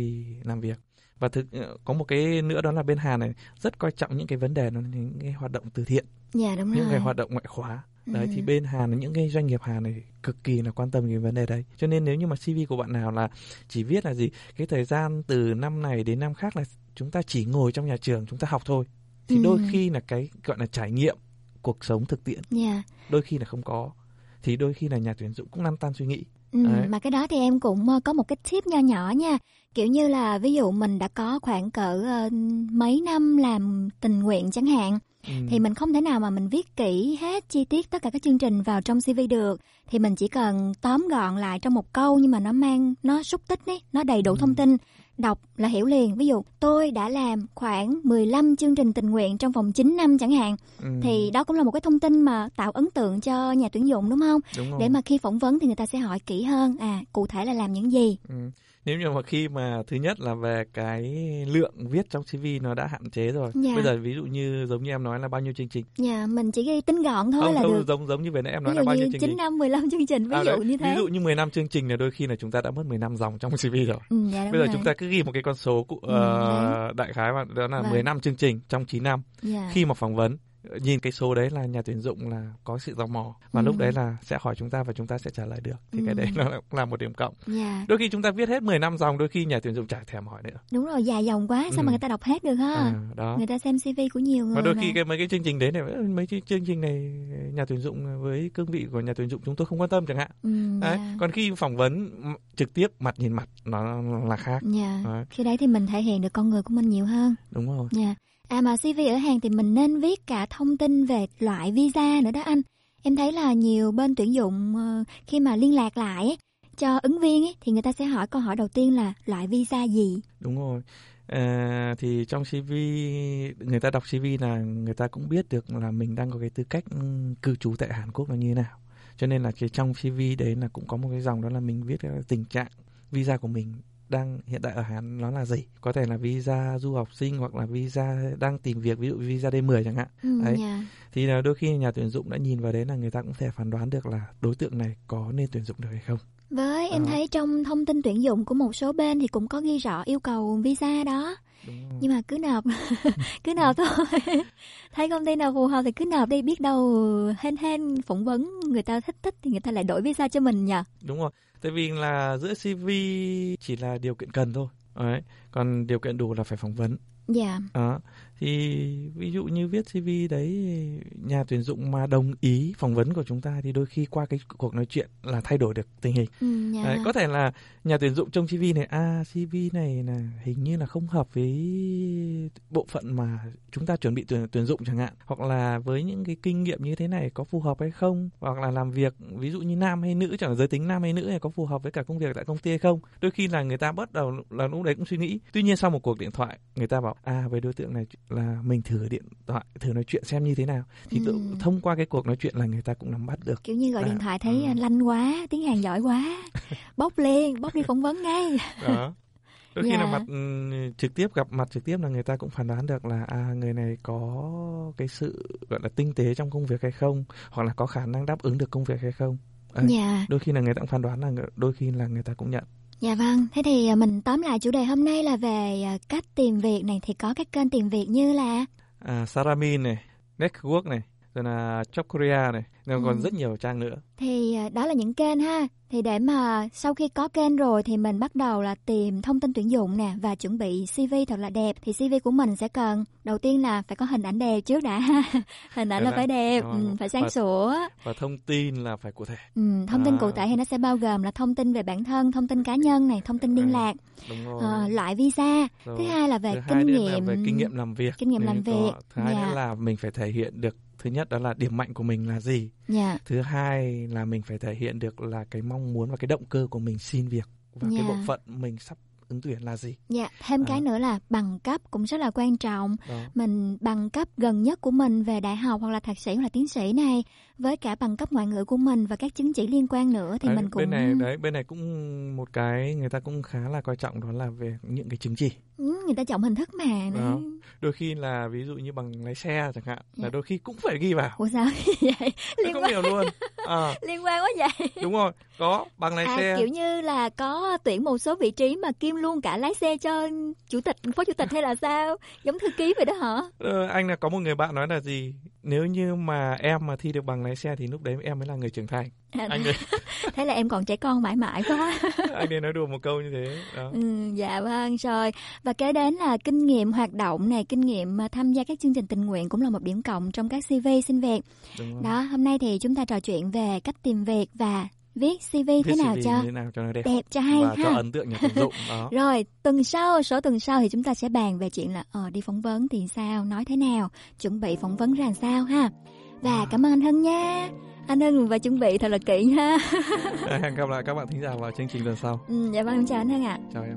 làm việc. Và thực có một cái nữa đó là bên Hàn này rất coi trọng những cái vấn đề nó những cái hoạt động từ thiện, Dạ đúng những rồi. cái hoạt động ngoại khóa. Đấy Ừ. thì bên Hàn những cái doanh nghiệp Hàn này cực kỳ là quan tâm cái vấn đề đấy. Cho nên nếu như mà CV của bạn nào là chỉ viết là gì, cái thời gian từ năm này đến năm khác là chúng ta chỉ ngồi trong nhà trường chúng ta học thôi. Thì Ừ. đôi khi là cái gọi là trải nghiệm cuộc sống thực tiễn Dạ. đôi khi là không có thì đôi khi là nhà tuyển dụng cũng lăn tan suy nghĩ Ừ, Đấy. mà cái đó thì em cũng ờ, có một cái tip nho nhỏ nha kiểu như là ví dụ mình đã có khoảng cỡ ờ, mấy năm làm tình nguyện chẳng hạn Ừ. thì mình không thể nào mà mình viết kỹ hết chi tiết tất cả các chương trình vào trong CV được thì mình chỉ cần tóm gọn lại trong một câu nhưng mà nó mang nó xúc tích ấy, nó đầy Ừ. đủ thông tin đọc là hiểu liền ví dụ tôi đã làm khoảng 15 chương trình tình nguyện trong vòng 9 năm chẳng hạn Ừ. thì đó cũng là một cái thông tin mà tạo ấn tượng cho nhà tuyển dụng đúng không Đúng rồi. để mà khi phỏng vấn thì người ta sẽ hỏi kỹ hơn à cụ thể là làm những gì Ừ. Nếu như mà khi mà thứ nhất là về cái lượng viết trong CV nó đã hạn chế rồi. Dạ. Bây giờ ví dụ như giống như em nói là bao nhiêu chương trình. nhà mình chỉ ghi tính gọn thôi không, là không, được giống giống như vừa nãy em nói ví là dụ bao nhiêu chương 9 trình. năm 15 chương trình ví À, dụ đấy, như thế Ví dụ như 10 năm chương trình là đôi khi là chúng ta đã mất 10 năm dòng trong CV rồi. Ừ, dạ, Bây giờ rồi. chúng ta cứ ghi một cái con số cụ, Ừ, ờ, đại khái mà đó là Vâng. 10 năm chương trình trong 9 năm. Dạ. Khi mà phỏng vấn nhìn cái số đấy là nhà tuyển dụng là có sự tò mò và Ừ. lúc đấy là sẽ hỏi chúng ta và chúng ta sẽ trả lời được thì cái Ừ. đấy nó là một điểm cộng Dạ. đôi khi chúng ta viết hết 10 năm dòng đôi khi nhà tuyển dụng chả thèm hỏi nữa đúng rồi dài dòng quá sao Ừ. mà người ta đọc hết được ha À, đó. người ta xem CV của nhiều người và đôi mà. khi cái mấy cái chương trình đấy này mấy cái chương trình này nhà tuyển dụng với cương vị của nhà tuyển dụng chúng tôi không quan tâm chẳng hạn Ừ, đấy. dạ. còn khi phỏng vấn trực tiếp mặt nhìn mặt nó là khác Dạ. Đấy, khi đấy thì mình thể hiện được con người của mình nhiều hơn đúng rồi Dạ. À mà CV ở hàng thì mình nên viết cả thông tin về loại visa nữa đó anh. Em thấy là nhiều bên tuyển dụng ờ, khi mà liên lạc lại ấy, cho ứng viên ấy, thì người ta sẽ hỏi câu hỏi đầu tiên là loại visa gì. đúng rồi à, thì trong CV người ta đọc CV là người ta cũng biết được là mình đang có cái tư cách ừ, cư trú tại Hàn Quốc là như nào cho nên là cái trong CV đấy là cũng có một cái dòng đó là mình viết cái tình trạng visa của mình đang hiện tại ở Hàn nó là gì có thể là visa du học sinh hoặc là visa đang tìm việc ví dụ visa D10 chẳng hạn Ừ, đấy dạ. thì là đôi khi nhà tuyển dụng đã nhìn vào đấy là người ta cũng thể phán đoán được là đối tượng này có nên tuyển dụng được hay không Với em Ờ. thấy trong thông tin tuyển dụng của một số bên thì cũng có ghi rõ yêu cầu visa đó. Nhưng mà cứ nộp cứ nộp thôi. thấy công ty nào phù hợp thì cứ nộp đi biết đâu hên hên phỏng vấn người ta thích thích thì người ta lại đổi visa cho mình nhỉ. đúng rồi. Tại vì là giữa CV chỉ là điều kiện cần thôi. Đấy. Còn điều kiện đủ là phải phỏng vấn. Dạ. đó thì ví dụ như viết CV đấy nhà tuyển dụng mà đồng ý phỏng vấn của chúng ta thì đôi khi qua cái cuộc nói chuyện là thay đổi được tình hình. Ừ, dạ. Đấy, có thể là nhà tuyển dụng trong CV này à CV này là hình như là không hợp với bộ phận mà chúng ta chuẩn bị tuyển tuyển dụng chẳng hạn. Hoặc là với những cái kinh nghiệm như thế này có phù hợp hay không? Hoặc là làm việc ví dụ như nam hay nữ chẳng hạn giới tính nam hay nữ này có phù hợp với cả công việc tại công ty hay không? Đôi khi là người ta bắt đầu là lúc đấy cũng suy nghĩ. Tuy nhiên sau một cuộc điện thoại người ta bảo à với đối tượng này là mình thử điện thoại thử nói chuyện xem như thế nào thì tự- Ừ. thông qua cái cuộc nói chuyện là người ta cũng nắm bắt được kiểu như gọi là- điện thoại thấy lanh quá tiếng hàn giỏi quá bốc liền bốc đi phỏng vấn ngay đó đôi khi Dạ. là mặt ừ, trực tiếp gặp mặt trực tiếp là người ta cũng phán đoán được là à người này có cái sự gọi là tinh tế trong công việc hay không hoặc là có khả năng đáp ứng được công việc hay không Đấy. Dạ. đôi khi là người ta cũng phán đoán là đôi khi là người ta cũng nhận dạ vâng thế thì à, mình tóm lại chủ đề hôm nay là về à, cách tìm việc này. Thì có các kênh tìm việc như là à, Sarami này Network này rồi là Job Korea này rồi còn Ừ. rất nhiều trang nữa thì à, đó là những kênh ha thì để mà sau khi có kênh rồi thì mình bắt đầu là tìm thông tin tuyển dụng nè và chuẩn bị CV thật là đẹp thì CV của mình sẽ cần đầu tiên là phải có hình ảnh đẹp trước đã ha. hình ảnh là Đấy phải đẹp ừ, phải sáng Và- sủa và thông tin là phải cụ thể Ừ, thông tin À. cụ thể thì nó sẽ bao gồm là thông tin về bản thân, thông tin cá nhân này, thông tin liên lạc, đúng rồi ờ, loại visa. Rồi. Thứ hai là về Thứ kinh là nghiệm, về kinh nghiệm làm việc kinh nghiệm làm có. việc. thứ hai Dạ. nữa là mình phải thể hiện được thứ nhất đó là điểm mạnh của mình là gì Dạ. thứ hai là mình phải thể hiện được là cái mong muốn và cái động cơ của mình xin việc và cái Dạ. bộ phận mình sắp ứng tuyển là gì Dạ, thêm cái nữa là bằng cấp cũng rất là quan trọng. Đó. Mình bằng cấp gần nhất của mình về đại học hoặc là thạc sĩ hoặc là tiến sĩ này với cả bằng cấp ngoại ngữ của mình và các chứng chỉ liên quan nữa thì đấy, mình cũng bên này đấy bên này cũng một cái người ta cũng khá là coi trọng đó là về những cái chứng chỉ Ừ, người ta trọng hình thức mà. đó. đôi khi là ví dụ như bằng lái xe chẳng hạn Dạ. là đôi khi cũng phải ghi vào Ủa sao vậy? Liên không quan hiểu luôn à, liên quan quá vậy. đúng rồi có bằng lái à, xe kiểu như là có tuyển một số vị trí mà kim luôn cả lái xe cho chủ tịch phó chủ tịch hay là sao giống thư ký vậy đó hả Ờ, anh là có một người bạn nói là gì nếu như mà em mà thi được bằng lái xe thì lúc đấy em mới là người trưởng thành. À, anh ấy thế là em còn trẻ con mãi mãi quá anh ấy nói đùa một câu như thế đó. Ừ, dạ vâng rồi. Và kế đến là kinh nghiệm hoạt động này kinh nghiệm mà tham gia các chương trình tình nguyện cũng là một điểm cộng trong các CV xin việc. Đúng rồi. đó hôm nay thì chúng ta trò chuyện về cách tìm việc và viết CV Viết thế nào CV cho thế nào cho nó đẹp, đẹp cho hay và ha? cho ấn tượng nhà tuyển dụng đó. rồi tuần sau số tuần sau thì chúng ta sẽ bàn về chuyện là ờ đi phỏng vấn thì sao nói thế nào chuẩn bị phỏng vấn ra làm sao ha? Và cảm ơn anh Hân nha. Anh Hân và chuẩn bị thật là kỹ ha hẹn gặp lại các bạn thính giả vào chương trình tuần sau. Ừ, dạ vâng em chào anh Hân ạ. Chào em.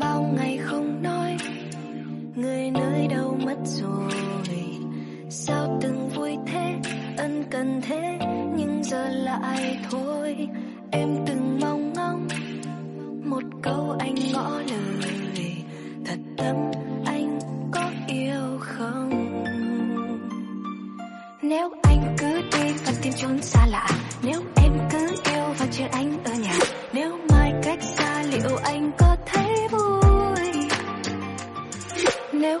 Bao ngày không nói người nơi đâu mất rồi sao từng vui thế, ân cần thế, nhưng giờ lại thôi? Em từng mong ngóng một câu anh ngỏ lời, thật tâm anh có yêu không? Nếu anh cứ đi và tìm chốn xa lạ, nếu em cứ yêu và chờ anh ở nhà, nếu mai cách xa liệu anh có thấy vui? Nếu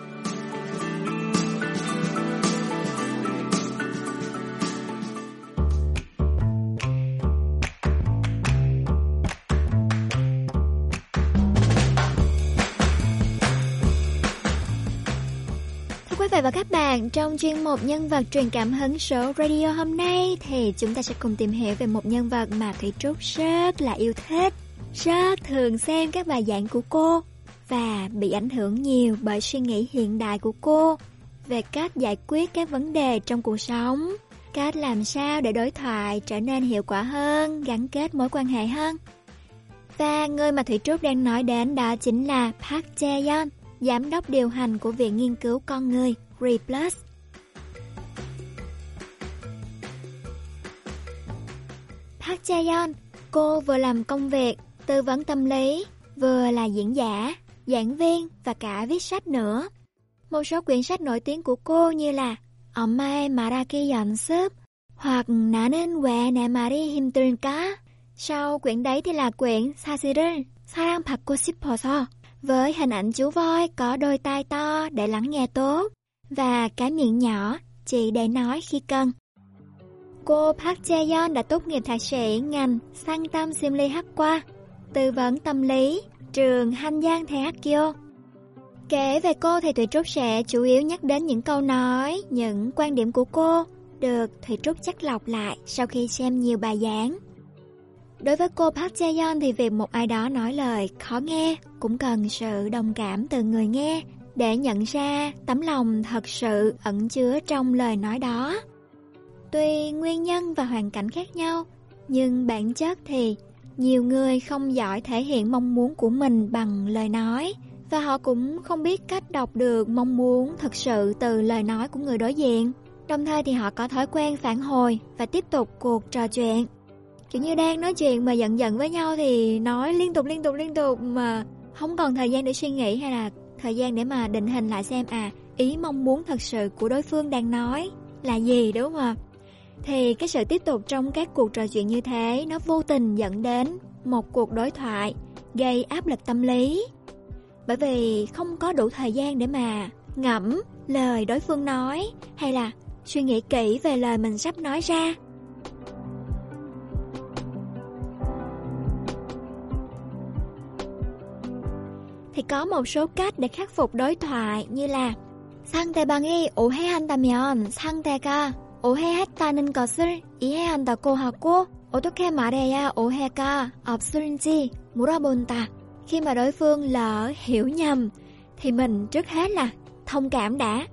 và các bạn, trong chuyên mục nhân vật truyền cảm hứng số radio hôm nay thì chúng ta sẽ cùng tìm hiểu về một nhân vật mà Thủy Trúc rất là yêu thích. rất thường xem các bài giảng của cô và bị ảnh hưởng nhiều bởi suy nghĩ hiện đại của cô về cách giải quyết các vấn đề trong cuộc sống, cách làm sao để đối thoại trở nên hiệu quả hơn, gắn kết mối quan hệ hơn. Và người mà Thủy Trúc đang nói đến đó chính là Park Jae-yeon, giám đốc điều hành của Viện Nghiên cứu Con Người, Ray Plus. Park Jayon, cô vừa làm công việc tư vấn tâm lý, vừa là diễn giả, giảng viên và cả viết sách nữa. Một số quyển sách nổi tiếng của cô như là Omae Maraki Yonsub hoặc Nanen We Namari Himtrinka. Sau quyển đấy thì là quyển Sasirin Sarang Pakosipposo với hình ảnh chú voi có đôi tai to để lắng nghe tốt và cái miệng nhỏ chỉ để nói khi cần. Cô Park Jae-yeon đã tốt nghiệp thạc sĩ ngành sang tâm Simli Hakwa, tư vấn tâm lý, trường Hanjang Daehakyo. Kể về cô thì Thủy Trúc sẽ chủ yếu nhắc đến những câu nói, những quan điểm của cô được Thủy Trúc chắc lọc lại sau khi xem nhiều bài giảng. Đối với cô Park Jae-yeon thì việc một ai đó nói lời khó nghe cũng cần sự đồng cảm từ người nghe để nhận ra tấm lòng thật sự ẩn chứa trong lời nói đó. Tuy nguyên nhân và hoàn cảnh khác nhau, nhưng bản chất thì nhiều người không giỏi thể hiện mong muốn của mình bằng lời nói và họ cũng không biết cách đọc được mong muốn thật sự từ lời nói của người đối diện. Đồng thời thì họ có thói quen phản hồi và tiếp tục cuộc trò chuyện. Kiểu như đang nói chuyện mà giận giận với nhau thì nói liên tục liên tục liên tục mà không còn thời gian để suy nghĩ hay là thời gian để mà định hình lại xem à ý mong muốn thật sự của đối phương đang nói là gì, đúng không? Thì cái sự tiếp tục trong các cuộc trò chuyện như thế, nó vô tình dẫn đến một cuộc đối thoại, gây áp lực tâm lý. Bởi vì không có đủ thời gian để mà ngẫm lời đối phương nói, hay là suy nghĩ kỹ về lời mình sắp nói ra. Thì có một số cách để khắc phục đối thoại như là 상대방이 오해한다면 상대가 오해했다는 것을 이해한다고 하고 어떻게 말해야 오해가 없을지 물어본다. Khi mà đối phương lỡ hiểu nhầm thì mình trước hết là thông cảm đã.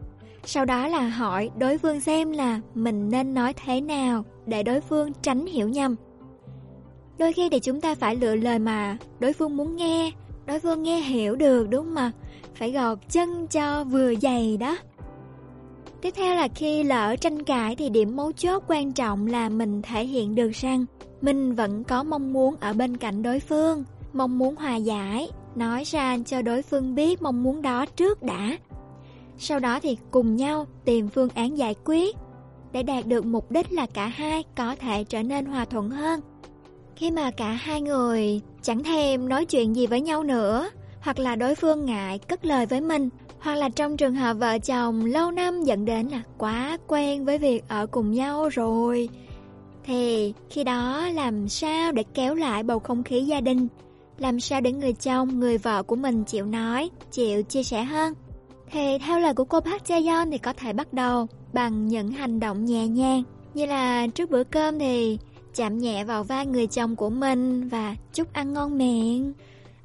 Sau đó là hỏi đối phương xem là mình nên nói thế nào để đối phương tránh hiểu nhầm. Đôi khi thì chúng ta phải lựa lời mà đối phương muốn nghe, đối phương nghe hiểu được đúng không mà? Phải gọt chân cho vừa dày đó. Tiếp theo là khi lỡ tranh cãi thì điểm mấu chốt quan trọng là mình thể hiện được rằng mình vẫn có mong muốn ở bên cạnh đối phương, mong muốn hòa giải, nói ra cho đối phương biết mong muốn đó trước đã. Sau đó thì cùng nhau tìm phương án giải quyết để đạt được mục đích là cả hai có thể trở nên hòa thuận hơn. Khi mà cả hai người chẳng thèm nói chuyện gì với nhau nữa, hoặc là đối phương ngại cất lời với mình, hoặc là trong trường hợp vợ chồng lâu năm dẫn đến là quá quen với việc ở cùng nhau rồi, thì khi đó làm sao để kéo lại bầu không khí gia đình? Làm sao để người chồng, người vợ của mình chịu nói, chịu chia sẻ hơn? Thì theo lời của cô Park Jae-yeon thì có thể bắt đầu bằng những hành động nhẹ nhàng như là trước bữa cơm thì chạm nhẹ vào vai người chồng của mình và chúc ăn ngon miệng,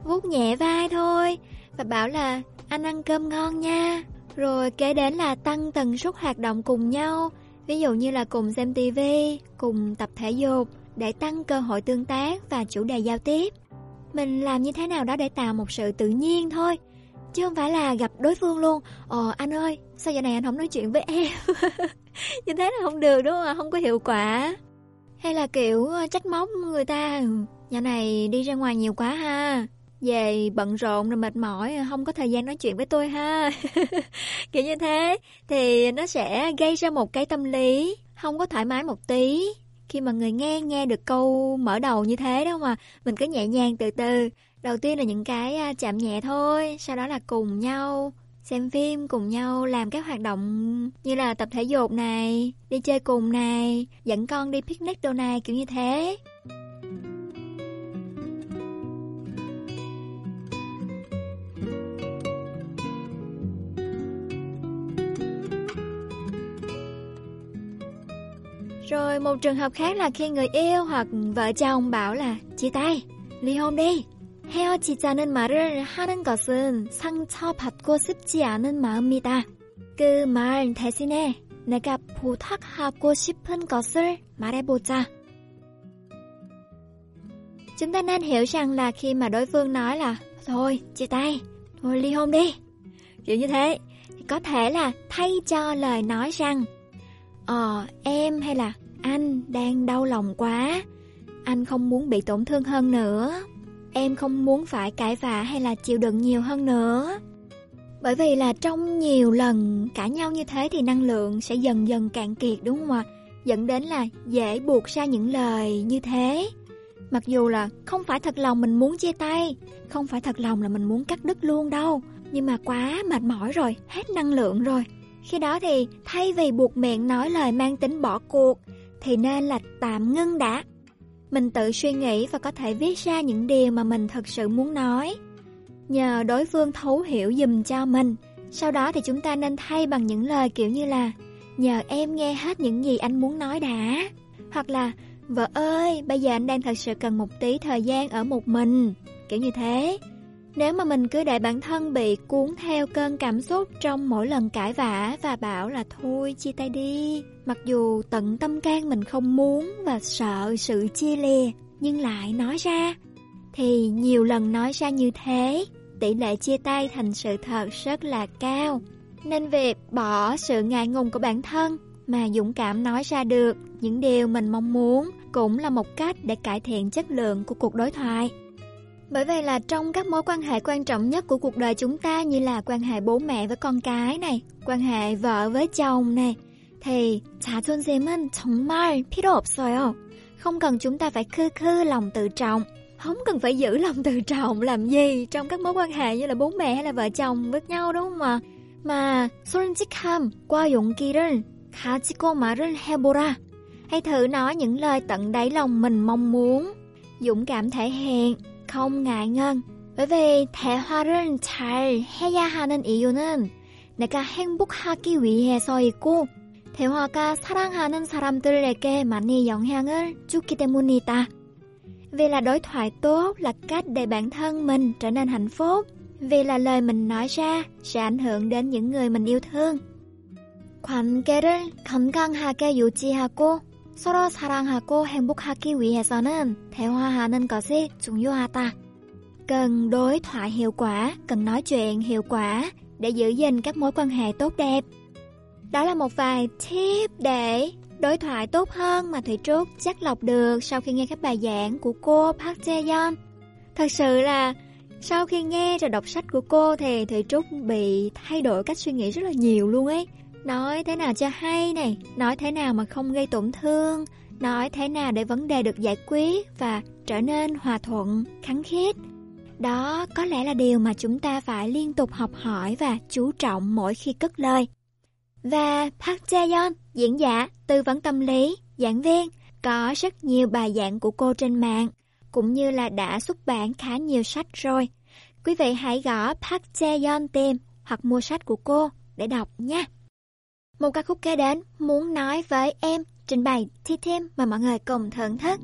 vuốt nhẹ vai thôi và bảo là anh ăn cơm ngon nha. Rồi kế đến là tăng tần suất hoạt động cùng nhau, ví dụ như là cùng xem tivi, cùng tập thể dục để tăng cơ hội tương tác và chủ đề giao tiếp. Mình làm như thế nào đó để tạo một sự tự nhiên thôi, chứ không phải là gặp đối phương luôn. Ồ anh ơi, sao giờ này anh không nói chuyện với em? như thế là không được đúng không? Không có hiệu quả. Hay là kiểu ờ, trách móc người ta, nhà này đi ra ngoài nhiều quá ha. Về bận rộn rồi mệt mỏi không có thời gian nói chuyện với tôi ha. Kiểu như thế. Thì nó sẽ gây ra một cái tâm lý không có thoải mái một tí. Khi mà người nghe nghe được câu mở đầu như thế đó mà mình cứ nhẹ nhàng từ từ. Đầu tiên là những cái à, chạm nhẹ thôi sau đó là cùng nhau xem phim cùng nhau làm các hoạt động như là tập thể dục này đi chơi cùng này dẫn con đi picnic đồ này kiểu như thế Rồi một trường hợp khác là khi người yêu hoặc vợ chồng bảo là chia tay, ly hôn đi. 헤어지자는 말을 하는 것은 상처받고 싶지 않은 마음이다. 그 말 대신에 내가 부탁하고 싶은 것을 말해보자. Chúng ta nên hiểu rằng là khi mà đối phương nói là Thôi, chia tay, thôi ly hôn đi. Kiểu như thế, thì có thể là thay cho lời nói rằng Ờ, em hay là anh đang đau lòng quá. Anh không muốn bị tổn thương hơn nữa. Em không muốn phải cãi vã hay là chịu đựng nhiều hơn nữa. Bởi vì là trong nhiều lần cãi nhau như thế thì năng lượng sẽ dần dần cạn kiệt đúng không ạ? Dẫn đến là dễ buộc ra những lời như thế. Mặc dù là không phải thật lòng mình muốn chia tay, không phải thật lòng là mình muốn cắt đứt luôn đâu. Nhưng mà quá mệt mỏi rồi, hết năng lượng rồi. Khi đó thì thay vì buộc miệng nói lời mang tính bỏ cuộc, thì nên là tạm ngưng đã. Mình tự suy nghĩ và có thể viết ra những điều mà mình thật sự muốn nói. Nhờ đối phương thấu hiểu dùm cho mình. Sau đó thì chúng ta nên thay bằng những lời kiểu như là Nhờ em nghe hết những gì anh muốn nói đã. Hoặc là Vợ ơi, bây giờ anh đang thật sự cần một tí thời gian ở một mình. Kiểu như thế. Nếu mà mình cứ để bản thân bị cuốn theo cơn cảm xúc trong mỗi lần cãi vã và bảo là thôi chia tay đi. Mặc dù tận tâm can mình không muốn và sợ sự chia lìa, nhưng lại nói ra. Thì nhiều lần nói ra như thế, tỷ lệ chia tay thành sự thật rất là cao. Nên việc bỏ sự ngại ngùng của bản thân mà dũng cảm nói ra được những điều mình mong muốn cũng là một cách để cải thiện chất lượng của cuộc đối thoại. Bởi vậy là trong các mối quan hệ quan trọng nhất của cuộc đời chúng ta như là quan hệ bố mẹ với con cái này, quan hệ vợ với chồng này, thì 자존심은 정말 필요 없어요. Không cần chúng ta phải khư khư lòng tự trọng, không cần phải giữ lòng tự trọng làm gì trong các mối quan hệ như là bố mẹ hay là vợ chồng với nhau đúng không ạ? Mà 솔직함과 용기를 가지고 말을 해보라. Hãy thử nói những lời tận đáy lòng mình mong muốn. Dũng cảm thể hiện, không ngại ngần. bởi vì 대화를 잘 해야 하는 이유는 내가 행복하기 위해서이고 대화가 사랑하는 사람들에게 많이 영향을 주기 때문이다. Vì là đối thoại tốt là cách để bản thân mình trở nên hạnh phúc. Vì là lời mình nói ra sẽ ảnh hưởng đến những người mình yêu thương. 관계를 건강하게 유지하고 서로 사랑하고 행복하기 위해서는 대화하는 것이 중요하다. Cần đối thoại hiệu quả, cần nói chuyện hiệu quả để giữ gìn các mối quan hệ tốt đẹp. Đó là một vài tip để đối thoại tốt hơn mà Thủy Trúc chắc lọc được sau khi nghe các bài giảng của cô Park Jae-yeon. Thật sự là sau khi nghe rồi đọc sách của cô thì Thủy Trúc bị thay đổi cách suy nghĩ rất là nhiều luôn ấy. Nói thế nào cho hay này, nói thế nào mà không gây tổn thương, nói thế nào để vấn đề được giải quyết và trở nên hòa thuận, khắng khít. Đó có lẽ là điều mà chúng ta phải liên tục học hỏi và chú trọng mỗi khi cất lời. Và Park Jae-yeon, diễn giả, tư vấn tâm lý, giảng viên, có rất nhiều bài giảng của cô trên mạng, cũng như là đã xuất bản khá nhiều sách rồi. Quý vị hãy gõ Park Jae-yeon tìm hoặc mua sách của cô để đọc nha. Một ca khúc kế đến, muốn nói với em, trình bày thi thêm mà mọi người cùng thưởng thức.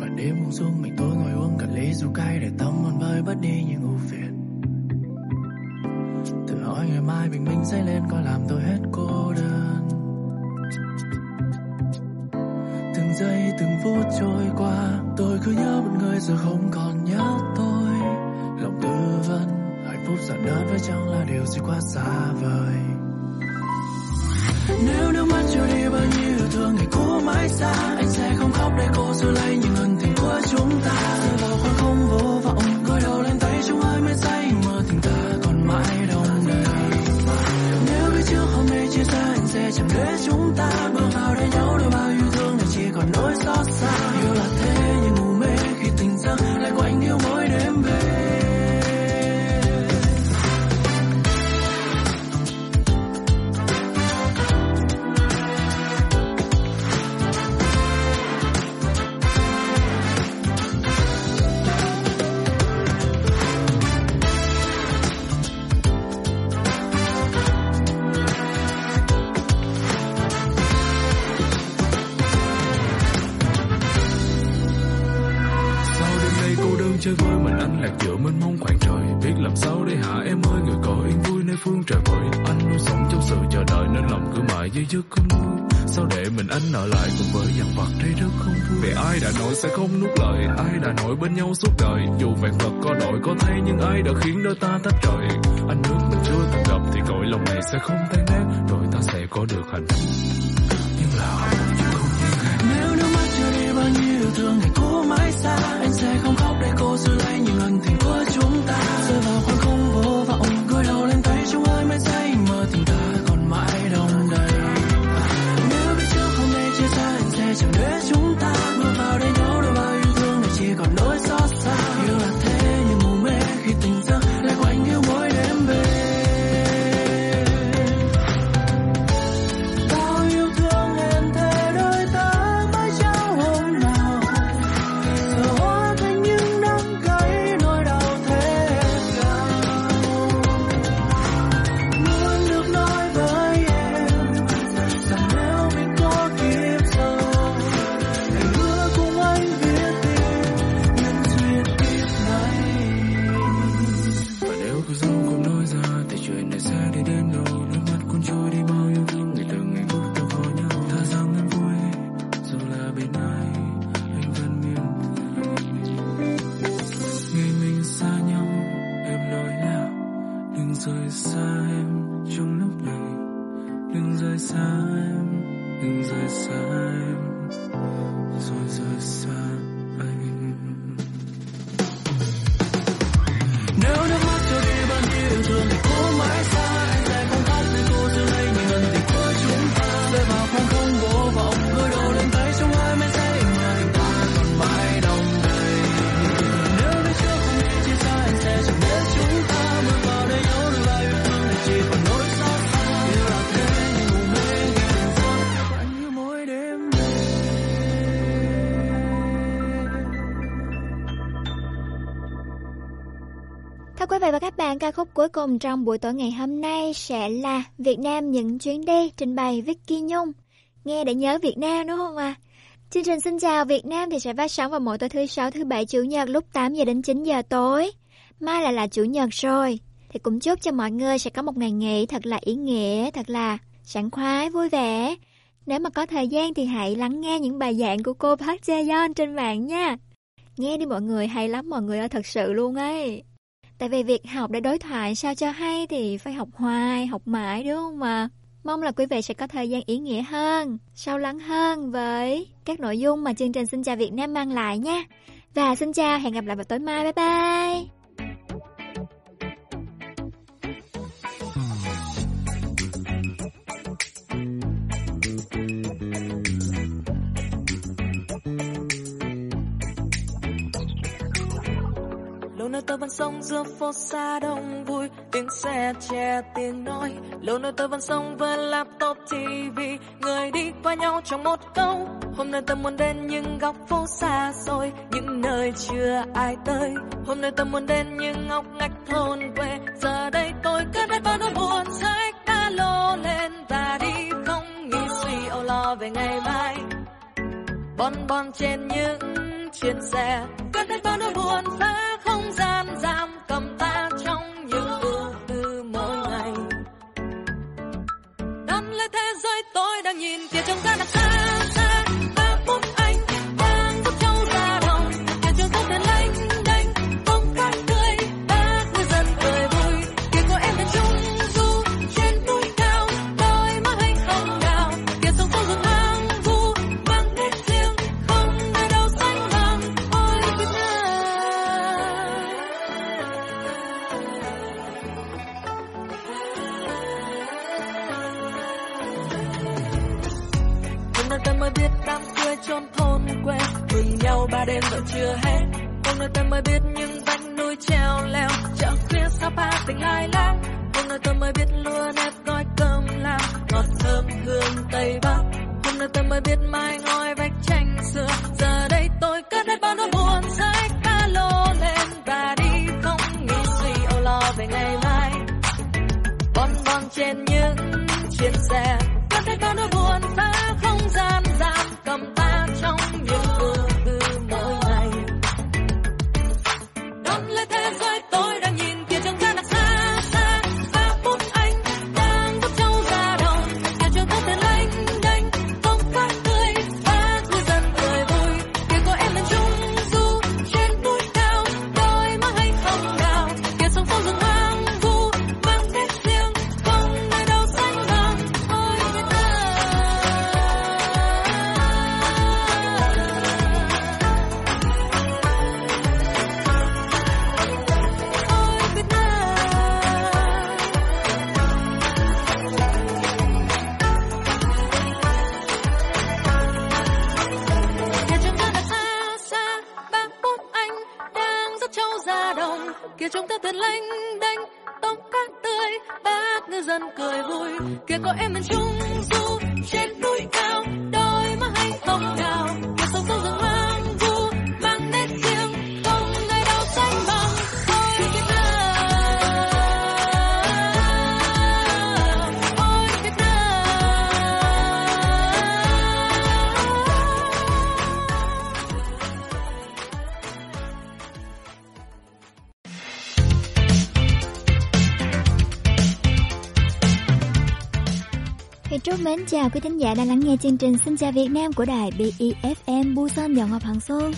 Và đêm buông xuống, mình tôi ngồi uống cả ly rượu cay để tâm hồn vơi bớt đi những ưu phiền Tự hỏi ngày mai bình minh sẽ lên có làm tôi hết cô Từng phút trôi qua, Tôi cứ nhớ một người giờ không còn nhớ tôi. Lòng tư vấn, hạnh phúc giản đơn với chẳng là điều gì quá xa vời. Nếu nước mắt trôi đi bao nhiêu yêu thương, ngày cũ mãi xa, anh sẽ không khóc để cô giữ lấy những ân tình của chúng ta. Rơi vào khoảng không vô vọng gối đầu lên tay trong hơi mê say, mơ tình ta còn mãi đông đầy. Nếu biết trước hôm nay chia xa anh sẽ chẳng để chúng ta bước chỉ còn nỗi xót xa lòng cứ dây dứt không vui. Sao để mình anh ở lại cùng với dằn vặt thấy rất không vui? Vì ai đã nói sẽ không nuốt lời, ai đã nói bên nhau suốt đời. Dù vẹn vật có đổi có thay, nhưng ai đã khiến đôi ta tách rời? Anh ước mình chưa từng gặp thì cõi lòng này sẽ không tan nát. Rồi ta sẽ có được hạnh phúc. Nhưng là Nếu nước mắt chưa đi bao nhiêu thương ngày cũ mãi xa. Anh sẽ không khóc để cô giữ lấy những ân tình của chúng ta. Rơi vào khoảng không vô vọng gối đầu lên tay trong ơi mới say Mơ tình ta còn mãi đông. Xa anh sẽ chẳng để chúng ta ca khúc cuối cùng trong buổi tối ngày hôm nay sẽ là Việt Nam những chuyến đi trình bày Vicky Nhung. Nghe để nhớ Việt Nam đúng không ạ? Chương trình Xin chào Việt Nam thì sẽ phát sóng vào mỗi tối thứ sáu, thứ bảy, chủ nhật lúc 8 giờ đến 9 giờ tối. Mai lại là chủ nhật rồi. Thì cũng chúc cho mọi người sẽ có một ngày nghỉ thật là ý nghĩa, thật là sảng khoái, vui vẻ. Nếu mà có thời gian thì hãy lắng nghe những bài giảng của cô Park Jae-yeon trên mạng nha. Nghe đi mọi người, hay lắm mọi người ơi, thật sự luôn ấy. Tại vì việc học để đối thoại sao cho hay thì phải học hoài, học mãi đúng không mà. Mong là quý vị sẽ có thời gian ý nghĩa hơn, sâu lắng hơn với các nội dung mà chương trình Xin chào Việt Nam mang lại nha. Và xin chào, hẹn gặp lại vào tối mai. Bye bye! Nơi tôi vẫn sống giữa phố xa đông vui. Tiếng xe che tiếng nói lâu nơi tôi vẫn sống với laptop tv người đi qua nhau trong một câu, hôm nay tôi muốn đến những góc phố xa xôi. Những nơi chưa ai tới, hôm nay tôi muốn đến những ngóc ngách thôn quê. Giờ đây tôi cất hết bao nỗi buồn sách đã lô lên và đi không nghĩ suy âu lo về ngày mai. Bon bon trên những chuyến xe cất hết bao nỗi buồn phá không gian giam cầm ta trong những ưu tư mỗi ngày. Đón lấy thế giới tôi đang nhìn kia trong ga đạp xa nơi ta mới biết những vách núi treo leo. Chợ khuya ba tình lai lang chào quý thính giả đang lắng nghe chương trình Xin chào Việt Nam của đài BEFM Busan và Ngọc Hoàng Xuân.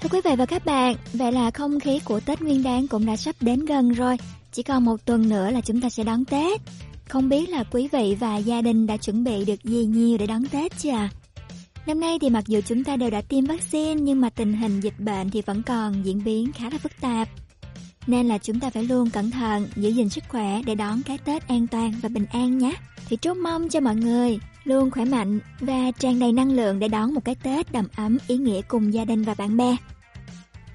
Thưa quý vị và các bạn, vậy là không khí của Tết Nguyên Đán cũng đã sắp đến gần rồi. Chỉ còn một tuần nữa là chúng ta sẽ đón Tết. Không biết là quý vị và gia đình đã chuẩn bị được gì nhiều để đón Tết chưa ạ? Năm nay thì mặc dù chúng ta đều đã tiêm vaccine nhưng mà tình hình dịch bệnh thì vẫn còn diễn biến khá là phức tạp. Nên là chúng ta phải luôn cẩn thận, giữ gìn sức khỏe để đón cái Tết an toàn và bình an nhé. Thì chúc mong cho mọi người luôn khỏe mạnh và tràn đầy năng lượng để đón một cái Tết đầm ấm ý nghĩa cùng gia đình và bạn bè.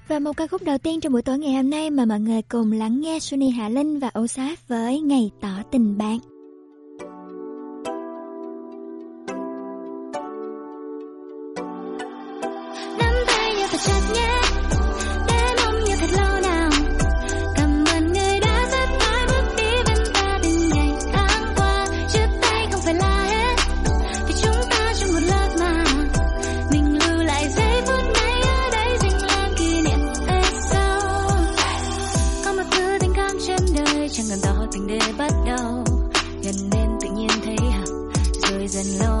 Và một ca khúc đầu tiên trong buổi tối ngày hôm nay mà mọi người cùng lắng nghe Sunny Hạ Linh và Âu Sát với Ngày tỏ tình bạn. Lâu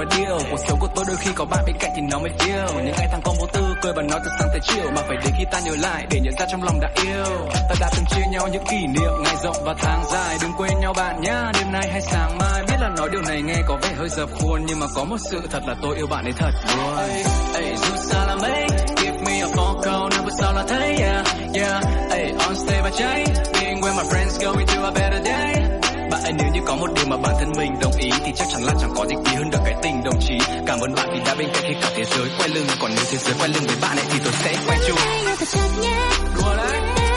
nói điều. Cuộc sống của tôi đôi khi có bạn bên cạnh thì nó mới yêu. Những ngày tháng còn vô tư cười và nói từ sáng tới chiều. Mà phải đến khi ta nhớ lại để nhận ra trong lòng đã yêu. Ta đã từng chia nhau những kỷ niệm ngày rộng và tháng dài. Đừng quên nhau bạn nhá đêm nay hay sáng mai. Biết là nói điều này nghe có vẻ hơi dập khuôn. Nhưng mà có một sự thật là tôi yêu bạn ấy thật luôn. Ey, dù xa là mấy? Give me a phone call năm phút sau là thấy yeah yeah. Hey, on stage và cháy. Being with my friends going to a better day ấy nếu như có một điều mà bản thân mình đồng ý thì chắc chắn là chẳng có gì quý hơn được cái tình đồng chí. Cảm ơn bạn vì đã bên cạnh khi cả thế giới quay lưng. Còn nếu thế giới quay lưng với bạn ấy thì tôi sẽ quay chung. Đùa đấy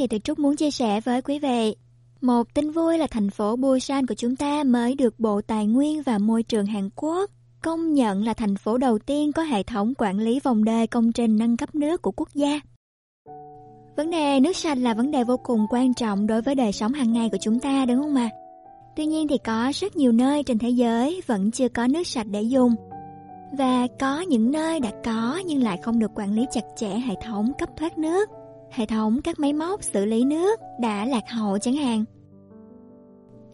thì Tuyệt Trúc muốn chia sẻ với quý vị Một tin vui là thành phố Busan của chúng ta mới được Bộ Tài nguyên và Môi trường Hàn Quốc công nhận là thành phố đầu tiên có hệ thống quản lý vòng đời công trình nâng cấp nước của quốc gia. Vấn đề nước sạch là vấn đề vô cùng quan trọng đối với đời sống hàng ngày của chúng ta đúng không ạ? Tuy nhiên thì có rất nhiều nơi trên thế giới vẫn chưa có nước sạch để dùng. Và có những nơi đã có nhưng lại không được quản lý chặt chẽ hệ thống cấp thoát nước, hệ thống các máy móc xử lý nước đã lạc hậu chẳng hạn.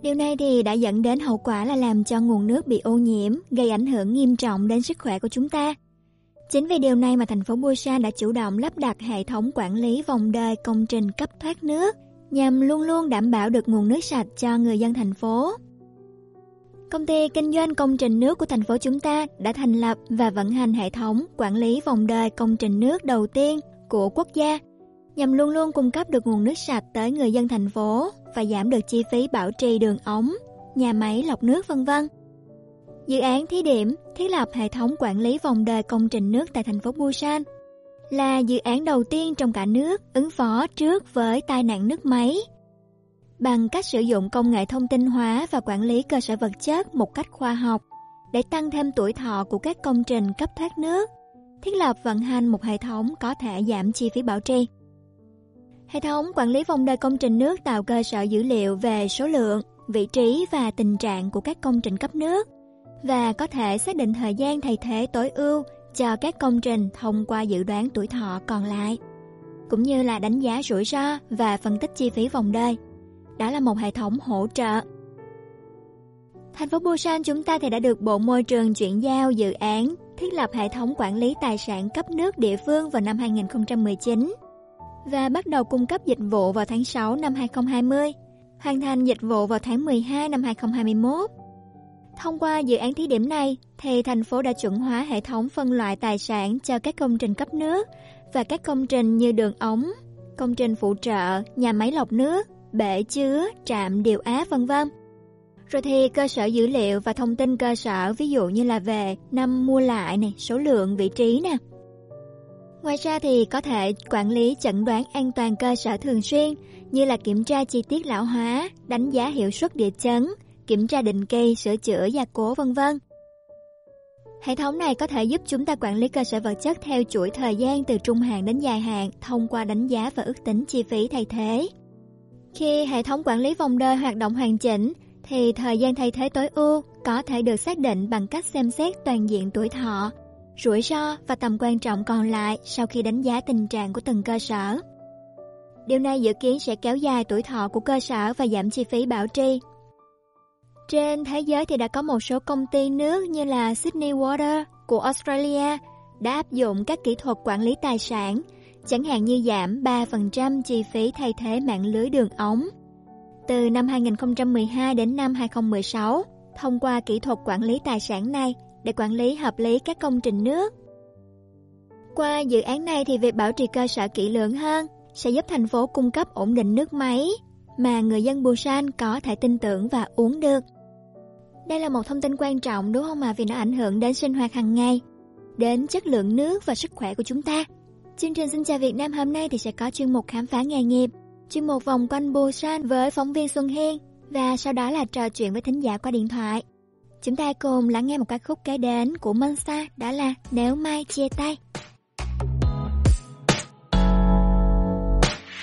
Điều này thì đã dẫn đến hậu quả là làm cho nguồn nước bị ô nhiễm, gây ảnh hưởng nghiêm trọng đến sức khỏe của chúng ta. Chính vì điều này mà thành phố Busan đã chủ động lắp đặt hệ thống quản lý vòng đời công trình cấp thoát nước nhằm luôn luôn đảm bảo được nguồn nước sạch cho người dân thành phố. Công ty kinh doanh công trình nước của thành phố chúng ta đã thành lập và vận hành hệ thống quản lý vòng đời công trình nước đầu tiên của quốc gia nhằm luôn luôn cung cấp được nguồn nước sạch tới người dân thành phố và giảm được chi phí bảo trì đường ống, nhà máy lọc nước vân vân. Dự án thí điểm thiết lập hệ thống quản lý vòng đời công trình nước tại thành phố Busan là dự án đầu tiên trong cả nước ứng phó trước với tai nạn nước máy. Bằng cách sử dụng công nghệ thông tin hóa và quản lý cơ sở vật chất một cách khoa học để tăng thêm tuổi thọ của các công trình cấp thoát nước, thiết lập vận hành một hệ thống có thể giảm chi phí bảo trì. Hệ thống quản lý vòng đời công trình nước tạo cơ sở dữ liệu về số lượng, vị trí và tình trạng của các công trình cấp nước và có thể xác định thời gian thay thế tối ưu cho các công trình thông qua dự đoán tuổi thọ còn lại, cũng như là đánh giá rủi ro và phân tích chi phí vòng đời. Đó là một hệ thống hỗ trợ. Thành phố Busan chúng ta thì đã được Bộ Môi trường chuyển giao dự án thiết lập hệ thống quản lý tài sản cấp nước địa phương vào năm 2019 và bắt đầu cung cấp dịch vụ vào tháng 6 năm 2020, hoàn thành dịch vụ vào tháng 12 năm 2021. Thông qua dự án thí điểm này, thì thành phố đã chuẩn hóa hệ thống phân loại tài sản cho các công trình cấp nước và các công trình như đường ống, công trình phụ trợ, nhà máy lọc nước, bể chứa, trạm điều áp vân vân. Rồi thì cơ sở dữ liệu và thông tin cơ sở ví dụ như là về năm mua lại này, số lượng, vị trí nè. Ngoài ra thì có thể quản lý chẩn đoán an toàn cơ sở thường xuyên như là kiểm tra chi tiết lão hóa, đánh giá hiệu suất địa chấn, kiểm tra định kỳ, sửa chữa gia cố vân vân. Hệ thống này có thể giúp chúng ta quản lý cơ sở vật chất theo chuỗi thời gian từ trung hạn đến dài hạn thông qua đánh giá và ước tính chi phí thay thế. Khi hệ thống quản lý vòng đời hoạt động hoàn chỉnh, thì thời gian thay thế tối ưu có thể được xác định bằng cách xem xét toàn diện tuổi thọ, rủi ro và tầm quan trọng còn lại sau khi đánh giá tình trạng của từng cơ sở. Điều này dự kiến sẽ kéo dài tuổi thọ của cơ sở và giảm chi phí bảo trì. Trên thế giới thì đã có một số công ty nước như là Sydney Water của Australia đã áp dụng các kỹ thuật quản lý tài sản, chẳng hạn như giảm 3% chi phí thay thế mạng lưới đường ống. Từ năm 2012 đến năm 2016, thông qua kỹ thuật quản lý tài sản này để quản lý hợp lý các công trình nước. Qua dự án này thì việc bảo trì cơ sở kỹ lưỡng hơn sẽ giúp thành phố cung cấp ổn định nước máy mà người dân Busan có thể tin tưởng và uống được. Đây là một thông tin quan trọng đúng không mà vì nó ảnh hưởng đến sinh hoạt hàng ngày, đến chất lượng nước và sức khỏe của chúng ta. Chương trình Xin chào Việt Nam hôm nay thì sẽ có chuyên mục khám phá nghề nghiệp, chuyên mục vòng quanh Busan với phóng viên Xuân Hiên và sau đó là trò chuyện với thính giả qua điện thoại. Chúng ta cùng lắng nghe một ca khúc kế đến của Monsa đó là Nếu Mai Chia Tay.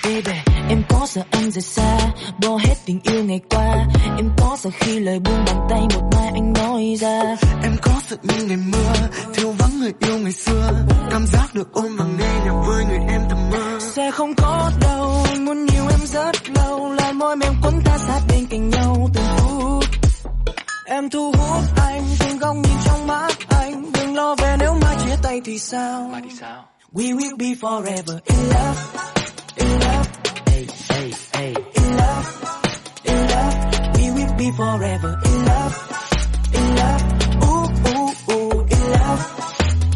Baby, em có sợ anh rời xa Bỏ hết tình yêu ngày qua. Em có sợ khi lời buông bàn tay Một mai anh nói ra. Em có sợ như ngày mưa Thiếu vắng người yêu ngày xưa. Cảm giác được ôm và nghe nhạc với người em thầm mơ. Sẽ không có đâu Anh muốn nhiều em rất lâu. Lại môi mềm quấn ta sát bên cạnh nhau từng phút Em thu hút anh Từng góc nhìn trong mắt anh. Đừng lo về nếu mai chia tay thì sao? We will be forever in love. In love. Hey, hey, hey. In love. In love. We will be forever in love. In love. Ooh, ooh, ooh. In love.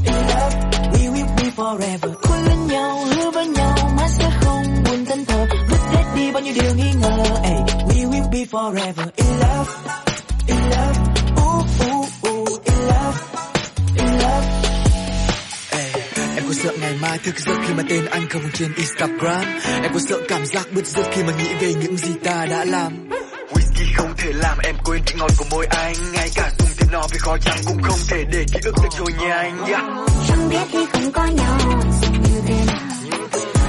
In love. We will be forever. Cuốn lên nhau hứa với nhau Mãi sẽ không buồn thân thờ. Vứt hết đi bao nhiêu điều nghi ngờ. Hey, We will be forever in love sợ ngày mai thức giấc khi mà tên anh không trên Instagram. Em có sợ cảm giác bứt rứt khi mà nghĩ về những gì ta đã làm. Whisky không thể làm em quên vị ngọt của môi anh. Ngay cả dùng thêm nó vì khó chăng cũng không thể để ký ức được trôi nhanh yeah. Chẳng biết khi không có nhau sẽ như thế nào.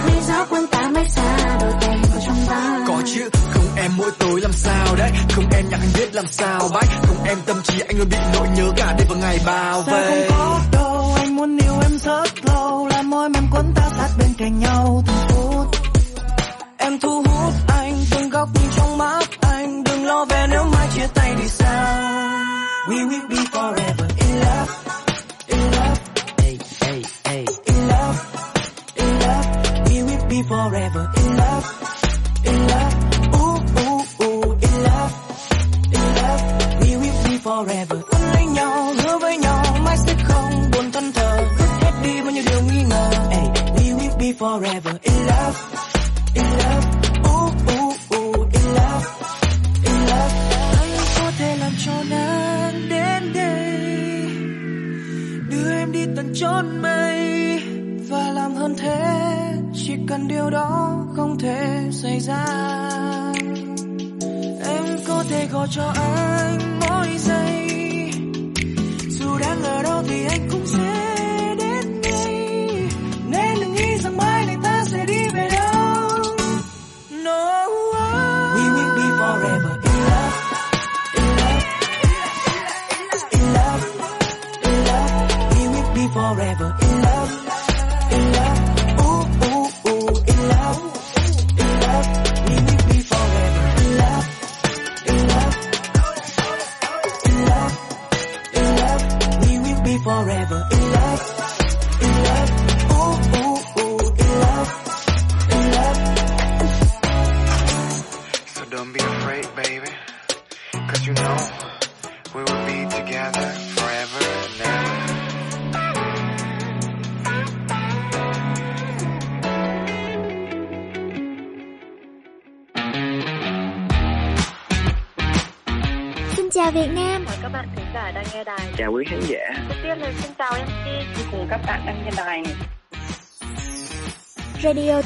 Lý do quân ta mãi xa đôi tay vào trong ta. Có chứ, không em mỗi tối làm sao đấy. Không em nhạc anh biết làm sao bách. Không em tâm trí anh luôn bị nỗi nhớ cả đêm và ngày bao Sao vây. không có đâu anh muốn yêu em rất lâu, là môi mềm quấn ta sát bên cạnh nhau từng phút. Em thu hút anh, từng góc nhìn trong mắt anh. Đừng lo về nếu mai chia tay thì sao? We will be forever in love in love. Hey hey hey. In love in love. We will be forever in love. Gian. Em có thể gọi cho anh mỗi giây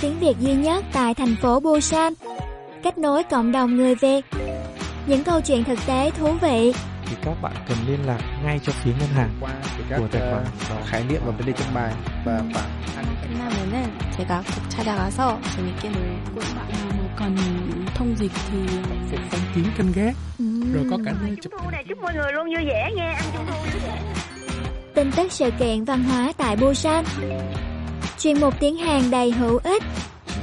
tiếng Việt duy nhất tại thành phố Busan Kết nối cộng đồng người Việt Những câu chuyện thực tế thú vị thì các bạn cần liên lạc ngay cho phía ngân hàng qua các của tài khoản ờ, khái niệm và vấn đề trong bài và khoảng 끝나면은 제가 꼭 찾아가서 재밌게 놀고 뭐 còn thông dịch thì phục phong kiến canh gác rồi có cả nơi chụp Thu này chúc mọi người luôn vui vẻ nghe, ăn trung thu vui vẻ. Tin tức sự kiện văn hóa tại Busan Chuyên mục tiếng Hàn đầy hữu ích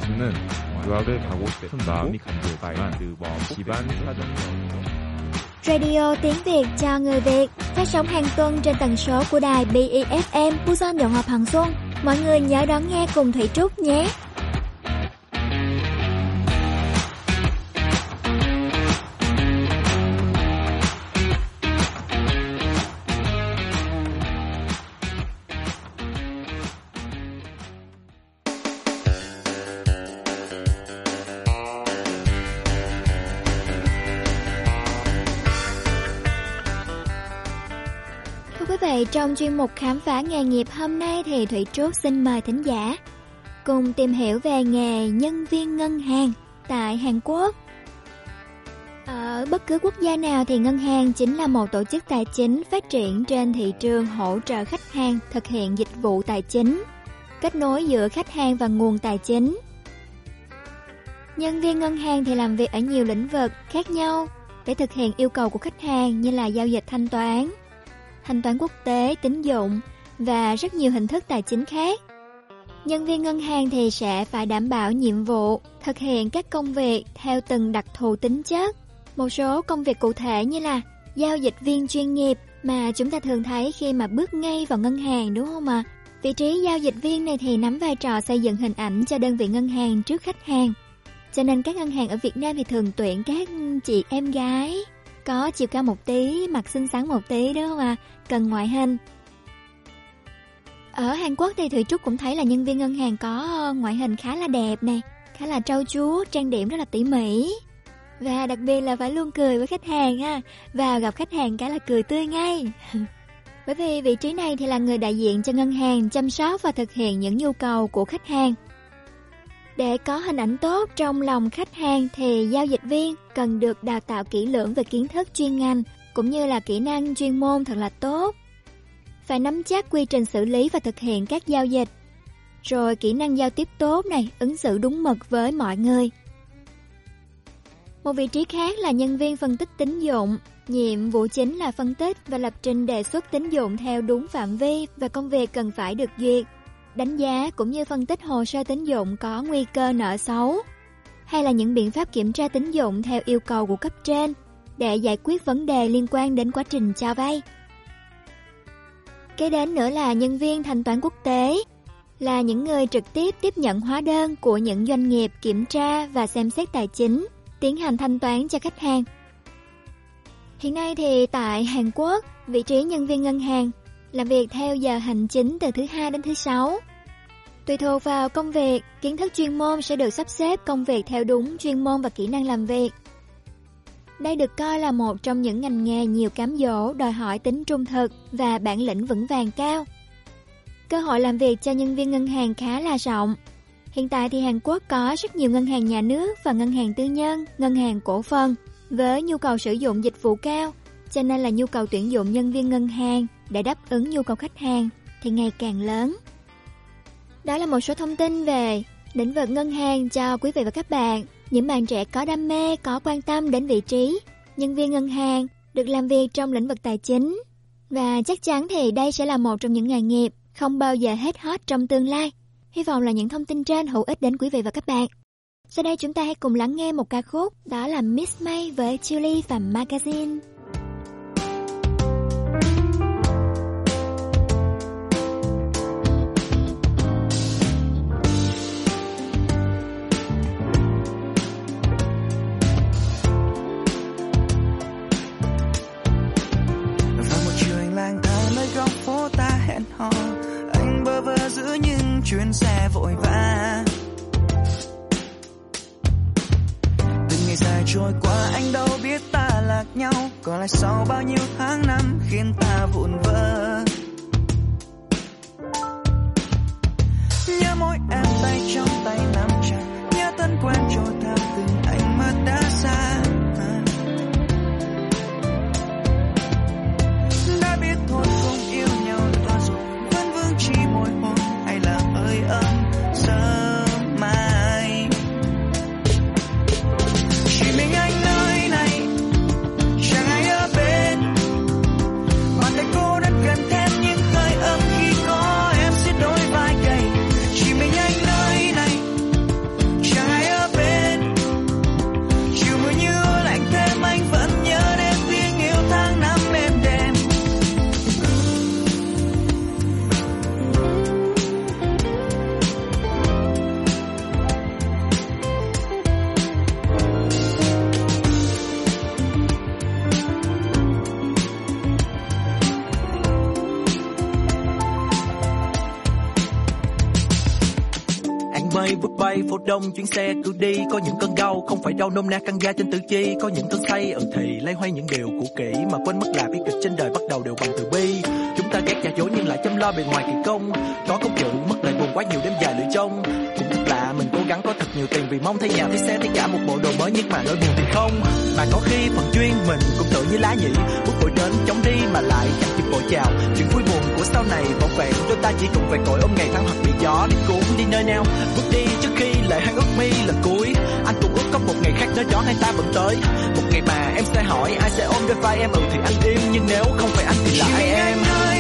저는 유학을 가고 싶은 마음이 간절했지만 그뭐 집안 사정이 Radio tiếng Việt cho người Việt phát sóng hàng tuần trên tần số của đài BEFM Busan Đồng Hòa Hằng Xuân. Mọi người nhớ đón nghe cùng Thủy Trúc nhé. Vậy trong chuyên mục khám phá nghề nghiệp hôm nay thì Thủy Trúc xin mời thính giả cùng tìm hiểu về nghề nhân viên ngân hàng tại Hàn Quốc. Ở bất cứ quốc gia nào thì ngân hàng chính là một tổ chức tài chính phát triển trên thị trường hỗ trợ khách hàng thực hiện dịch vụ tài chính, kết nối giữa khách hàng và nguồn tài chính. Nhân viên ngân hàng thì làm việc ở nhiều lĩnh vực khác nhau để thực hiện yêu cầu của khách hàng như là giao dịch thanh toán, thanh toán quốc tế, tín dụng và rất nhiều hình thức tài chính khác. Nhân viên ngân hàng thì sẽ phải đảm bảo nhiệm vụ, thực hiện các công việc theo từng đặc thù tính chất. Một số công việc cụ thể như là giao dịch viên chuyên nghiệp mà chúng ta thường thấy khi mà bước ngay vào ngân hàng đúng không ạ? Vị trí giao dịch viên này thì nắm vai trò xây dựng hình ảnh cho đơn vị ngân hàng trước khách hàng. Cho nên các ngân hàng ở Việt Nam thì thường tuyển các chị em gái có chiều cao một tí, mặt xinh xắn một tí đúng không ạ? Cần ngoại hình. Ở Hàn Quốc thì Thủy Trúc cũng thấy là nhân viên ngân hàng có ờ, ngoại hình khá là đẹp nè, khá là trau chuốt, trang điểm rất là tỉ mỉ. Và đặc biệt là phải luôn cười với khách hàng ha, vào gặp khách hàng cái là cười tươi ngay. Bởi vì vị trí này thì là người đại diện cho ngân hàng chăm sóc và thực hiện những nhu cầu của khách hàng. Để có hình ảnh tốt trong lòng khách hàng thì giao dịch viên cần được đào tạo kỹ lưỡng về kiến thức chuyên ngành cũng như là kỹ năng chuyên môn thật là tốt. Phải nắm chắc quy trình xử lý và thực hiện các giao dịch. Rồi kỹ năng giao tiếp tốt này, ứng xử đúng mực với mọi người. Một vị trí khác là nhân viên phân tích tín dụng. Nhiệm vụ chính là phân tích và lập trình đề xuất tín dụng theo đúng phạm vi và công việc cần phải được duyệt. Đánh giá cũng như phân tích hồ sơ tín dụng có nguy cơ nợ xấu hay là những biện pháp kiểm tra tín dụng theo yêu cầu của cấp trên để giải quyết vấn đề liên quan đến quá trình cho vay. Kế đến nữa là nhân viên thanh toán quốc tế, là những người trực tiếp tiếp nhận hóa đơn của những doanh nghiệp kiểm tra và xem xét tài chính, tiến hành thanh toán cho khách hàng. Hiện nay thì tại Hàn Quốc, vị trí nhân viên ngân hàng làm việc theo giờ hành chính từ thứ hai đến thứ sáu. Tùy thuộc vào công việc, kiến thức chuyên môn sẽ được sắp xếp công việc theo đúng chuyên môn và kỹ năng làm việc. Đây được coi là một trong những ngành nghề nhiều cám dỗ đòi hỏi tính trung thực và bản lĩnh vững vàng cao. Cơ hội làm việc cho nhân viên ngân hàng khá là rộng. Hiện tại thì Hàn Quốc có rất nhiều ngân hàng nhà nước và ngân hàng tư nhân, ngân hàng cổ phần với nhu cầu sử dụng dịch vụ cao, cho nên là nhu cầu tuyển dụng nhân viên ngân hàng để đáp ứng nhu cầu khách hàng thì ngày càng lớn. Đó là một số thông tin về lĩnh vực ngân hàng cho quý vị và các bạn. Những bạn trẻ có đam mê, có quan tâm đến vị trí nhân viên ngân hàng được làm việc trong lĩnh vực tài chính. Và chắc chắn thì đây sẽ là một trong những nghề nghiệp không bao giờ hết hot trong tương lai. Hy vọng là những thông tin trên hữu ích đến quý vị và các bạn. Sau đây chúng ta hãy cùng lắng nghe một ca khúc đó là Miss May với Julie và Magazine. Ho Anh bơ vơ giữa những chuyến xe vội vã. Từng ngày dài trôi qua, anh đâu biết ta lạc nhau. Có lẽ sau bao nhiêu tháng năm khiến ta vụn vỡ Nhớ mỗi em tay trong tay nắm chặt. Nhớ thân quen trôi theo từng ánh mắt đã xa. Vượt bay phố đông, chuyến xe cứ đi. Có những cơn đau, không phải đau nôm na căng da trên tử chi. Có những cơn say, ở thì lay hoay những điều cũ kỹ Mà quên mất là bi kịch trên đời bắt đầu đều bằng từ bi. Chúng ta ghét giả dối nhưng lại chăm lo bề ngoài kỳ công. Có công chữ mất lời buồn quá nhiều đêm dài lưỡi trông Cũng thật lạ, mình cố gắng có thật nhiều tiền Vì mong thấy nhà thấy xe thấy cả một bộ đồ mới Nhưng mà nỗi buồn thì không. Mà có khi phần duyên mình cũng tự như lá nhị Bước đến chống đi mà lại chẳng kịp vội chào. Chuyện vui buồn của sau này vọng vẹn, Đôi ta chỉ cùng về cội ôm ngày tháng hoặc bị gió đi cuốn đi nơi nào Bước đi trước khi lệ hai ước mi là cuối. Anh cũng ước có một ngày khác nơi đó hai ta vẫn tới. Một ngày mà em sẽ hỏi ai sẽ ôm đôi vai em? Ừ thì anh im, nhưng nếu không phải anh thì là ai em? Ơi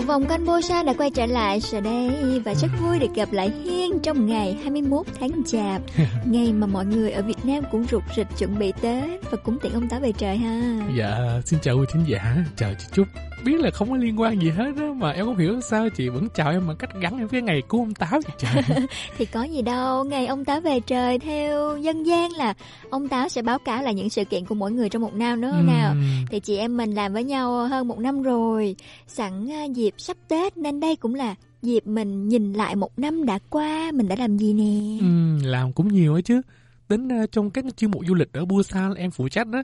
vòng quanh Bosa đã quay trở lại rồi đây và rất vui được gặp lại Hiên trong ngày 21 tháng Chạp, ngày mà mọi người ở Việt Nam cũng rục rịch chuẩn bị Tết và cúng tiễn ông Táo về trời ha. Dạ, xin chào quý thính giả, chào chị Trúc. Biết là không có liên quan gì hết á, mà em không hiểu sao chị vẫn chào em bằng cách gắn em với ngày của ông Táo vậy trời. Thì có gì đâu, ngày ông Táo về trời theo dân gian là ông Táo sẽ báo cáo lại những sự kiện của mỗi người trong một năm không nào? Thì chị em mình làm với nhau hơn một năm rồi, sẵn à, dịp sắp Tết nên đây cũng là dịp mình nhìn lại một năm đã qua mình đã làm gì nè. Ừ, làm cũng nhiều ấy chứ. Đến uh, trong các chuyên mục du lịch ở Busan em phụ trách đó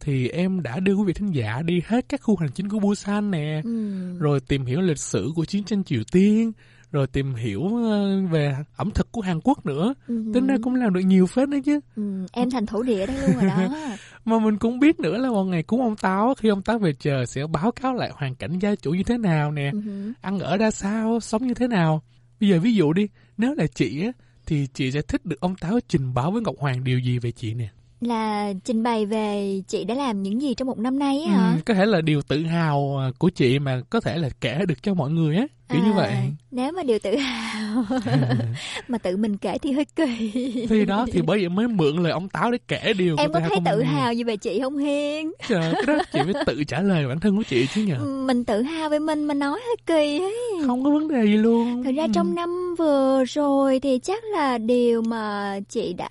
thì em đã đưa quý vị thính giả đi hết các khu hành chính của Busan nè, Ừ. rồi tìm hiểu lịch sử của chiến tranh Triều Tiên, rồi tìm hiểu ờ, về ẩm thực của Hàn Quốc nữa. Ừ. Tính ra cũng làm được nhiều phết đấy chứ. Ừ, em thành thổ địa đây luôn rồi đó. Mà mình cũng biết nữa là vào ngày cúng ông Táo khi ông Táo về trời sẽ báo cáo lại hoàn cảnh gia chủ như thế nào nè, Ừ ăn ở ra sao, sống như thế nào. Bây giờ ví dụ đi, nếu là chị á thì chị sẽ thích được ông Táo trình báo với Ngọc Hoàng điều gì về chị nè. Là trình bày về chị đã làm những gì trong một năm nay á hả? Ừ, có thể là điều tự hào à, của chị mà có thể là kể được cho mọi người á, kiểu như À, vậy. Nếu mà điều tự hào mà tự mình kể thì hơi kỳ. Thì đó thì bởi vậy mới mượn lời ông Táo để kể điều em có thấy tự mình. hào gì về chị không Hiên? Trời, cái đó chị phải tự trả lời bản thân của chị chứ nhờ. Mình tự hào về mình mà nói hơi kỳ ấy. Không có vấn đề gì luôn. Thật ra trong năm vừa rồi thì chắc là điều mà chị đã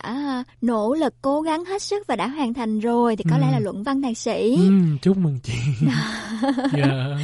nỗ lực cố gắng hết sức và đã hoàn thành rồi thì có Ừ. lẽ là luận văn thạc sĩ. Ừ, chúc mừng chị. dạ.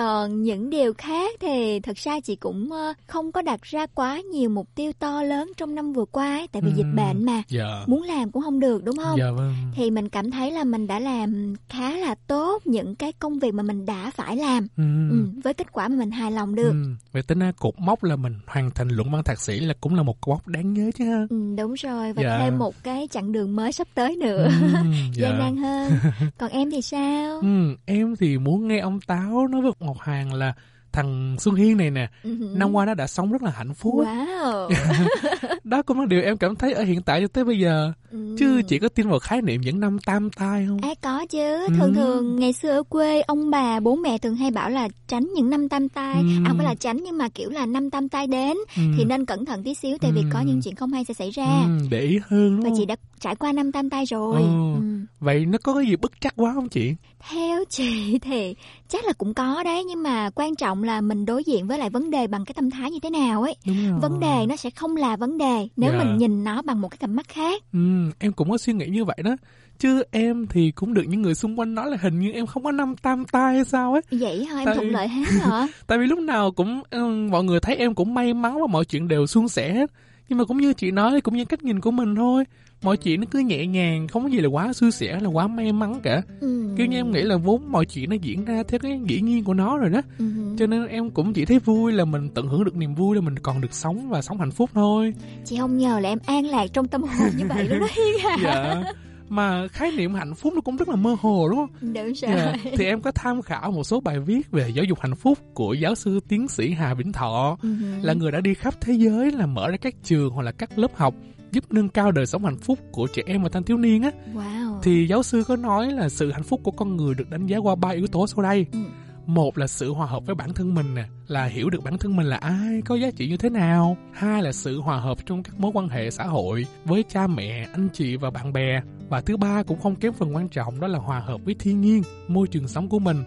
Còn những điều khác thì thật ra chị cũng ờ, không có đặt ra quá nhiều mục tiêu to lớn trong năm vừa qua ấy, tại vì Ừ. dịch bệnh mà. Dạ. Muốn làm cũng không được đúng không? Dạ vâng. Thì mình cảm thấy là mình đã làm khá là tốt những cái công việc mà mình đã phải làm. Ừ. Ừ, với kết quả mà mình hài lòng được. Ừ. Vậy tính ra cột mốc là mình hoàn thành luận văn thạc sĩ là cũng là một cột mốc đáng nhớ chứ ha. Ừ, đúng rồi và Dạ. thêm một cái chặng đường mới sắp tới nữa Ừ, dạ. gian nan hơn còn em thì sao Ừ, em thì muốn nghe ông Táo nói với Ngọc Hoàng là thằng Xuân Hiên này nè, Ừ. năm qua nó đã sống rất là hạnh phúc. wow Đó cũng là điều em cảm thấy ở hiện tại cho tới bây giờ. Ừ. Chứ chị có tin vào khái niệm những năm tam tai không? À có chứ, Ừ. thường thường ngày xưa ở quê ông bà bố mẹ thường hay bảo là tránh những năm tam tai, Ừ. à không phải là tránh nhưng mà kiểu là năm tam tai đến Ừ. thì nên cẩn thận tí xíu tại vì Ừ. có những chuyện không hay sẽ xảy ra. Ừ, để ý hơn đúng Và không? chị đã trải qua năm tam tai rồi. Ừ. Ừ. Vậy nó có cái gì bất chắc quá không chị? Theo chị thì chắc là cũng có đấy nhưng mà quan trọng là mình đối diện với lại vấn đề bằng cái tâm thái như thế nào ấy. Vấn đề nó sẽ không là vấn đề nếu Dạ. mình nhìn nó bằng một cái tầm mắt khác. Ừ, em cũng có suy nghĩ như vậy đó. Chứ em thì cũng được những người xung quanh nói là hình như em không có năm tam tai hay sao ấy. Vậy hả em Tại- thuận lợi hết hả? Tại vì lúc nào cũng ừ, mọi người thấy em cũng may mắn và mọi chuyện đều suôn sẻ hết. Nhưng mà cũng như chị nói, cũng như cách nhìn của mình thôi. Mọi chuyện nó cứ nhẹ nhàng, không có gì là quá xui xẻ, là quá may mắn cả. Ừ. Kiểu như em nghĩ là vốn mọi chuyện nó diễn ra theo cái dĩ nhiên của nó rồi đó. Ừ. Cho nên em cũng chỉ thấy vui là mình tận hưởng được niềm vui là mình còn được sống và sống hạnh phúc thôi. Chị không ngờ là em an lạc trong tâm hồn như vậy luôn đó Hiên à. Dạ. Mà khái niệm hạnh phúc nó cũng rất là mơ hồ đúng không? Đúng rồi. Dạ. Thì em có tham khảo một số bài viết về giáo dục hạnh phúc của giáo sư tiến sĩ Hà Vĩnh Thọ Ừ. là người đã đi khắp thế giới là mở ra các trường hoặc là các lớp học giúp nâng cao đời sống hạnh phúc của trẻ em và thanh thiếu niên á. Wow. Thì giáo sư có nói là sự hạnh phúc của con người được đánh giá qua ba yếu tố sau đây. Ừ. Một là sự hòa hợp với bản thân mình nè, là hiểu được bản thân mình là ai, có giá trị như thế nào. Hai là sự hòa hợp trong các mối quan hệ xã hội với cha mẹ, anh chị và bạn bè. Và thứ ba cũng không kém phần quan trọng đó là hòa hợp với thiên nhiên, môi trường sống của mình.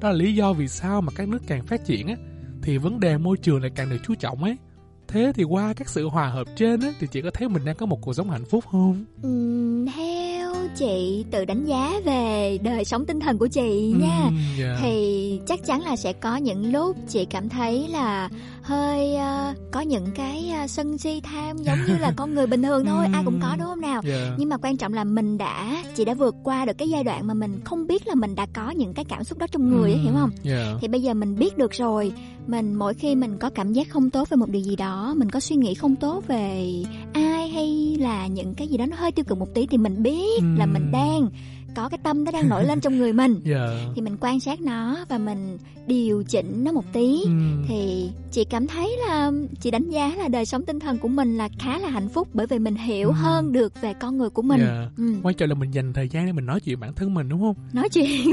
Đó là lý do vì sao mà các nước càng phát triển á, thì vấn đề môi trường lại càng được chú trọng ấy. Thế thì qua các sự hòa hợp trên á, thì chị có thấy mình đang có một cuộc sống hạnh phúc không? Ừm, theo chị tự đánh giá về đời sống tinh thần của chị nha Ừm, dạ. thì chắc chắn là sẽ có những lúc chị cảm thấy là hơi ờ, có những cái ờ, sân si tham giống như là con người bình thường thôi ai cũng có đúng không nào Dạ. nhưng mà quan trọng là mình đã chị đã vượt qua được cái giai đoạn mà mình không biết là mình đã có những cái cảm xúc đó trong người ấy, hiểu không Dạ. thì bây giờ mình biết được rồi mình mỗi khi mình có cảm giác không tốt về một điều gì đó mình có suy nghĩ không tốt về ai hay là những cái gì đó nó hơi tiêu cực một tí thì mình biết là mình đang có cái tâm nó đang nổi lên trong người mình Dạ. thì mình quan sát nó và mình điều chỉnh nó một tí Ừ. thì chị cảm thấy là chị đánh giá là đời sống tinh thần của mình là khá là hạnh phúc bởi vì mình hiểu Ừ. hơn được về con người của mình Dạ. ừ. Quan trọng là mình dành thời gian để mình nói chuyện bản thân mình đúng không? nói chuyện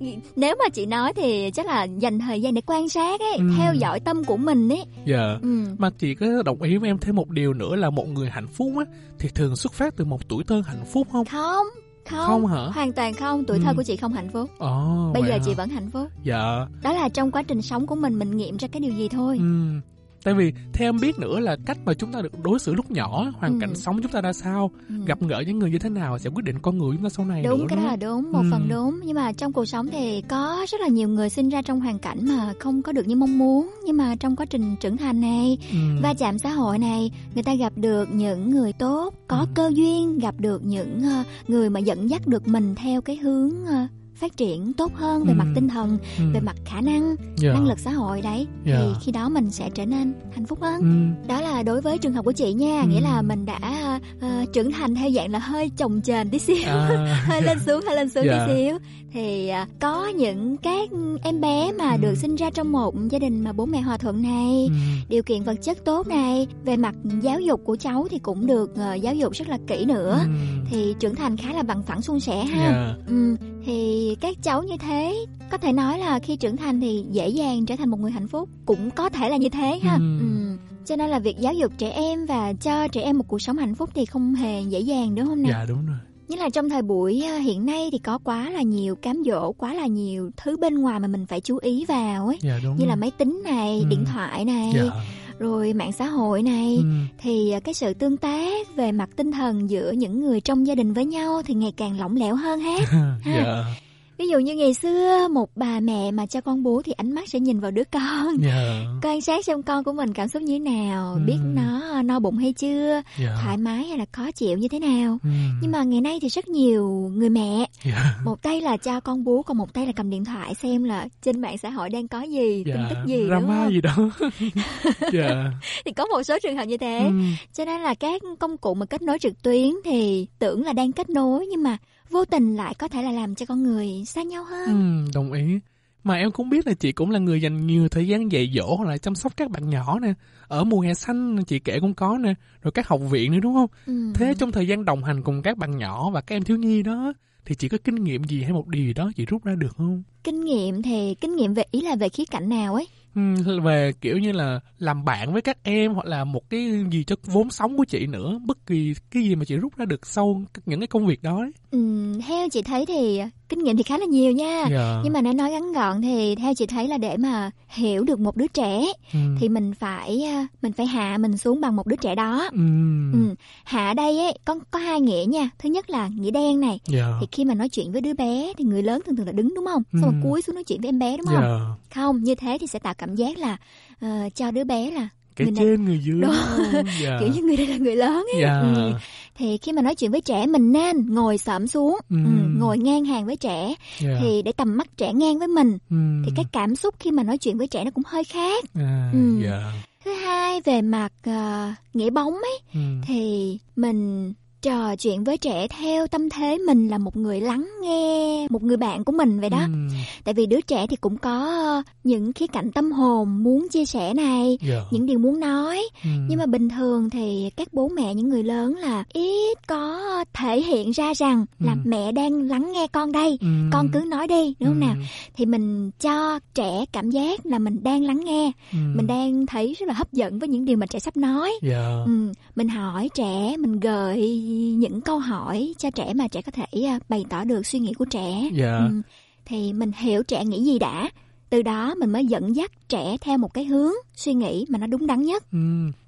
nếu mà chị nói thì chắc là dành thời gian để quan sát ấy Ừ. theo dõi tâm của mình ấy Dạ. Ừ. Mà chị có đồng ý với em thêm một điều nữa là một người hạnh phúc á thì thường xuất phát từ một tuổi thơ hạnh phúc không? không không Không hả? hoàn toàn không tuổi thơ Ừ. của chị không hạnh phúc Ồ, bây giờ hả? chị vẫn hạnh phúc Dạ. đó là trong quá trình sống của mình mình nghiệm ra cái điều gì thôi Ừ. Tại vì theo em biết nữa là cách mà chúng ta được đối xử lúc nhỏ, hoàn Ừ. cảnh sống chúng ta ra sao, Ừ. gặp gỡ những người như thế nào sẽ quyết định con người chúng ta sau này đúng nữa cái đó là đúng một Ừ. phần đúng nhưng mà trong cuộc sống thì có rất là nhiều người sinh ra trong hoàn cảnh mà không có được như mong muốn nhưng mà trong quá trình trưởng thành này Ừ. va chạm xã hội này người ta gặp được những người tốt có Ừ. cơ duyên gặp được những ờ, người mà dẫn dắt được mình theo cái hướng ờ, phát triển tốt hơn về Ừ. mặt tinh thần Ừ. về mặt khả năng Dạ. năng lực xã hội đấy Dạ. thì khi đó mình sẽ trở nên hạnh phúc hơn Ừ. đó là đối với trường hợp của chị nha Ừ. nghĩa là mình đã ờ, trưởng thành theo dạng là hơi chồng chền tí xíu À. hơi lên xuống hơi lên xuống Dạ. tí xíu thì à, có những các em bé mà Ừ. được sinh ra trong một gia đình mà bố mẹ hòa thuận này Ừ. điều kiện vật chất tốt này về mặt giáo dục của cháu thì cũng được ờ, giáo dục rất là kỹ nữa Ừ. thì trưởng thành khá là bằng phẳng suôn sẻ ha Dạ. ừ, thì các cháu như thế có thể nói là khi trưởng thành thì dễ dàng trở thành một người hạnh phúc cũng có thể là như thế ha Ừ. ừ. cho nên là việc giáo dục trẻ em và cho trẻ em một cuộc sống hạnh phúc thì không hề dễ dàng đúng không nào Dạ đúng rồi. Nhất là trong thời buổi ờ, hiện nay thì có quá là nhiều cám dỗ, quá là nhiều thứ bên ngoài mà mình phải chú ý vào ấy. Dạ đúng Như là máy tính này, Ừ. điện thoại này, Dạ. rồi mạng xã hội này. Ừ. Thì ờ, cái sự tương tác về mặt tinh thần giữa những người trong gia đình với nhau thì ngày càng lỏng lẻo hơn hết. Dạ. Ví dụ như ngày xưa một bà mẹ mà cho con bú thì ánh mắt sẽ nhìn vào đứa con. Dạ. Quan sát xem con của mình cảm xúc như thế nào, Ừ. biết nó no bụng hay chưa, Dạ. thoải mái hay là khó chịu như thế nào. Ừ. Nhưng mà ngày nay thì rất nhiều người mẹ Dạ. một tay là cho con bú còn một tay là cầm điện thoại xem là trên mạng xã hội đang có gì tin Dạ. tức gì đúng Drama không gì đó. thì có một số trường hợp như thế Ừ. cho nên là các công cụ mà kết nối trực tuyến thì tưởng là đang kết nối nhưng mà vô tình lại có thể là làm cho con người xa nhau hơn Ừ, đồng ý. Mà em cũng biết là chị cũng là người dành nhiều thời gian dạy dỗ hoặc là chăm sóc các bạn nhỏ nè. Ở mùa hè xanh chị kể cũng có nè, rồi các học viện nữa đúng không? Ừ. Thế trong thời gian đồng hành cùng các bạn nhỏ và các em thiếu nhi đó, thì chị có kinh nghiệm gì hay một điều gì đó chị rút ra được không? kinh nghiệm thì kinh nghiệm về ý là về khía cạnh nào ấy Ừ, về kiểu như là làm bạn với các em hoặc là một cái gì cho vốn sống của chị nữa bất kỳ cái gì mà chị rút ra được sau những cái công việc đó ấy. ừ, theo chị thấy thì kinh nghiệm thì khá là nhiều nha Dạ. nhưng mà nếu nói ngắn gọn thì theo chị thấy là để mà hiểu được một đứa trẻ Ừ. thì mình phải à, mình phải hạ mình xuống bằng một đứa trẻ đó Ừ. Ừ. Hạ đây ấy có có hai nghĩa nha. Thứ nhất là nghĩa đen này. Dạ. Thì khi mà nói chuyện với đứa bé thì người lớn thường thường là đứng đúng không? Xong Ừ. rồi cúi xuống nói chuyện với em bé đúng không? Dạ. Không, như thế thì sẽ tạo cảm giác là ờ, cho đứa bé là Cái người này- trên người dưới. Đúng. Dạ. kiểu như người đây là người lớn ấy. Dạ. Ừ. Thì khi mà nói chuyện với trẻ mình nên ngồi xổm xuống, Ừ. ừ, ngồi ngang hàng với trẻ Dạ. thì để tầm mắt trẻ ngang với mình. Ừ. Thì cái cảm xúc khi mà nói chuyện với trẻ nó cũng hơi khác. À, Ừ. dạ. Thứ hai về mặt ờ, nghĩa bóng ấy Ừ. thì mình trò chuyện với trẻ theo tâm thế mình là một người lắng nghe một người bạn của mình vậy đó Ừ. tại vì đứa trẻ thì cũng có những khía cạnh tâm hồn muốn chia sẻ này Dạ. những điều muốn nói Ừ. nhưng mà bình thường thì các bố mẹ những người lớn là ít có thể hiện ra rằng là Ừ. mẹ đang lắng nghe con đây Ừ. con cứ nói đi đúng không Ừ. nào thì mình cho trẻ cảm giác là mình đang lắng nghe Ừ. mình đang thấy rất là hấp dẫn với những điều mà trẻ sắp nói Dạ. Ừ, mình hỏi trẻ, mình gợi những câu hỏi cho trẻ mà trẻ có thể à, bày tỏ được suy nghĩ của trẻ. Dạ. Ừ, thì mình hiểu trẻ nghĩ gì đã. Từ đó mình mới dẫn dắt trẻ theo một cái hướng suy nghĩ mà nó đúng đắn nhất. Ừ.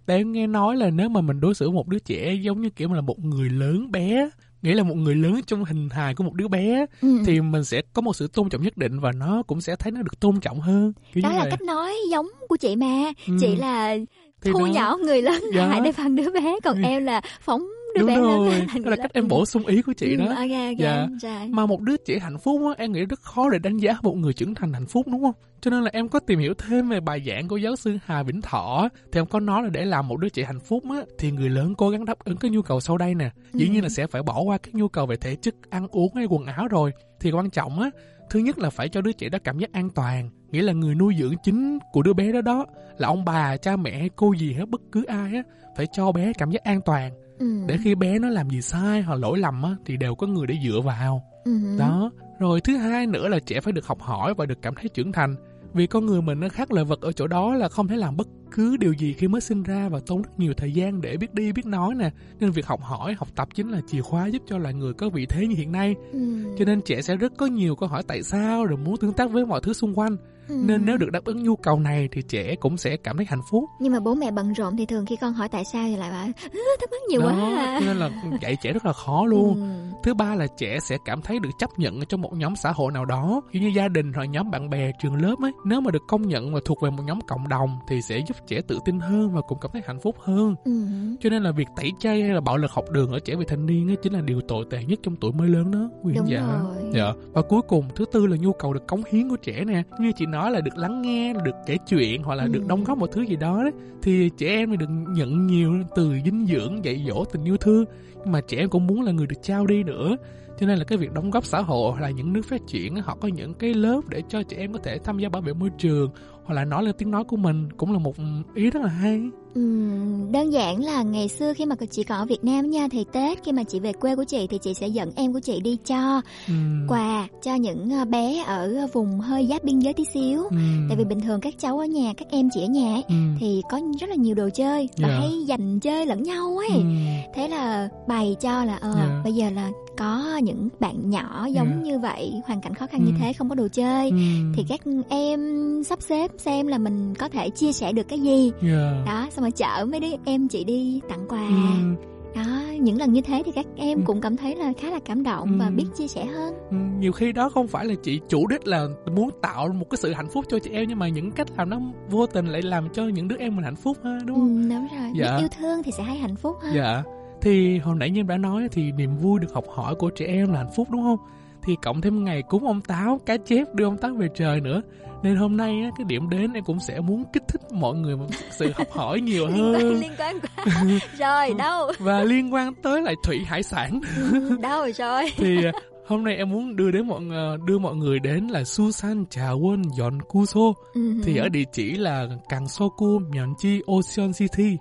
Tại em nghe nói là nếu mà mình đối xử một đứa trẻ giống như kiểu là một người lớn bé nghĩa là một người lớn trong hình hài của một đứa bé Ừ. thì mình sẽ có một sự tôn trọng nhất định và nó cũng sẽ thấy nó được tôn trọng hơn kiểu Đó là vậy. cách nói giống của chị mà. Ừ. Chị là Thì thu đó. nhỏ người lớn Dạ. lại để bằng đứa bé, còn Ừ. em là phóng đứa Đúng lớn rồi, đó là cách em bổ sung ý của chị Ừ, đó. ok, ok, Dạ. rồi. Mà một đứa trẻ hạnh phúc á, em nghĩ rất khó để đánh giá một người trưởng thành hạnh phúc đúng không? Cho nên là em có tìm hiểu thêm về bài giảng của giáo sư Hà Vĩnh Thọ thì em có nói là để làm một đứa trẻ hạnh phúc á thì người lớn cố gắng đáp ứng cái nhu cầu sau đây nè. Dĩ Ừ. nhiên là sẽ phải bỏ qua các nhu cầu về thể chất, ăn uống hay quần áo rồi. Thì quan trọng á, thứ nhất là phải cho đứa trẻ đó cảm giác an toàn, nghĩa là người nuôi dưỡng chính của đứa bé đó đó là ông bà, cha mẹ, cô gì hết bất cứ ai á phải cho bé cảm giác an toàn Ừ. để khi bé nó làm gì sai hoặc lỗi lầm á thì đều có người để dựa vào Ừ. đó rồi thứ hai nữa là trẻ phải được học hỏi và được cảm thấy trưởng thành vì con người mình nó khác loài vật ở chỗ đó là không thể làm bất cứ điều gì khi mới sinh ra và tốn rất nhiều thời gian để biết đi biết nói nè nên việc học hỏi học tập chính là chìa khóa giúp cho loài người có vị thế như hiện nay Ừ. cho nên trẻ sẽ rất có nhiều câu hỏi tại sao rồi muốn tương tác với mọi thứ xung quanh. Nên nếu được đáp ứng nhu cầu này thì trẻ cũng sẽ cảm thấy hạnh phúc Nhưng mà bố mẹ bận rộn thì thường khi con hỏi tại sao thì lại bảo "Ơ, thắc mắc nhiều đó quá à." nên là dạy trẻ rất là khó luôn Ừ. thứ ba là trẻ sẽ cảm thấy được chấp nhận ở trong một nhóm xã hội nào đó kiểu như gia đình hoặc nhóm bạn bè trường lớp ấy nếu mà được công nhận và thuộc về một nhóm cộng đồng thì sẽ giúp trẻ tự tin hơn và cũng cảm thấy hạnh phúc hơn Ừ. cho nên là việc tẩy chay hay là bạo lực học đường ở trẻ vị thành niên ấy chính là điều tồi tệ nhất trong tuổi mới lớn đó khán Đúng giả rồi. dạ và cuối cùng thứ tư là nhu cầu được cống hiến của trẻ nè như chị nói là được lắng nghe được kể chuyện hoặc là Ừ. được đóng góp một thứ gì đó đấy thì trẻ em thì được nhận nhiều từ dinh dưỡng dạy dỗ tình yêu thương nhưng mà trẻ em cũng muốn là người được trao đi nữa cho nên là cái việc đóng góp xã hội hoặc là những nước phát triển họ có những cái lớp để cho trẻ em có thể tham gia bảo vệ môi trường hoặc là nói lên tiếng nói của mình cũng là một ý rất là hay Ừm, đơn giản là ngày xưa khi mà chị còn ở Việt Nam nha thì Tết khi mà chị về quê của chị thì chị sẽ dẫn em của chị đi cho Ừm. quà cho những ờ, bé ở vùng hơi giáp biên giới tí xíu Ừm. tại vì bình thường các cháu ở nhà các em chị ở nhà ấy, Ừm. thì có rất là nhiều đồ chơi và Dạ. hay dành chơi lẫn nhau ấy Ừm. thế là bày cho là ờ Dạ. bây giờ là có những bạn nhỏ giống Dạ. như vậy hoàn cảnh khó khăn như Ừm. thế không có đồ chơi Ừm. thì các em sắp xếp xem là mình có thể chia sẻ được cái gì Dạ. đó xong rồi chở mấy đứa em chị đi tặng quà Ừm. đó những lần như thế thì các em cũng cảm thấy là khá là cảm động và Ừm. biết chia sẻ hơn Ừ, nhiều khi đó không phải là chị chủ đích là muốn tạo một cái sự hạnh phúc cho chị em nhưng mà những cách làm nó vô tình lại làm cho những đứa em mình hạnh phúc ha đúng không? ừ, đúng rồi Dạ. biết yêu thương thì sẽ hay hạnh phúc ha Dạ. Thì hồi nãy như em đã nói thì niềm vui được học hỏi của trẻ em là hạnh phúc đúng không? Thì cộng thêm ngày cúng ông táo, cá chép đưa ông táo về trời nữa. Nên hôm nay á, cái điểm đến em cũng sẽ muốn kích thích mọi người một sự học hỏi nhiều hơn. liên quan quá. Rồi đâu? Và liên quan tới lại thủy hải sản. Đâu rồi? Thì à, hôm nay em muốn đưa đến mọi người đưa mọi người đến là Susan Trà Won Yon Kuso Ừ. thì ở địa chỉ là Càng Soku Myeonji Ocean City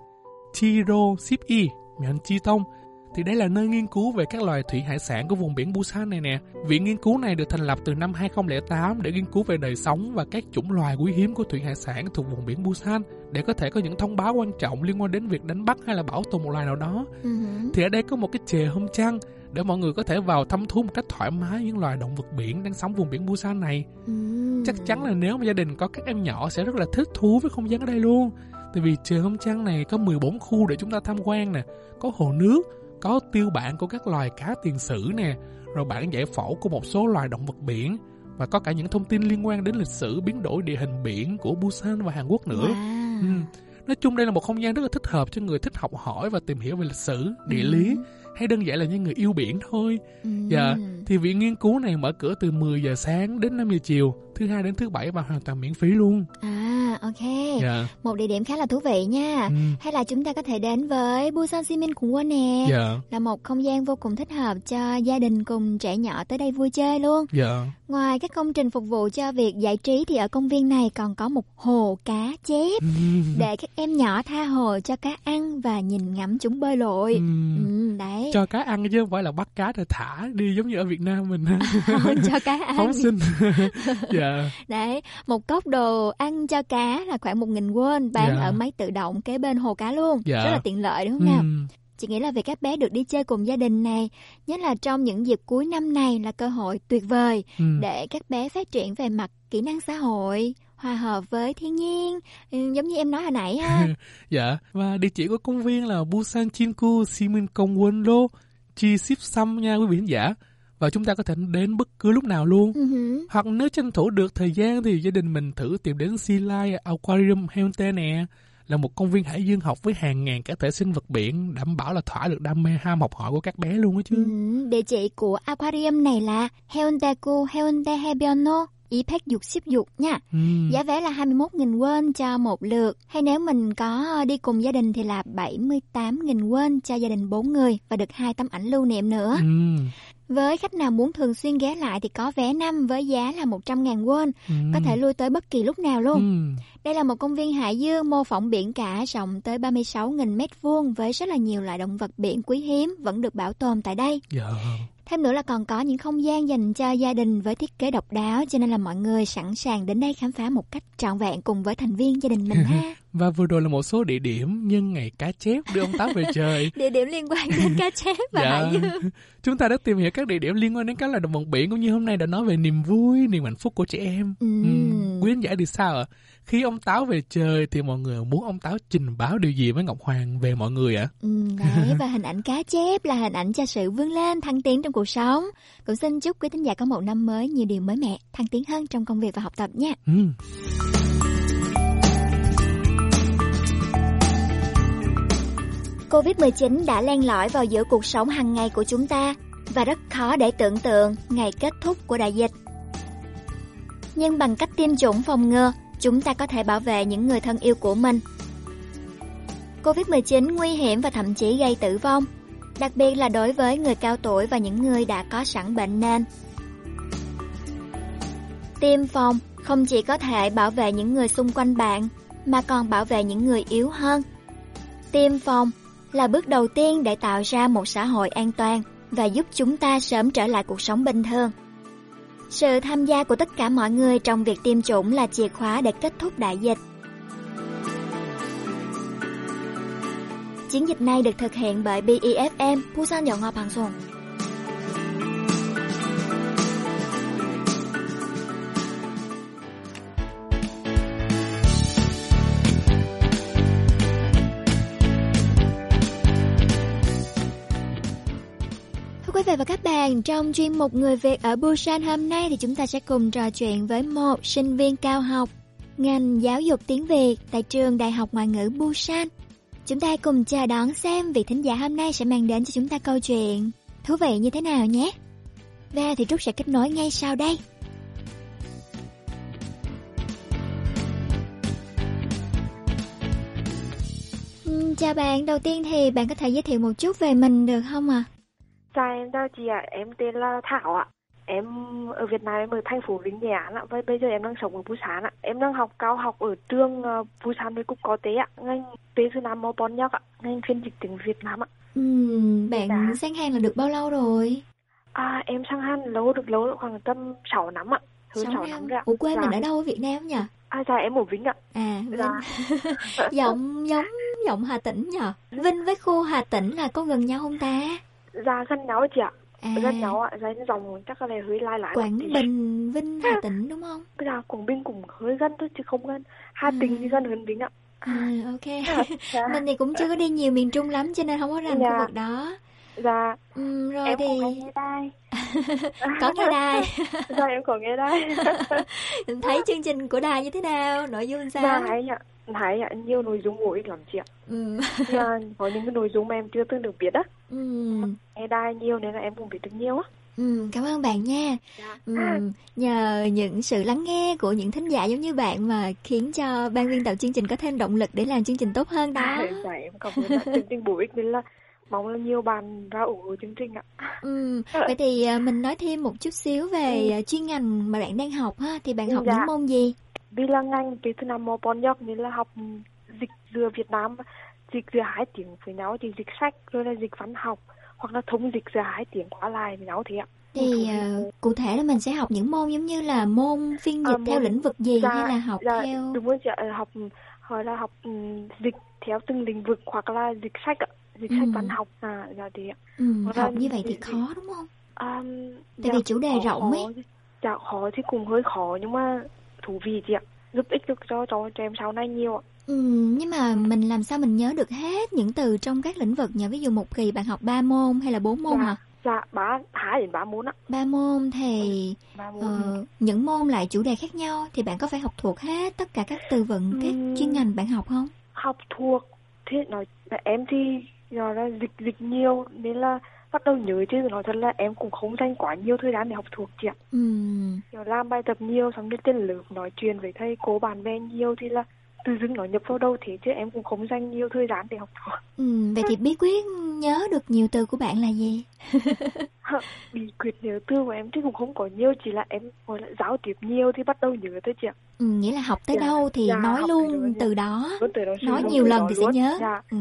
Chiro Ship E Myeonji Tông thì đây là nơi nghiên cứu về các loài thủy hải sản của vùng biển Busan này nè. Viện nghiên cứu này được thành lập từ năm 2008 để nghiên cứu về đời sống và các chủng loài quý hiếm của thủy hải sản thuộc vùng biển Busan để có thể có những thông báo quan trọng liên quan đến việc đánh bắt hay là bảo tồn một loài nào đó. Ừ. Thì ở đây có một cái chè hôm trăng để mọi người có thể vào thăm thú một cách thoải mái những loài động vật biển đang sống vùng biển Busan này. Ừ. Chắc chắn là nếu mà gia đình có các em nhỏ sẽ rất là thích thú với không gian ở đây luôn. Tại vì chè hôm trăng này có 14 khu để chúng ta tham quan nè, có hồ nước, có tiêu bản của các loài cá tiền sử nè, rồi bản giải phẫu của một số loài động vật biển và có cả những thông tin liên quan đến lịch sử biến đổi địa hình biển của Busan và Hàn Quốc nữa. Wow. Ừ. Nói chung đây là một không gian rất là thích hợp cho người thích học hỏi và tìm hiểu về lịch sử, địa Ừ. lý hay đơn giản là những người yêu biển thôi. Ừ. Dạ, thì viện nghiên cứu này mở cửa từ 10 giờ sáng đến 5 giờ chiều, thứ hai đến thứ bảy và hoàn toàn miễn phí luôn. À, ok. Dạ. Một địa điểm khá là thú vị nha. Ừ. Hay là chúng ta có thể đến với Busan Simin Cùng Quân nè. Dạ. Là một không gian vô cùng thích hợp cho gia đình cùng trẻ nhỏ tới đây vui chơi luôn. Dạ. Ngoài các công trình phục vụ cho việc giải trí thì ở công viên này còn có một hồ cá chép để các em nhỏ tha hồ cho cá ăn và nhìn ngắm chúng bơi lội. Ừ, đấy. Cho cá ăn chứ không phải là bắt cá rồi thả đi giống như ở Việt Nam mình. cho cá ăn. Phóng sinh. dạ. Đấy, một cốc đồ ăn cho cá là khoảng một nghìn won bán Dạ. ở máy tự động kế bên hồ cá luôn. Dạ. Rất là tiện lợi đúng không nào? Ừm. Chị nghĩ là việc các bé được đi chơi cùng gia đình này, nhất là trong những dịp cuối năm này là cơ hội tuyệt vời Ừ. để các bé phát triển về mặt kỹ năng xã hội, hòa hợp với thiên nhiên, ừ, giống như em nói hồi nãy ha. dạ, và địa chỉ của công viên là Busan Chinku Simin Kongwon Lo Chi Sip Sam nha quý vị khán giả. Và chúng ta có thể đến bất cứ lúc nào luôn. Hử. Hoặc nếu tranh thủ được thời gian thì gia đình mình thử tìm đến Sea Life Aquarium Haunted nè là một công viên hải dương học với hàng ngàn cá thể sinh vật biển đảm bảo là thỏa được đam mê ham học hỏi của các bé luôn á chứ. Ừ, địa chỉ của aquarium này là Heondaegu Heondae Hebyono phép dục ship dục nha. Ừ. Giá vé là 21.000 won cho một lượt. Hay nếu mình có đi cùng gia đình thì là 78.000 won cho gia đình 4 người và được hai tấm ảnh lưu niệm nữa. Ừ. Với khách nào muốn thường xuyên ghé lại thì có vé năm với giá là 100.000 won, có thể lui tới bất kỳ lúc nào luôn. Ừ. Đây là một công viên hải dương mô phỏng biển cả rộng tới 36.000 mét vuông với rất là nhiều loại động vật biển quý hiếm vẫn được bảo tồn tại đây. Dạ. Thêm nữa là còn có những không gian dành cho gia đình với thiết kế độc đáo cho nên là mọi người sẵn sàng đến đây khám phá một cách trọn vẹn cùng với thành viên gia đình mình ha. Và vừa rồi là một số địa điểm nhân ngày cá chép đưa ông Táo về trời. Địa điểm liên quan đến cá chép và Dạ. hải dương. Chúng ta đã tìm hiểu các địa điểm liên quan đến các loài động vật biển cũng như hôm nay đã nói về niềm vui, niềm hạnh phúc của trẻ em. Ừ. Quý khán giả thì sao ạ? Khi ông Táo về trời thì mọi người muốn ông Táo trình báo điều gì với Ngọc Hoàng về mọi người ạ? Ừ, đấy và hình ảnh cá chép là hình ảnh cho sự vươn lên thăng tiến trong cuộc sống. Cũng xin chúc quý thính giả có một năm mới nhiều điều mới mẻ, thăng tiến hơn trong công việc và học tập nha. Ừ. Covid-19 đã len lỏi vào giữa cuộc sống hàng ngày của chúng ta và rất khó để tưởng tượng ngày kết thúc của đại dịch. Nhưng bằng cách tiêm chủng phòng ngừa, chúng ta có thể bảo vệ những người thân yêu của mình. Covid-19 nguy hiểm và thậm chí gây tử vong, đặc biệt là đối với người cao tuổi và những người đã có sẵn bệnh nền. Tiêm phòng không chỉ có thể bảo vệ những người xung quanh bạn, mà còn bảo vệ những người yếu hơn. Tiêm phòng là bước đầu tiên để tạo ra một xã hội an toàn và giúp chúng ta sớm trở lại cuộc sống bình thường. Sự tham gia của tất cả mọi người trong việc tiêm chủng là chìa khóa để kết thúc đại dịch. Chiến dịch này được thực hiện bởi BEFM, Busan Nhậu Hoa Bằng Sùng. Vị và các bạn, trong chuyên mục Người Việt ở Busan hôm nay thì chúng ta sẽ cùng trò chuyện với một sinh viên cao học ngành giáo dục tiếng Việt tại trường Đại học Ngoại ngữ Busan. Chúng ta cùng chờ đón xem vị thính giả hôm nay sẽ mang đến cho chúng ta câu chuyện thú vị như thế nào nhé. Và thì Trúc sẽ kết nối ngay sau đây. Chào bạn, đầu tiên thì bạn có thể giới thiệu một chút về mình được không ạ? Chào em, chào chị ạ, em tên là Thảo ạ. Em ở Việt Nam, em ở thành phố Vĩnh Nghệ An ạ. Và bây giờ em đang sống ở Busan ạ. Em đang học cao học ở trường uh, Busan với Cục Có tế ạ. Ngành tế sư Nam Mô Bon Nhóc ạ. Ngành phiên dịch tiếng Việt Nam ạ. Ừm, bạn sang Hàn là được bao lâu rồi? À, em sang Hàn lâu được lâu được khoảng tầm 6 năm ạ. Hơn Sáu 6 năm. năm rồi ạ. Ủa quê mình Dạ. ở đâu ở Việt Nam nhỉ? À, dạ em ở Vĩnh ạ. À, Vinh. Dạ. giọng giống giọng Hà Tĩnh nhờ. Vinh với khu Hà Tĩnh là có gần nhau không ta? Dạ, gần nhau chị ạ. À. Gần nhau ạ. Dạ, dòng chắc là hơi lai lại. Quảng Bình, Vinh, Hà Tĩnh đúng không? Dạ, Quảng Bình cũng hơi gần thôi chứ không gần. Hà Tĩnh thì gần hơn Vĩnh ạ. À, ok. Dạ. Mình thì cũng chưa có đi nhiều miền Trung lắm cho nên không có rành Dạ. khu vực đó. Dạ. Ừm, rồi em thì nghe đài. có nghe đài. dạ, em có nghe đài. Thấy chương trình của đài như thế nào? Nội dung sao? Dạ, hay ạ. Hay ạ, nhiều nội dung bổ ích lắm chị ạ. Ừm. Dạ, có những cái nội dung mà em chưa từng được biết á. Ừm. Nghe đài nhiều nên là em cũng biết được nhiều á. Ừm, cảm ơn bạn nha. Ừm, nhờ những sự lắng nghe của những thính giả giống như bạn mà khiến cho ban biên tập chương trình có thêm động lực để làm chương trình tốt hơn đó. Dạ, em cảm ơn chương trình bổ ích nên là mong là nhiều bạn ra ủng hộ chương trình ạ. Ừm, vậy thì à, mình nói thêm một chút xíu về à, chuyên ngành mà bạn đang học ha. Thì bạn học Dạ. những môn gì? Vì là ngành kỹ thuật Nam Mô Bon Nhóc nên là học dịch giữa Việt Nam dịch giữa hai tiếng với nhau thì dịch sách rồi là dịch văn học hoặc là thông dịch giữa hai tiếng qua lại với nhau thế ạ. Thì à, cụ thể là mình sẽ học những môn giống như là môn phiên dịch À, theo môn- lĩnh vực gì dạ, hay là học dạ, theo đúng rồi chị học hoặc là học ừm, dịch theo từng lĩnh vực hoặc là dịch sách ạ, dịch sách Ừm. văn học à dạ thế ạ. Ừm, Hoặc là học như vậy thì khó đúng không? Um, Tại vì chủ đề rộng ấy. Dạ khó thì cũng hơi khó nhưng mà thú vị chị ạ. Giúp ích được cho cho, cho em sau này nhiều ạ. Ừm, nhưng mà mình làm sao mình nhớ được hết những từ trong các lĩnh vực nhỉ? Ví dụ một kỳ bạn học 3 môn hay là 4 môn hả? Dạ ba hai đến ba môn ạ. Ba môn thì Ba môn. ờ, những môn lại chủ đề khác nhau thì bạn có phải học thuộc hết tất cả các từ vựng các Ừm. chuyên ngành bạn học không? học thuộc thế nói em thì gọi là dịch dịch nhiều nên là bắt đầu nhớ chứ nói thật là em cũng không dành quá nhiều thời gian để học thuộc chị ạ Ừ. Làm bài tập nhiều xong đi trên lớp nói chuyện với thầy cô bạn bè nhiều thì là tự dưng nó nhập vào đâu thế chứ em cũng không dành nhiều thời gian để học thuộc Ừ, vậy thì bí quyết nhớ được nhiều từ của bạn là gì? bí quyết nhớ từ của em thì cũng không có nhiều chỉ là em gọi là giao tiếp nhiều thì bắt đầu nhớ thôi chị ạ Ừ, nghĩa là học tới Dạ, đâu thì dạ, nói luôn từ đó. Luôn từ đó Nói nhiều lần thì sẽ nhớ. Dạ. Ừ.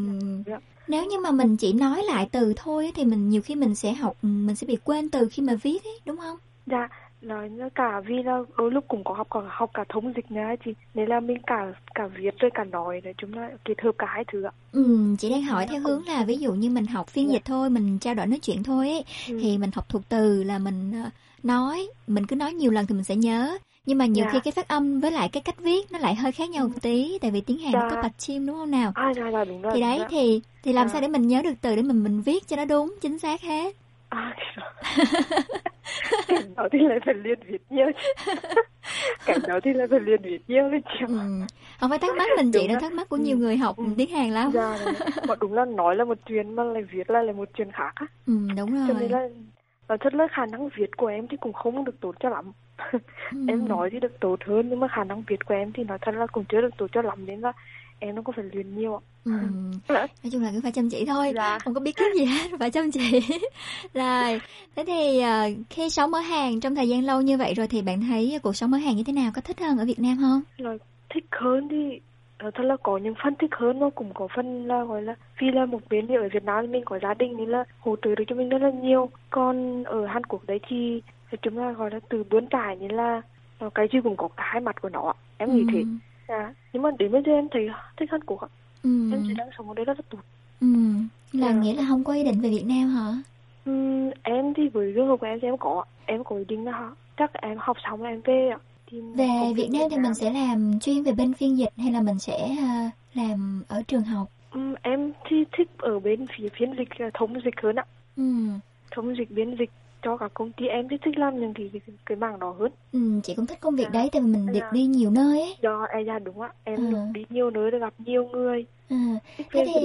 Dạ. Nếu như mà mình chỉ nói lại từ thôi thì mình nhiều khi mình sẽ học mình sẽ bị quên từ khi mà viết ấy, đúng không? Dạ, nói như cả vì là đôi lúc cũng có học còn học cả thống dịch nữa ấy chị nên là mình cả cả viết rồi cả nói nói chung là kết hợp cả hai thứ ạ Ừ, chị đang hỏi theo hướng là ví dụ như mình học phiên dịch thôi, mình trao đổi nói chuyện thôi ấy, Ừ. thì mình học thuộc từ là mình ờ, nói, mình cứ nói nhiều lần thì mình sẽ nhớ. Nhưng mà nhiều Dạ. khi cái phát âm với lại cái cách viết nó lại hơi khác nhau một tí, tại vì tiếng Hàn nó có Dạ. bạch chim đúng không nào? à dạ dạ đúng rồi thì đúng đấy rồi. thì thì làm Dạ. sao để mình nhớ được từ để mình mình viết cho nó đúng chính xác hết à cái đó thì lại phải liên viết nhiều chứ. cái đó thì lại phải liên viết nhiều đấy chị ạ. ừ. không phải thắc mắc mình chị đó. thắc mắc của Ừ. nhiều người học tiếng Hàn lắm dạ mà đúng là nói là một chuyện mà lại viết là lại một chuyện khác á ừ, đúng cho rồi nên là nói thật là khả năng viết của em thì cũng không được tốt cho lắm em nói thì được tốt hơn nhưng mà khả năng viết của em thì nói thật là cũng chưa được tốt cho lắm nên là em nó có phải luyện nhiều ạ. Ừ. nói chung là cứ phải chăm chỉ thôi Dạ. không có biết kíp gì hết phải chăm chỉ. Rồi thế thì ờ, khi sống ở Hàn trong thời gian lâu như vậy rồi thì bạn thấy cuộc sống ở Hàn như thế nào? Có thích hơn ở Việt Nam không? Là thích hơn thì nói thật là có những phần thích hơn mà cũng có phần là gọi là vì là một bên thì ở Việt Nam thì mình có gia đình nên là hỗ trợ được cho mình rất là nhiều. Còn ở Hàn Quốc đấy thì chung là gọi là từ bươn trải nên là nó cái gì cũng có cả hai mặt của nó em nghĩ Ừ. thế dạ. nhưng mà đến bây giờ em thấy thích Hàn Quốc ạ. ừ. em chỉ đang sống ở đây rất là tốt ừ. là Dạ. nghĩa là không có ý định về Việt Nam hả Ừm, em thì với gương của em thì em có em có ý định là chắc em học xong là em về ạ. Thì về Việt Nam thì mình sẽ làm chuyên về bên phiên dịch hay là mình sẽ ờ, làm ở trường học Ừm, em thì thích ở bên phía phiên dịch là thống dịch hơn ạ ừ. thống dịch biên dịch cho các công ty em thì thích làm những cái cái, mảng đó hơn Ừ, chị cũng thích công việc đấy tại vì mình được đi nhiều nơi ấy. do em ra đúng ạ em Ừ. được đi nhiều nơi được gặp nhiều người Ừ. thích Thế thì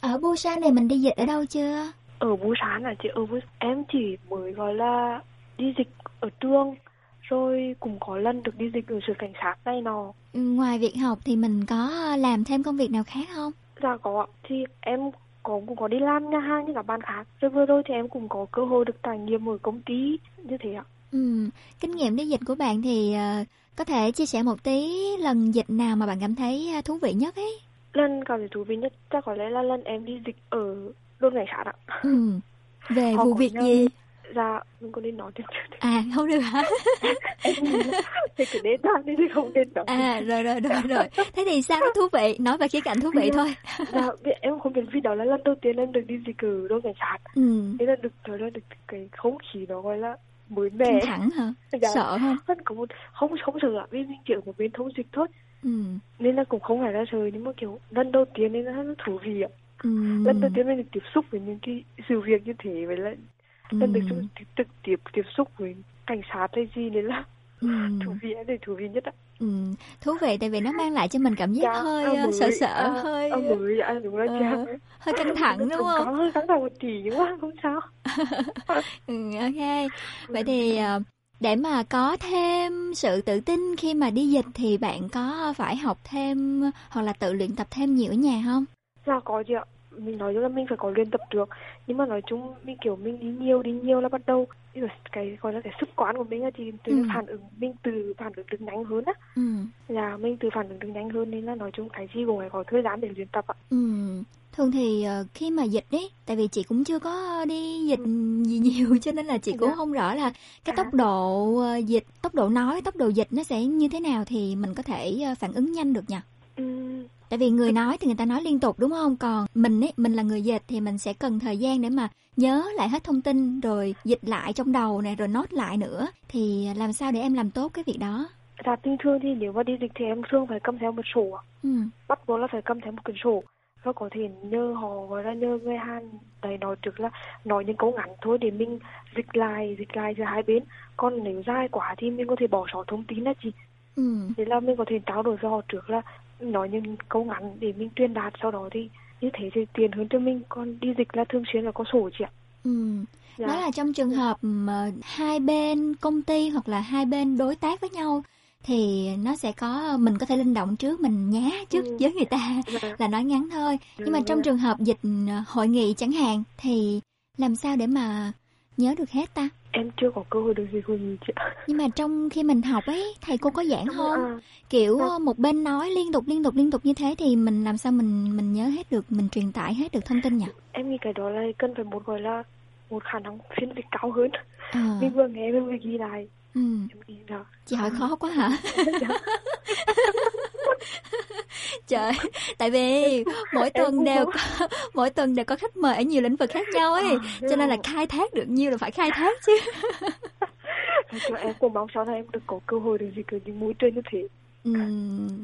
ở Busan này mình đi dịch ở đâu chưa? ở Busan là chị ở Bus em chỉ mới gọi là đi dịch ở trường rồi cũng có lần được đi dịch ở sở cảnh sát này nọ Ừ, Ngoài việc học thì mình có làm thêm công việc nào khác không? dạ có ạ thì em có cũng có đi làm nhà hàng như các bạn khác rồi vừa rồi thì em cũng có cơ hội được trải nghiệm ở công ty như thế ạ Ừ. Kinh nghiệm đi dịch của bạn thì ờ, có thể chia sẻ một tí lần dịch nào mà bạn cảm thấy ờ, thú vị nhất ấy. lần cảm thấy thú vị nhất chắc có lẽ là lần em đi dịch ở đồn cảnh sát ạ Ừ. Về Họ vụ việc nhau- gì? Dạ mình có nên nói chưa À không được hả? em thì cái đến ra đi thì không nên nói À rồi rồi rồi rồi. Thế thì sao nó thú vị? Nói về khía cạnh thú vị thôi. dạ em không biết vì đó là lần đầu tiên em được đi dịch ở đồn cảnh sát Ừ. thế là được trời ơi được cái không khí đó gọi là mới mẻ Căng thẳng hả? Dạ. Sợ không? Có một không không sợ ạ vì mình chỉ ở một bên thông dịch thôi Ừ. nên là cũng không phải là sợ nhưng mà kiểu lần đầu tiên nên là rất thú vị ạ Ừ. lần đầu tiên mình được tiếp xúc với những cái sự việc như thế với lại lần Ừ. được trực, trực tiếp tiếp xúc với cảnh sát hay gì nên là Ừ. thú vị thấy thú vị nhất ạ Ừ, thú vị tại vì nó mang lại cho mình cảm giác Dạ, hơi à, mới, sợ sợ à, hơi à, mới à, đúng rồi chị hơi căng thẳng đúng cũng không? có hơi căng thẳng một tí nhưng mà không sao ừ, ok vậy thì để mà có thêm sự tự tin khi mà đi dịch thì bạn có phải học thêm hoặc là tự luyện tập thêm nhiều ở nhà không? Dạ có chị ạ mình nói là mình phải có luyện tập được nhưng mà nói chung mình kiểu mình đi nhiều đi nhiều là bắt đầu cái- gọi là cái sức quán của mình là thì từ Ừ. phản ứng mình từ phản ứng được nhanh hơn á Ừ. dạ mình từ phản ứng được nhanh hơn nên là nói chung cái gì cũng phải có thời gian để luyện tập ạ Ừ. Thường thì ờ, khi mà dịch ấy, tại vì chị cũng chưa có đi dịch gì nhiều cho nên là chị cũng Dạ. không rõ là cái tốc độ ờ, dịch, tốc độ nói, tốc độ dịch nó sẽ như thế nào thì mình có thể ờ, phản ứng nhanh được nhỉ? Ừm, Tại vì người nói thì người ta nói liên tục đúng không? Còn mình ấy, mình là người dịch thì mình sẽ cần thời gian để mà nhớ lại hết thông tin rồi dịch lại trong đầu này rồi nốt lại nữa. Thì làm sao để em làm tốt cái việc đó? dạ bình thường thì nếu mà đi dịch thì em thường phải cầm theo một sổ Ừ. bắt buộc là phải cầm theo một quyển sổ và có thể nhờ họ gọi là nhờ người Hàn đấy nói trước là nói những câu ngắn thôi để mình dịch lại dịch lại giữa hai bên còn nếu dài quá thì mình có thể bỏ sót thông tin là chị Ừ. thế là mình có thể trao đổi với họ trước là nói những câu ngắn để mình truyền đạt sau đó thì như thế thì tiền hơn cho mình còn đi dịch là thường xuyên là có sổ chị ạ Ừ. Dạ. Đó là trong trường hợp mà hai bên công ty hoặc là hai bên đối tác với nhau thì nó sẽ có mình có thể linh động trước mình nhá trước Ừ. với người ta Dạ. là nói ngắn thôi nhưng mà trong trường hợp dịch ờ, hội nghị chẳng hạn thì làm sao để mà nhớ được hết ta em chưa có cơ hội được hội nghị chị nhưng mà trong khi mình học ấy thầy cô có giảng không à. kiểu Dạ. ờ, một bên nói liên tục liên tục liên tục như thế thì mình làm sao mình mình nhớ hết được mình truyền tải hết được thông tin nhỉ em nghĩ cái đó là cần phải một gọi là một khả năng phiên dịch cao hơn Ờ. mình vừa nghe mình vừa ghi lại ừ. em nghĩ là chị hỏi khó quá hả trời tại vì mỗi tuần đều có. mỗi tuần đều có khách mời ở nhiều lĩnh vực khác nhau ấy cho nên là khai thác được nhiêu là phải khai thác chứ. Chung em cũng mong sau này em được có cơ hội được dịch ở những môi trường như thế. Ừ,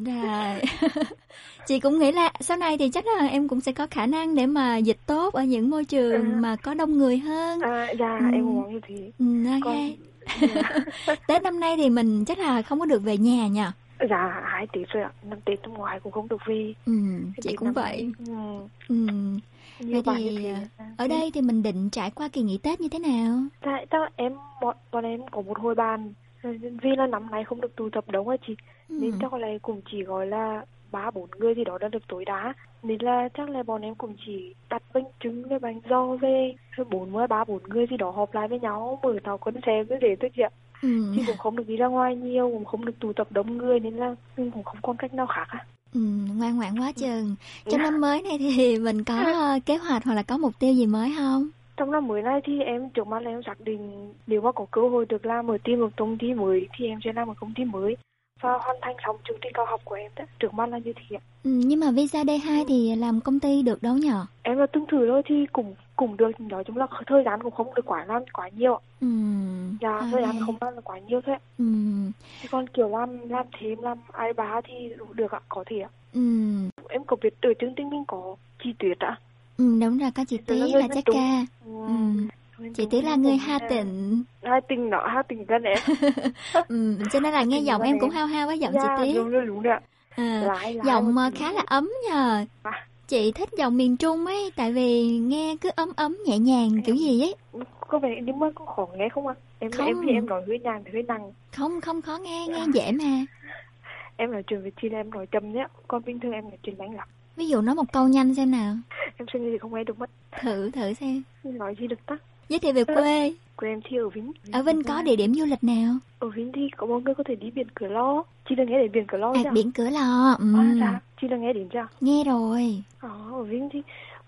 rồi. Chị cũng nghĩ là sau này thì chắc là em cũng sẽ có khả năng để mà dịch tốt ở những môi trường mà có đông người hơn. À dạ Ừ. em mong như thế. Ừ, ok. Tết năm nay thì mình chắc là không có được về nhà nhỉ dạ hai tết rồi ạ. Năm tết năm ngoái cũng không được về ừ, chị cũng năm vậy. ừ. ừ. Vậy thì thế. ở đây thì mình định trải qua kỳ nghỉ tết như thế nào? Tại chắc là em bọn bọn em có một hồi bàn. Vì là năm nay không được tụ tập đông á chị. Nên chắc là cũng chỉ gọi là ba bốn người gì đó đã được tối đa nên là chắc là bọn em cũng chỉ đặt bánh trứng với bánh do về. Bốn mươi ba bốn người gì đó họp lại với nhau. Mở tàu quân xe cứ để thôi chị ạ ừ. cũng không được đi ra ngoài nhiều cũng không được tụ tập đông người nên là mình cũng không còn cách nào khác á. Ừ, ngoan ngoãn quá chừng. Trong năm mới này thì mình có ờ, kế hoạch hoặc là có mục tiêu gì mới không? Trong năm mới này thì em trước mắt là em xác định nếu mà có cơ hội được làm ở team một công ty mới thì em sẽ làm ở công ty mới và hoàn thành xong chương trình cao học của em đó. trước mắt là như thế ạ. ừ, nhưng mà visa D2 thì làm công ty được đâu nhở em là tương thử thôi thì cũng cũng được nói chung là thời gian cũng không được quá làm quá nhiều ừ. dạ thời gian không làm được quá nhiều ạ. Ừ. Chứ còn kiểu làm làm thêm làm ai bá thì được ạ có thể ạ Ừ. em có biết ở chương trình mình có chi tuyệt ạ ừ đúng rồi có chị Tôi là là chắc ca ừ. Chị tí là người Hà Tĩnh hai tình nọ hai tình gần em. Ừ, cho nên là nghe giọng em cũng hao hao với giọng dạ, chị tí đúng rồi đúng rồi à, giọng khá là ấm nhờ. À. chị thích giọng miền Trung ấy tại vì nghe cứ ấm ấm nhẹ nhàng kiểu gì ấy. có vẻ nhưng mà có khó nghe không ạ? Em Không. em thì em nói hơi nhàng thì hơi nặng. Không không khó nghe nghe dễ mà. Em nói chuyện với chị là em nói chậm nhé. Còn bình thường em nói chuyện nhanh lắm. Ví dụ nói một câu nhanh xem nào. Em suy nghĩ không nghe được mất. Thử thử xem. Nói gì được ta giới thiệu về quê. Quê em thì ở vĩnh. Ở Vinh có địa điểm du lịch nào? Ở vĩnh thì có mọi người có thể đi biển cửa lo chị đã nghe đến biển cửa lo à, chưa? biển cửa lò ừ. à, dạ. Chị đã nghe đến chưa? Nghe rồi. Ờ, ở vĩnh thì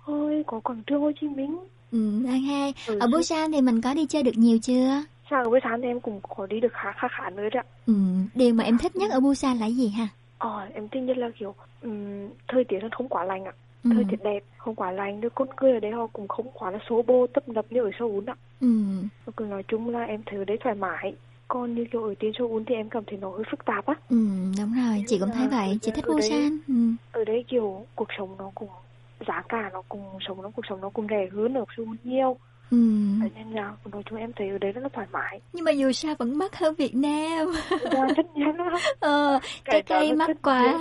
ôi có quảng trường Hồ Chí Minh. Ừ, hai Ừ, ở. Busan thì mình có đi chơi được nhiều chưa? Sáng ở buổi sáng thì em cũng có đi được khá khá khá nữa ạ ừ. điều mà em thích nhất ở Busan là gì ha? Ờ em thích nhất là kiểu ừm, thời tiết nó không quá lạnh ạ Ừ. thời tiết đẹp không quá lạnh được con người ở đây họ cũng không quá là số bô tấp nập như ở Seoul ạ ừ. cứ nói chung là em thấy ở đấy thoải mái còn như kiểu ở trên Seoul thì em cảm thấy nó hơi phức tạp á ừ đúng rồi chị cũng thấy vậy chị thích đấy- Busan ừ. ở đây kiểu cuộc sống nó cũng giá cả nó cũng sống nó cuộc sống nó cũng rẻ hơn ở Seoul nhiều Ừ. Thế nên là nói chung em thấy ở đấy rất là thoải mái. Nhưng mà dù sao vẫn mắc hơn Việt Nam. Tất nhiên đó. ờ, trái cây mắc quá.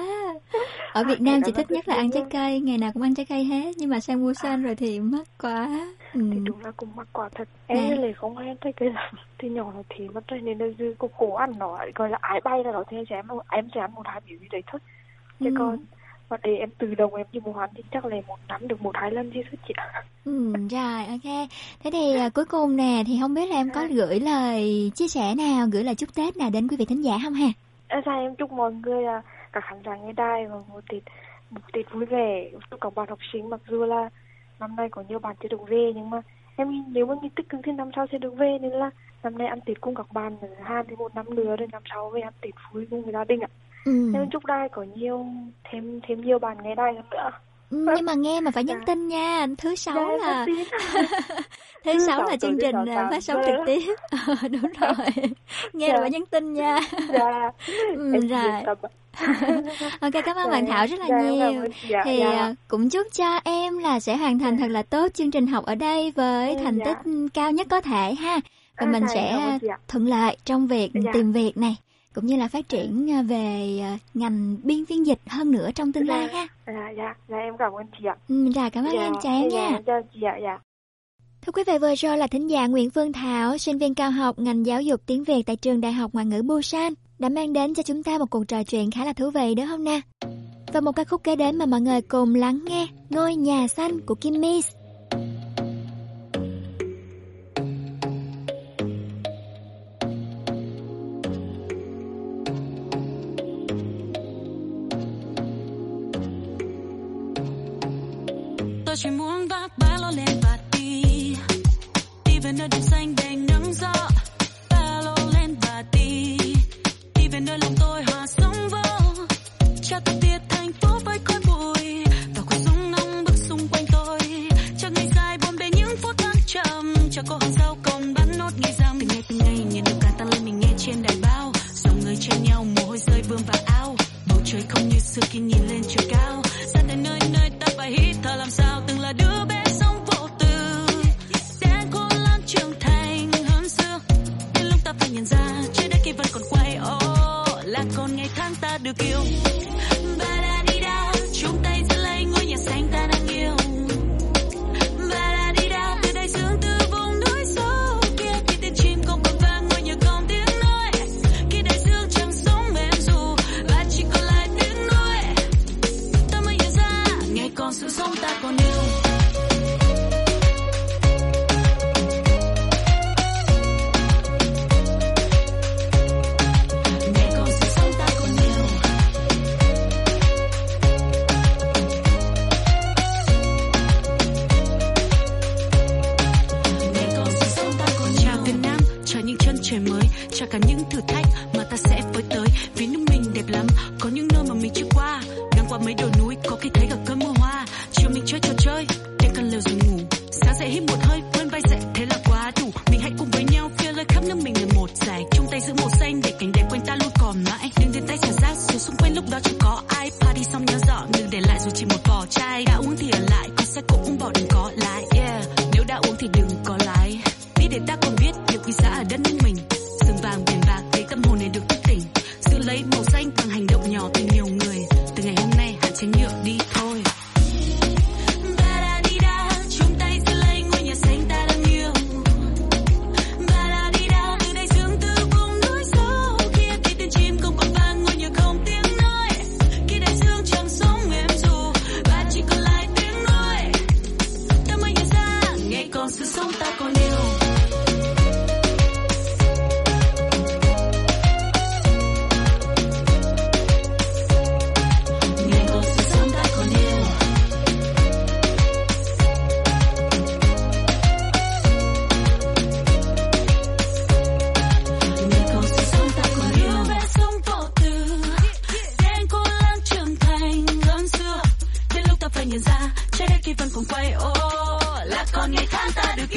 ở Việt Nam chị là thích nhất là ăn trái cây ngày nào cũng ăn trái cây hết nhưng mà sang Busan rồi thì mắc quá. Ừ. thì đúng là cũng mắc quá thật. Em lại không hay ăn trái cây lắm. Thì nhỏ nó thì mất rồi nên là dư cô cố ăn nó gọi là ái bay là nó thì em sẽ ăn một- em sẽ ăn một hai miếng gì đấy thôi. Chứ Ừ. còn mà để em từ đầu em đi mua ăn thì chắc là một năm được một hai lần thôi chị ạ. Ừ, rồi ok. Thế thì à, cuối cùng nè thì không biết là em có gửi lời chia sẻ nào gửi lời chúc Tết nào đến quý vị thính giả không ha? Em sao em chúc mọi người là các khán giả nghe đài và một tết một tết vui vẻ. Chúc các bạn học sinh mặc dù là năm nay có nhiều bạn chưa được về nhưng mà em nếu mà nghĩ tích cực thì năm sau sẽ được về. Nên là năm nay ăn tết cùng các bạn hai thì một năm nữa rồi năm sau về ăn tết vui cùng với gia đình ạ ừ. Em chúc đài có nhiều thêm thêm nhiều bạn nghe đài hơn nữa. Ừ, nhưng mà nghe mà phải nhắn tin nha thứ sáu Dạ, là thứ sáu là chương trình tám. phát sóng Dạ. trực tiếp Ờ, đúng rồi nghe Dạ. là phải nhắn tin nha Dạ. ừ, rồi ok cảm ơn Dạ, bạn Thảo rất là dạ, nhiều. Dạ, thì dạ. à, cũng chúc cho em là sẽ hoàn thành thật là tốt chương trình học ở đây với thành dạ. tích cao nhất có thể ha và cũng như là phát triển à, về à, ngành biên phiên dịch hơn nữa trong tương lai dạ, ha. Dạ, dạ, dạ em cảm ơn chị ạ. Ừ, dạ, cảm ơn dạ, em chào dạ, nha. Chào chị ạ, dạ. Thưa quý vị vừa rồi là thính giả Nguyễn Phương Thảo, sinh viên cao học ngành giáo dục tiếng Việt tại trường Đại học Ngoại ngữ Busan đã mang đến cho chúng ta một cuộc trò chuyện khá là thú vị đúng không nè? Và một ca khúc kế đến mà mọi người cùng lắng nghe Ngôi nhà xanh của Kim Mis. Tôi chỉ muốn vác ba lô lên và đi. Đi về nơi xanh đầy nắng gió.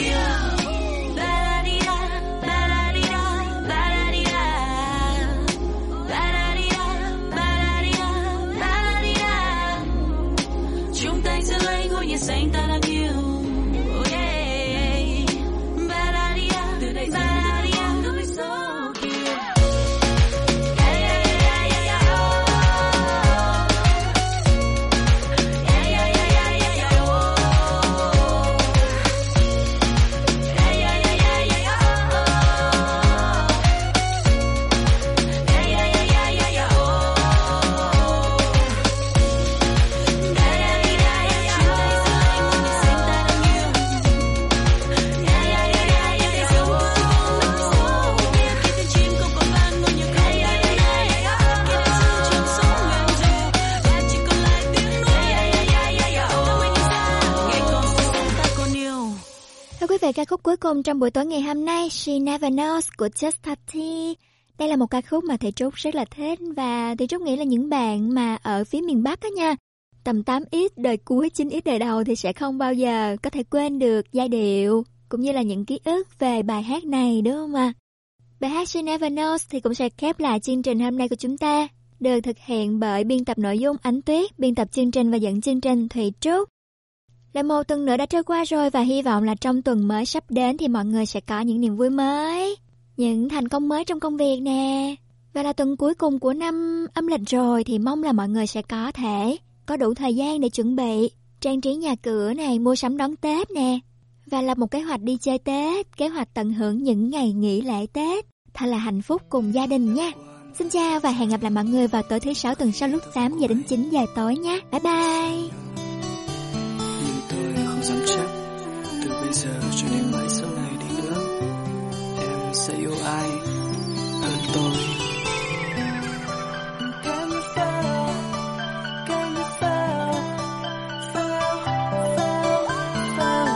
you. cùng trong buổi tối ngày hôm nay, She Never Knows của Just Tati. Đây là một ca khúc mà thầy Trúc rất là thích và thầy Trúc nghĩ là những bạn mà ở phía miền Bắc á nha, tầm 8 ít đời cuối 9 ít đời đầu thì sẽ không bao giờ có thể quên được giai điệu cũng như là những ký ức về bài hát này đúng không ạ? Bài hát She Never Knows thì cũng sẽ khép lại chương trình hôm nay của chúng ta, được thực hiện bởi biên tập nội dung Ánh Tuyết, biên tập chương trình và dẫn chương trình Thủy Trúc lại một tuần nữa đã trôi qua rồi và hy vọng là trong tuần mới sắp đến thì mọi người sẽ có những niềm vui mới, những thành công mới trong công việc nè. Và là tuần cuối cùng của năm âm lịch rồi thì mong là mọi người sẽ có thể có đủ thời gian để chuẩn bị, trang trí nhà cửa này, mua sắm đón Tết nè. Và là một kế hoạch đi chơi Tết, kế hoạch tận hưởng những ngày nghỉ lễ Tết, thật là hạnh phúc cùng gia đình nha. Xin chào và hẹn gặp lại mọi người vào tối thứ sáu tuần sau lúc 8 giờ đến 9 giờ tối nhé. Bye bye! Không dám chắc từ bây giờ cho đến mãi sau này đi nữa em sẽ yêu ai hơn tôi Can you feel? Can you feel? Feel, feel,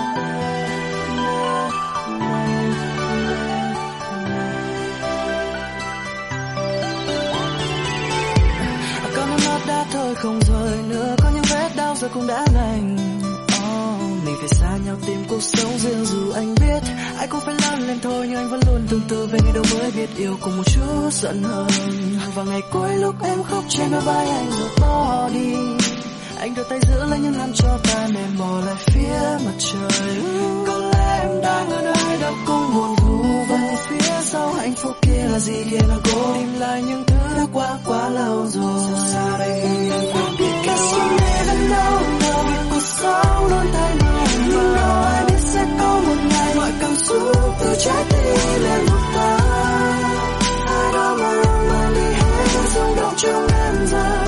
Có nước mắt đã thôi không rời nữa Có những vết đau giờ cũng đã lành phải xa nhau tìm cuộc sống riêng dù anh biết Ai cũng phải lớn lên thôi Nhưng anh vẫn luôn tương tư về ngày đâu mới biết. Yêu cùng một chút giận hờn Và ngày cuối lúc em khóc trên đôi vai anh rồi bỏ đi. Anh đưa tay giữ lấy những năm cho ta để mò lại phía mặt trời. Có lẽ em đang ở nơi đâu cũng buồn thu Và phía sau hạnh phúc kia là gì kia là cô? Tìm lại những thứ đã qua quá lâu rồi. Sao đây? Because you never know, know cuộc sống luôn thay đổi Ai biết sẽ có một ngày Mọi cảm xúc từ trái tim lên một tay Ai đó mà mang đi hết rung động trong em giờ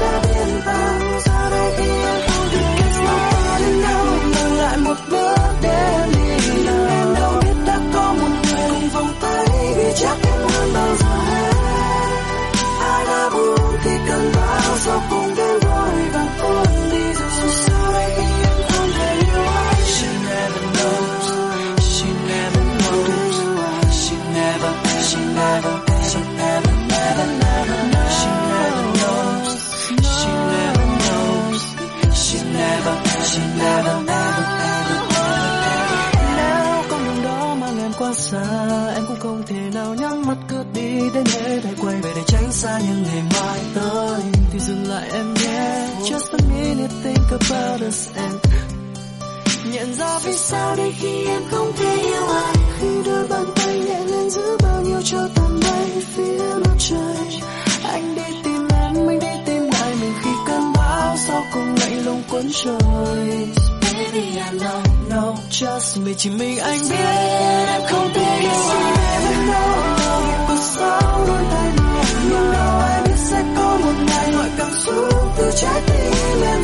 cứ Đến hết hãy quay về để tránh xa những ngày mai tới. Thì dừng lại em nhé. Just a minute think about us and Nhận ra vì sao đây khi em không thể yêu ai. Khi đôi bàn tay nhẹ lên giữ bao nhiêu cho tàn bay phía mặt trời. Anh đi tìm em, mình đi tìm lại mình khi cơn bão Sau cùng lạnh lùng cuốn trôi. Baby I know, no, just me chỉ mình anh biết em không thể yêu ai. Never đôi tay cuộc Nhưng đâu ai biết sẽ có một ngày Mọi cảm xúc từ trái tim lên